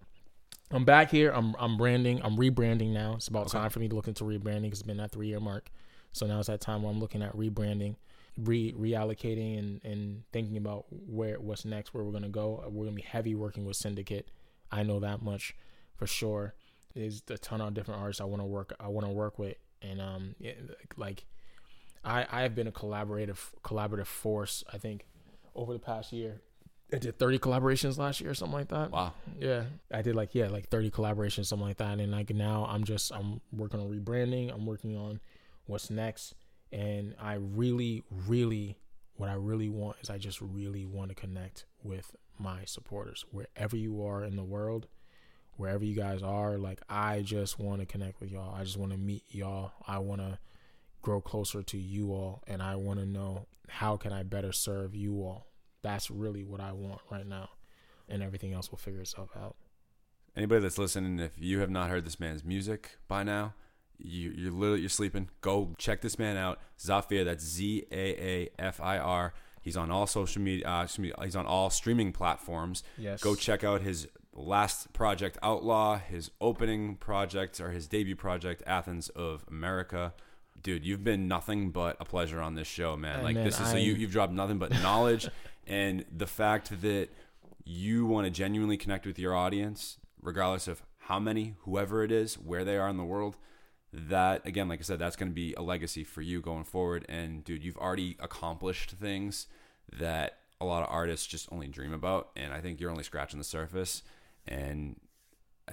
I'm back here. I'm I'm branding. I'm rebranding now. It's about Okay. time for me to look into rebranding. It's been that three year mark, so now it's that time where I'm looking at rebranding, re reallocating, and and thinking about where what's next, where we're gonna go. We're gonna be heavy working with Syndicate. I know that much for sure. There's a ton of different artists I want to work. I want to work with, and um, yeah, like I I have been a collaborative collaborative force. I think over the past year. I did 30 collaborations last year or something like that. Wow. Yeah, I did like yeah, like 30 collaborations, something like that. And like now, I'm just I'm working on rebranding. I'm working on what's next, and I really, really, what I really want is I just really want to connect with my supporters wherever you are in the world, wherever you guys are. Like I just want to connect with y'all. I just want to meet y'all. I want to grow closer to you all, and I want to know how can I better serve you all. That's really what I want right now, and everything else will figure itself out. Anybody that's listening, if you have not heard this man's music by now, you, you're literally you're sleeping. Go check this man out, Zafir. That's Z A A F I R. He's on all social media. Uh, me, he's on all streaming platforms. Yes. Go check out his last project, Outlaw. His opening project or his debut project, Athens of America. Dude, you've been nothing but a pleasure on this show, man. Hey, like man, this is so you you've dropped nothing but knowledge, and the fact that you want to genuinely connect with your audience, regardless of how many, whoever it is, where they are in the world. That again, like I said, that's going to be a legacy for you going forward. And dude, you've already accomplished things that a lot of artists just only dream about, and I think you're only scratching the surface. And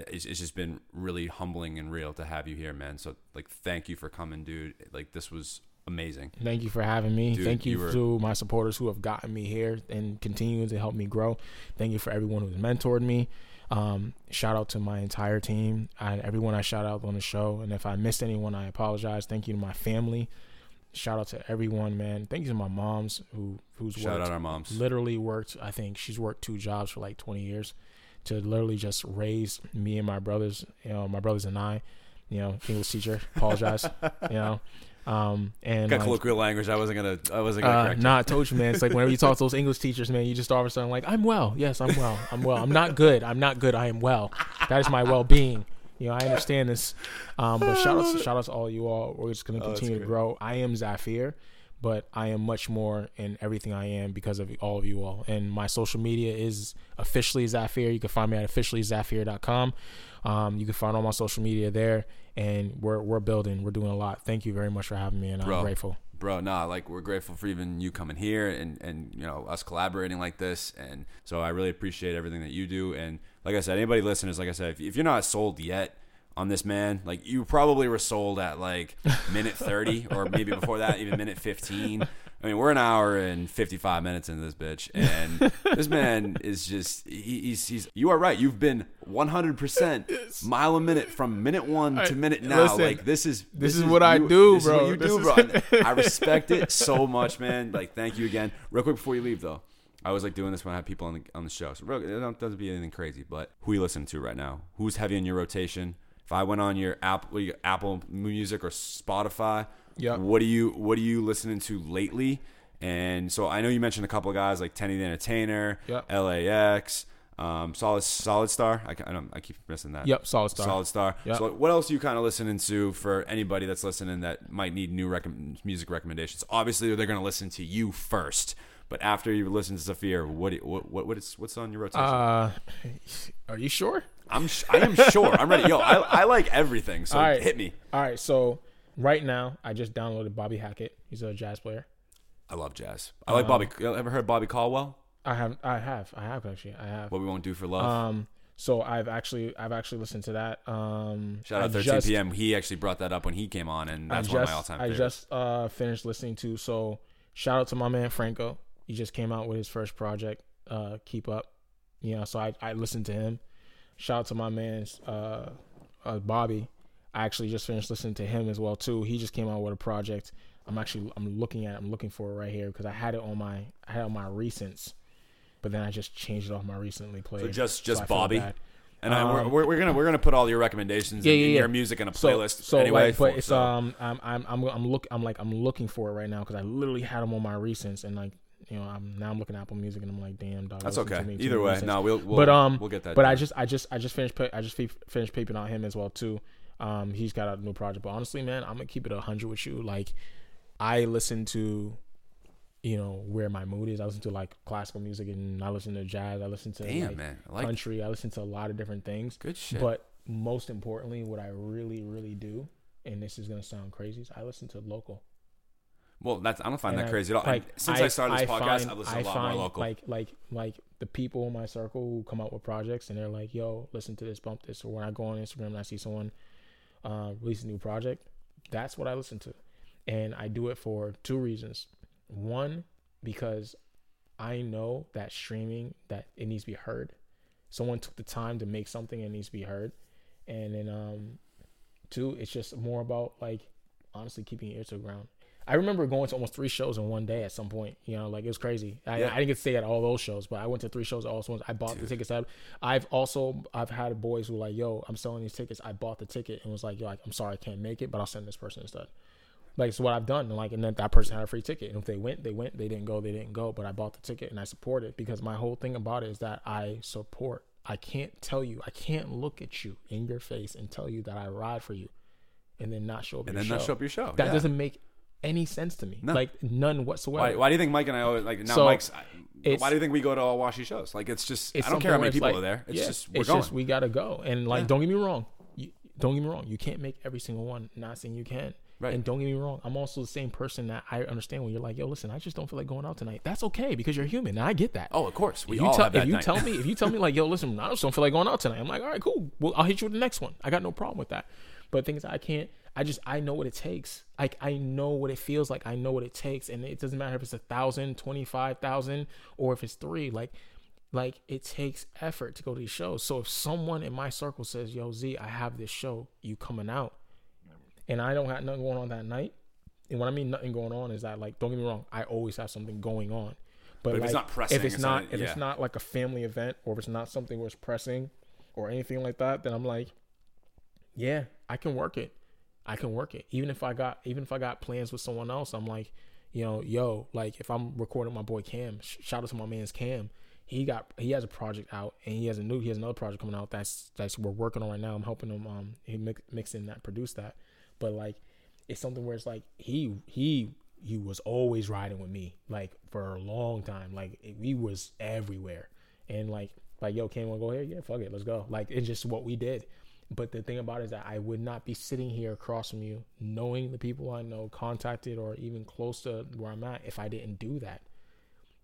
it's, it's just been really humbling and real to have you here, man. So like, thank you for coming, dude. Like this was amazing. Thank you for having me. Dude, Thank you, you were- to my supporters who have gotten me here and continue to help me grow. Thank you for everyone who's mentored me. Um, shout out to my entire team and everyone I shout out on the show. And if I missed anyone, I apologize. Thank you to my family. Shout out to everyone, man. Thank you to my moms who who's Shout worked out our moms. literally worked i think she's worked two jobs for like 20 years to literally just raise me and my brothers you know my brothers and i you know english teacher apologize you know um and Got like, colloquial language. I wasn't gonna. I wasn't gonna uh, correct nah, I told you, man. It's like whenever you talk to those English teachers, man, you just all of a sudden like, I'm well. Yes, I'm well. I'm well. I'm not good. I'm not good. I am well. That is my well-being. You know, I understand this. Um, but shout out, to, shout out to all you all. We're just gonna Oh, continue to grow. I am Zafir, but I am much more in everything I am because of all of you all. And my social media is officially Zafir. You can find me at officiallyzafir.com. Um, you can find all my social media there, and we're we're building. We're doing a lot. Thank you very much for having me, and Bro. I'm grateful. bro nah like we're grateful for even you coming here and and you know us collaborating like this and so i really appreciate everything that you do and like i said anybody listening is like i said if, if you're not sold yet on this man like you probably were sold at like minute 30 or maybe before that even minute 15 i mean we're an hour and 55 minutes into this bitch and this man is just he, he's he's you are right you've been 100% mile a minute from minute one to minute now listen, like this is this is what I do, this is bro. what you This do is- bro I respect it so much, man. Like, thank you again. Real quick before you leave, though, I was like doing this when I had people on the on the show. So, real, it doesn't be anything crazy, but who you listening to right now? Who's heavy in your rotation? If I went on your Apple your Apple Music or Spotify, Yeah. what do you what are you listening to lately? And so I know you mentioned a couple of guys like Teni the Entertainer, Yep. LAX, um, Solid Solid Star. I, I don't I keep missing that. Yep, solid star. Solid Star. Yep. So, what else are you kind of listening to for anybody that's listening that might need new rec- music recommendations? Obviously, they're going to listen to you first, but after you listen to Zafir, what what what, what is what's on your rotation? Uh, are you sure? I'm sh- I am sure. I'm ready. Yo, I, I like everything. So right. hit me. All right, so right now I just downloaded Bobby Hackett. He's a jazz player. I love jazz. I like Bobby. You ever heard Bobby Caldwell? I have, I have, I have actually, I have. What we won't do for love. Um, So I've actually I've actually listened to that. Um, Shout I out 13 just- p.m. He actually brought that up when he came on, and that's I one of my all-time I favorites. just uh, finished listening to. So shout out to my man Franco. He just came out with his first project. Uh, Keep up. You know, so I I listened to him. Shout out to my man uh, uh, Bobby. I actually just finished listening to him as well too. He just came out with a project. I'm actually I'm looking at. it. I'm looking for it right here because I had it on my I had it on my recents, but then I just changed it off my recently played. So just just feel Bobby. And I, we're, Um, we're, we're gonna we're gonna put all your recommendations Yeah, and, yeah, and yeah. your music in a playlist So anyway. like, but for- it's so- um, I'm I'm I'm I'm look I'm like I'm looking for it right now because I literally had them on my recents and like you know I'm now I'm looking at Apple Music and I'm like damn dog. that's okay. me Either way, no, we'll, we'll but um, we'll get that. But I just I just I just finished I just finished peeping on him as well too. Um, he's got a new project. But honestly, man, I'm gonna keep it hundred with you. Like, I listen to. You know where my mood is. I listen to like classical music and I listen to jazz. I listen to damn like, man, I like country. I listen to a lot of different things. good shit. But most importantly, what I really, really do, and this is gonna sound crazy, is I listen to local. well, that's I don't find And that I- crazy at all. like, since I, started this podcast, find- I've listened to a lot find, more local. Like, like, like the people in my circle who come out with projects, and they're like, "Yo, listen to this, bump this." Or when I go on Instagram and I see someone uh, release a new project, that's what I listen to, and I do it for two reasons. One, because I know that streaming that it needs to be heard. Someone took the time to make something and needs to be heard, and then um, two, it's just more about like honestly keeping your ear to the ground. I remember going to almost three shows in one day at some point. You know, like it was crazy. I, Yeah. I didn't get to stay at all those shows, but I went to three shows all at once. I bought the tickets. I've also I've had boys who were like, "Yo, I'm selling these tickets." I bought the ticket and was like, "Yo, like, I'm sorry, I can't make it, but I'll send this person instead." Like it's what I've done. And like, and then that person had a free ticket. And if they went, they went. They didn't go, they didn't go. But I bought the ticket and I support it because my whole thing about it is that I support. I can't tell you. I can't look at you in your face and tell you that I ride for you, and then not show up. and your then show. not show up your show. That yeah. doesn't make any sense to me. No. Like none whatsoever. Why, why do you think Mike and I always like now? So, Mike's. I- Why do you think we go to all washy shows? Like it's just It's I don't care how many people like- are there. It's yeah, just we're it's going. just we gotta go. And like, Yeah. don't get me wrong. You, don't get me wrong. You can't make every single one. Not saying you can. Right. And don't get me wrong. I'm also the same person that I understand when you're like, yo, listen, I just don't feel like going out tonight. That's okay because you're human. And I get that. oh, of course, we if you all tell, have that if you night. tell me if you tell me like yo listen I just don't feel like going out tonight I'm like all right cool well I'll hit you with the next one I got no problem with that but the thing is I can't I just I know what it takes. Like I know what it feels like. I know what it takes. And it doesn't matter if it's a thousand twenty five thousand or if it's three. Like like it takes effort to go to these shows. So if someone in my circle says yo Z I have this show. You coming out? And I don't have nothing going on that night. And what I mean nothing going on is that like don't get me wrong I always have something going on. But, But if like, it's not pressing, if it's, it's not, not- if yeah. it's not like a family event or if it's not something where it's pressing or anything like that, then I'm like, yeah, I can work it. I can work it. Even if I got even if I got plans with someone else, I'm like, you know, yo, like if I'm recording my boy Cam, sh- shout out to my man's Cam. He got he has a project out and he has a new he has another project coming out that's that's we're working on right now. I'm helping him um he mix, mix in that produce that. But like it's something where it's like he he he was always riding with me like for a long time. Like we was everywhere. And like like yo, Cam wanna go here? Yeah, fuck it, let's go. Like it's just what we did. But the thing about it is that I would not be sitting here across from you, knowing the people I know, contacted or even close to where I'm at, if I didn't do that.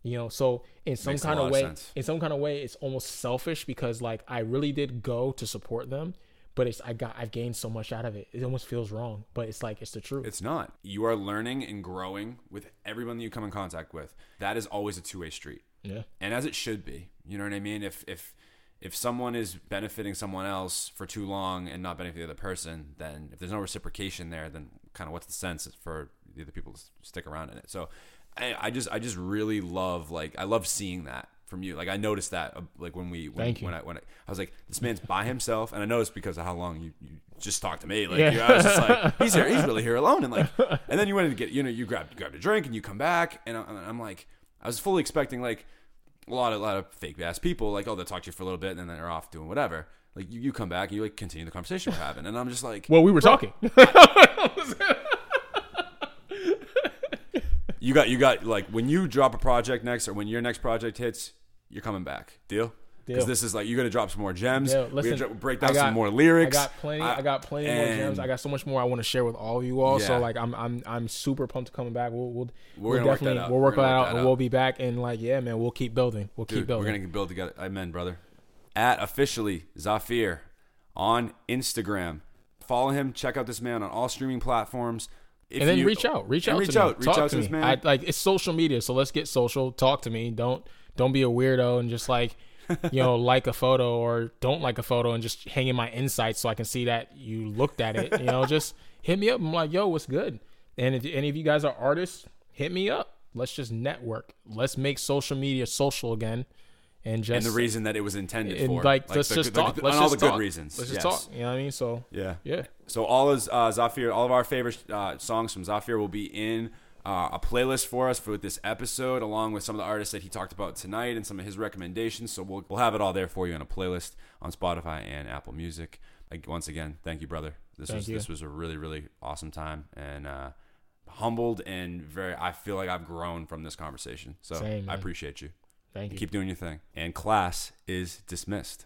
You know, so in some Makes kind of of way, sense. in some kind of way, it's almost selfish because like I really did go to support them, but it's I got I've gained so much out of it. It almost feels wrong, but it's like it's the truth. It's not. You are learning and growing with everyone that you come in contact with. That is always a two way street. yeah, and as it should be. You know what I mean? If if if someone is benefiting someone else for too long and not benefiting the other person, then if there's no reciprocation there, then kind of what's the sense for the other people to stick around in it? So I, I just I just really love like I love seeing that from you. Like I noticed that uh, like when we when, Thank you. when I when I, I was like this man's by himself, and I noticed because of how long you, you just talked to me. Like Yeah. you know, I was just like he's here, he's really here alone, and like and then you went to get you know you grabbed grabbed a drink and you come back, and I, I'm like I was fully expecting like a lot of a lot of fake ass people like oh they'll talk to you for a little bit and then they're off doing whatever. Like you, you come back and you like continue the conversation we're having. And i'm just like well, we were talking. you got you got like when you drop a project next or when your next project hits you're coming back. Deal because this is like you're gonna drop some more gems Yeah, we're listen, dro- break down got- some more lyrics I got plenty. I, got plenty more gems. I got so much more I want to share with all of you all. So like I'm I'm I'm super pumped to coming back. We'll we'll, we'll work definitely out. we'll work that out, work that and out. we'll be back. And like yeah, man, we'll keep building. We'll keep building. we're gonna build together amen brother at officially Zafir on Instagram. Follow him. Check out this man on all streaming platforms. If and then you- reach out, reach out, reach to out, me. reach Talk out to to this me. man. I, like it's social media, so let's get social. Talk to me. Don't don't be a weirdo and just like you know like a photo or don't like a photo and just hang in my insights so I can see that you looked at it. You know, just hit me up. I'm like, yo, what's good? And if any of you guys are artists, hit me up. Let's just network. Let's make social media social again, and just and the reason that it was intended and for. like, let's the- just the- talk. the- let's on all just the talk. good reasons. Let's just yes. talk. You know what I mean? So Yeah. yeah. So all of uh, Zafir, all of our favorite uh, songs from Zafir will be in uh, a playlist for us for this episode, along with some of the artists that he talked about tonight and some of his recommendations. So we'll we'll have it all there for you in a playlist on Spotify and Apple Music. Like, once again, thank you, brother. This Thank was you. this was a really really awesome time and uh, humbled and very. I feel like I've grown from this conversation. So Same, I appreciate you. Thank you. Keep doing your thing. And class is dismissed.